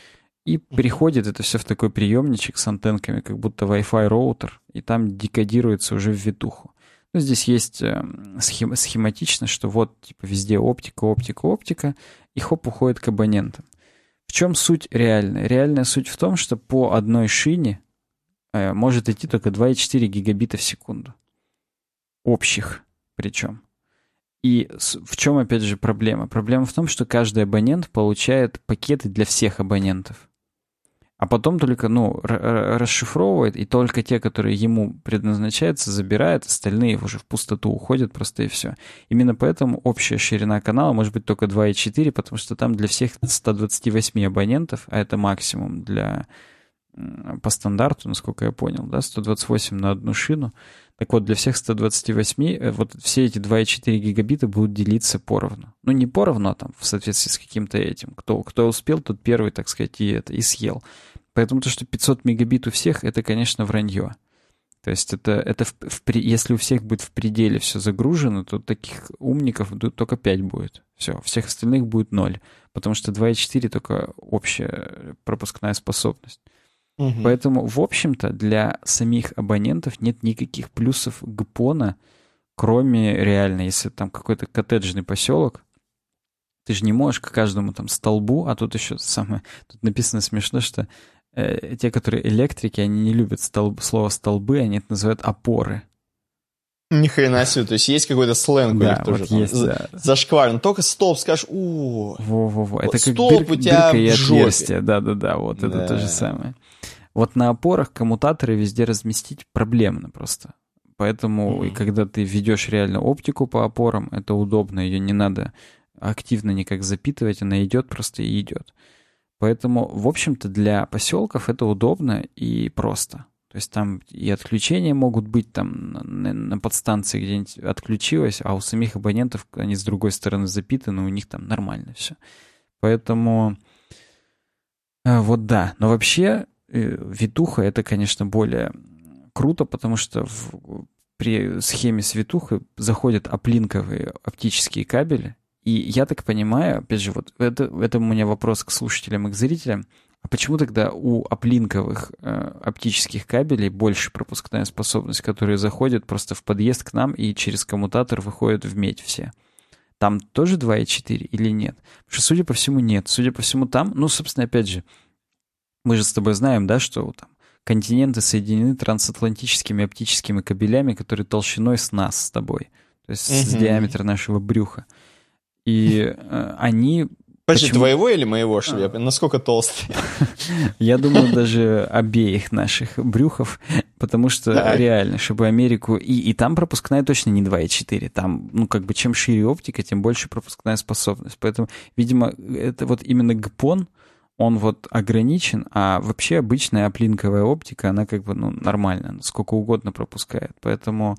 И приходит это все в такой приемничек с антенками, как будто Wi-Fi роутер, и там декодируется уже в витуху. Ну, здесь есть э, схем, схематично, что вот типа везде оптика, оптика, оптика, и хоп, уходит к абонентам. В чем суть реальная? Реальная суть в том, что по одной шине э, может идти только 2,4 гигабита в секунду. Общих причем. И в чем, опять же, проблема? Проблема в том, что каждый абонент получает пакеты для всех абонентов а потом только, ну, расшифровывает, и только те, которые ему предназначаются, забирает, остальные уже в пустоту уходят просто и все. Именно поэтому общая ширина канала может быть только 2,4, потому что там для всех 128 абонентов, а это максимум для по стандарту, насколько я понял, да, 128 на одну шину. Так вот, для всех 128, э, вот все эти 2,4 гигабита будут делиться поровну. Ну, не поровну, а там в соответствии с каким-то этим. Кто, кто успел, тот первый, так сказать, и это, и съел. Поэтому то, что 500 мегабит у всех, это, конечно, вранье. То есть это, это в, в, если у всех будет в пределе все загружено, то таких умников только 5 будет. Все, всех остальных будет 0. Потому что 2,4 только общая пропускная способность. Угу. Поэтому, в общем-то, для самих абонентов нет никаких плюсов ГПОНа, кроме реально, если там какой-то коттеджный поселок, ты же не можешь к каждому там столбу, а тут еще самое, тут написано смешно, что э, те, которые электрики, они не любят столб, слово столбы, они это называют опоры. Ни хрена себе, то есть есть какой-то сленг да, у них тоже. Вот там, есть, да. Зашкварен. Только столб скажешь, у Во-во-во. Это как столб дыр, у тебя дырка и отверстие. Да-да-да, вот да. это то же самое. Вот на опорах коммутаторы везде разместить проблемно просто. Поэтому, mm-hmm. и когда ты ведешь реально оптику по опорам, это удобно, ее не надо активно никак запитывать, она идет просто и идет. Поэтому, в общем-то, для поселков это удобно и просто. То есть там и отключения могут быть, там на, подстанции где-нибудь отключилось, а у самих абонентов они с другой стороны запитаны, у них там нормально все. Поэтому э, вот да. Но вообще э, витуха это, конечно, более круто, потому что в, при схеме с витухой заходят оплинковые оптические кабели. И я так понимаю, опять же, вот это, это у меня вопрос к слушателям и к зрителям. А почему тогда у оплинковых э, оптических кабелей больше пропускная способность, которые заходят просто в подъезд к нам и через коммутатор выходят в медь все? Там тоже 2,4 или нет? Потому что, судя по всему, нет. Судя по всему, там, ну, собственно, опять же, мы же с тобой знаем, да, что там континенты соединены трансатлантическими оптическими кабелями, которые толщиной с нас с тобой. То есть mm-hmm. с диаметра нашего брюха. И э, они Подожди, Почему? твоего или моего, что а. Насколько толстый? Я думаю, даже обеих наших брюхов, потому что да. реально, чтобы Америку... И, и там пропускная точно не 2,4. Там, ну, как бы, чем шире оптика, тем больше пропускная способность. Поэтому, видимо, это вот именно ГПОН, он вот ограничен, а вообще обычная оплинковая оптика, она как бы, ну, нормально, сколько угодно пропускает. Поэтому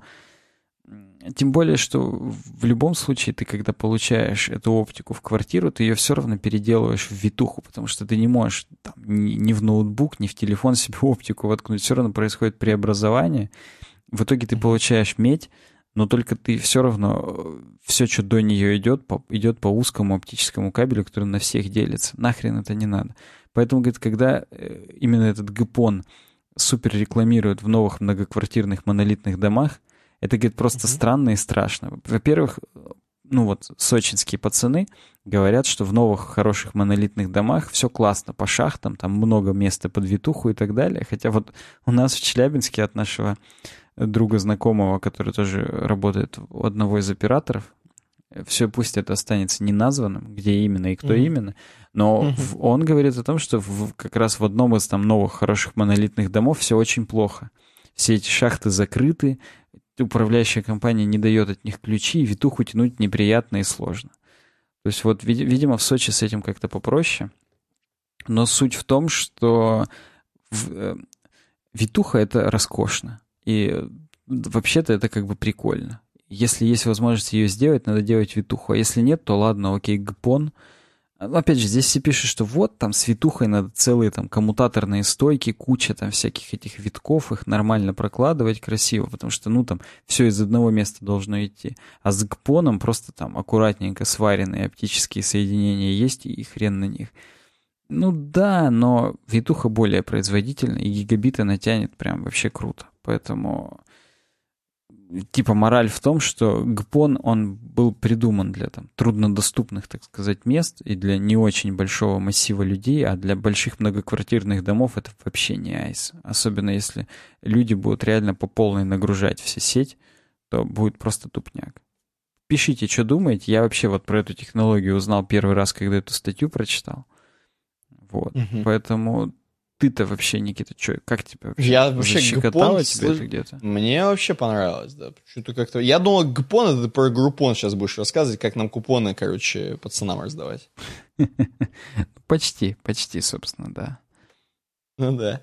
тем более, что в любом случае ты, когда получаешь эту оптику в квартиру, ты ее все равно переделываешь в витуху, потому что ты не можешь там, ни, ни в ноутбук, ни в телефон себе оптику воткнуть. Все равно происходит преобразование. В итоге ты получаешь медь, но только ты все равно, э, все, что до нее идет, по, идет по узкому оптическому кабелю, который на всех делится. Нахрен это не надо. Поэтому, говорит, когда э, именно этот ГПОН супер рекламируют в новых многоквартирных монолитных домах, это, говорит, просто mm-hmm. странно и страшно. Во-первых, ну вот сочинские пацаны говорят, что в новых хороших монолитных домах все классно по шахтам, там много места под витуху и так далее. Хотя вот у нас в Челябинске от нашего друга знакомого, который тоже работает у одного из операторов, все пусть это останется неназванным, где именно и кто mm-hmm. именно, но mm-hmm. в, он говорит о том, что в, как раз в одном из там новых хороших монолитных домов все очень плохо. Все эти шахты закрыты, управляющая компания не дает от них ключи, и витуху тянуть неприятно и сложно. То есть вот, видимо, в Сочи с этим как-то попроще. Но суть в том, что в, э, витуха — это роскошно. И вообще-то это как бы прикольно. Если есть возможность ее сделать, надо делать витуху. А если нет, то ладно, окей, гпон — опять же, здесь все пишут, что вот там с витухой надо целые там коммутаторные стойки, куча там всяких этих витков, их нормально прокладывать красиво, потому что, ну, там все из одного места должно идти. А с ГПОНом просто там аккуратненько сваренные оптические соединения есть, и хрен на них. Ну да, но витуха более производительна, и гигабиты натянет прям вообще круто. Поэтому типа мораль в том, что ГПОН, он был придуман для там труднодоступных, так сказать, мест и для не очень большого массива людей, а для больших многоквартирных домов это вообще не айс. Особенно если люди будут реально по полной нагружать все сеть, то будет просто тупняк. Пишите, что думаете. Я вообще вот про эту технологию узнал первый раз, когда эту статью прочитал. Вот. Угу. Поэтому ты-то вообще, Никита, что, как тебе вообще? Я вообще тебе это где-то? Мне вообще понравилось, да. Что-то как-то... Я думал, Гпон это про Группон сейчас будешь рассказывать, как нам купоны, короче, пацанам раздавать. Почти, почти, собственно, да. Ну да.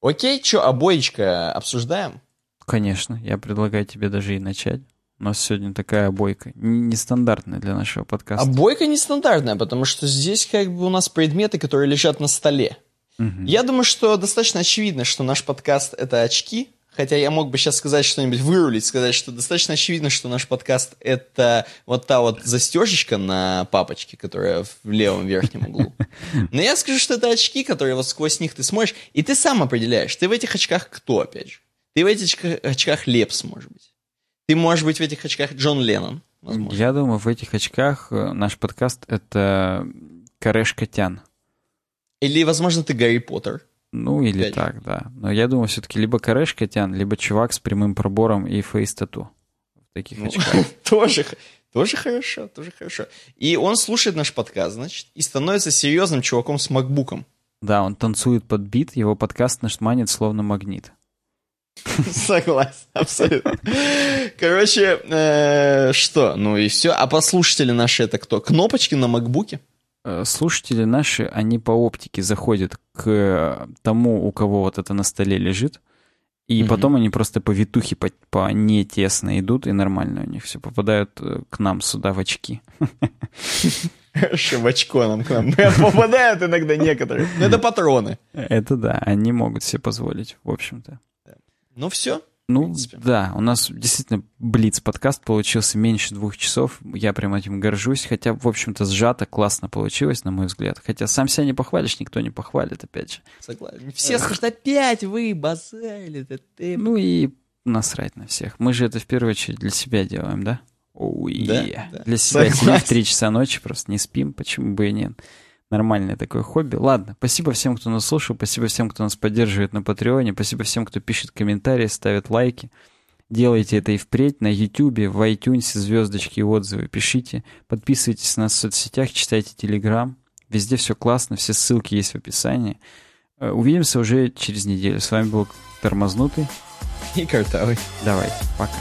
Окей, что, обоечка обсуждаем? Конечно, я предлагаю тебе даже и начать. У нас сегодня такая обойка. Нестандартная для нашего подкаста. Обойка нестандартная, потому что здесь как бы у нас предметы, которые лежат на столе. Угу. Я думаю, что достаточно очевидно, что наш подкаст — это очки, Хотя я мог бы сейчас сказать что-нибудь, вырулить, сказать, что достаточно очевидно, что наш подкаст — это вот та вот застежечка на папочке, которая в левом верхнем углу. Но я скажу, что это очки, которые вот сквозь них ты смотришь, и ты сам определяешь, ты в этих очках кто, опять же. Ты в этих очках Лепс, может быть. Ты, может быть, в этих очках Джон Леннон, возможно. Я думаю, в этих очках э, наш подкаст — это Кареш Котян. Или, возможно, ты Гарри Поттер. Ну, или Опять. так, да. Но я думаю, все-таки либо Кареш Котян, либо чувак с прямым пробором и фейс-тату. В таких ну, очках. тоже, тоже хорошо, тоже хорошо. И он слушает наш подкаст, значит, и становится серьезным чуваком с макбуком. Да, он танцует под бит, его подкаст наш манит словно магнит. Согласен, абсолютно. Короче, э, что? Ну и все. А послушатели наши это кто? Кнопочки на макбуке? Э, слушатели наши, они по оптике заходят к тому, у кого вот это на столе лежит, и угу. потом они просто по витухе, по, по не тесно идут, и нормально у них все попадают э, к нам сюда в очки. В очко нам к нам попадают иногда некоторые. Но это патроны. Это да, они могут себе позволить, в общем-то. Ну все, Ну, да, у нас действительно Блиц-подкаст получился меньше двух часов. Я прям этим горжусь. Хотя, в общем-то, сжато, классно получилось, на мой взгляд. Хотя сам себя не похвалишь, никто не похвалит, опять же. Согласен. Все скажут, опять вы базарили, это ты. Ну и насрать на всех. Мы же это в первую очередь для себя делаем, да? Оу, Да, да. Для себя сидим в Согласен. 3 часа ночи, просто не спим, почему бы и нет нормальное такое хобби. Ладно, спасибо всем, кто нас слушал, спасибо всем, кто нас поддерживает на Патреоне, спасибо всем, кто пишет комментарии, ставит лайки. Делайте это и впредь на YouTube, в iTunes, звездочки и отзывы. Пишите, подписывайтесь на нас в соцсетях, читайте Telegram. Везде все классно, все ссылки есть в описании. Э, увидимся уже через неделю. С вами был Тормознутый. И Картавый. Давайте, пока.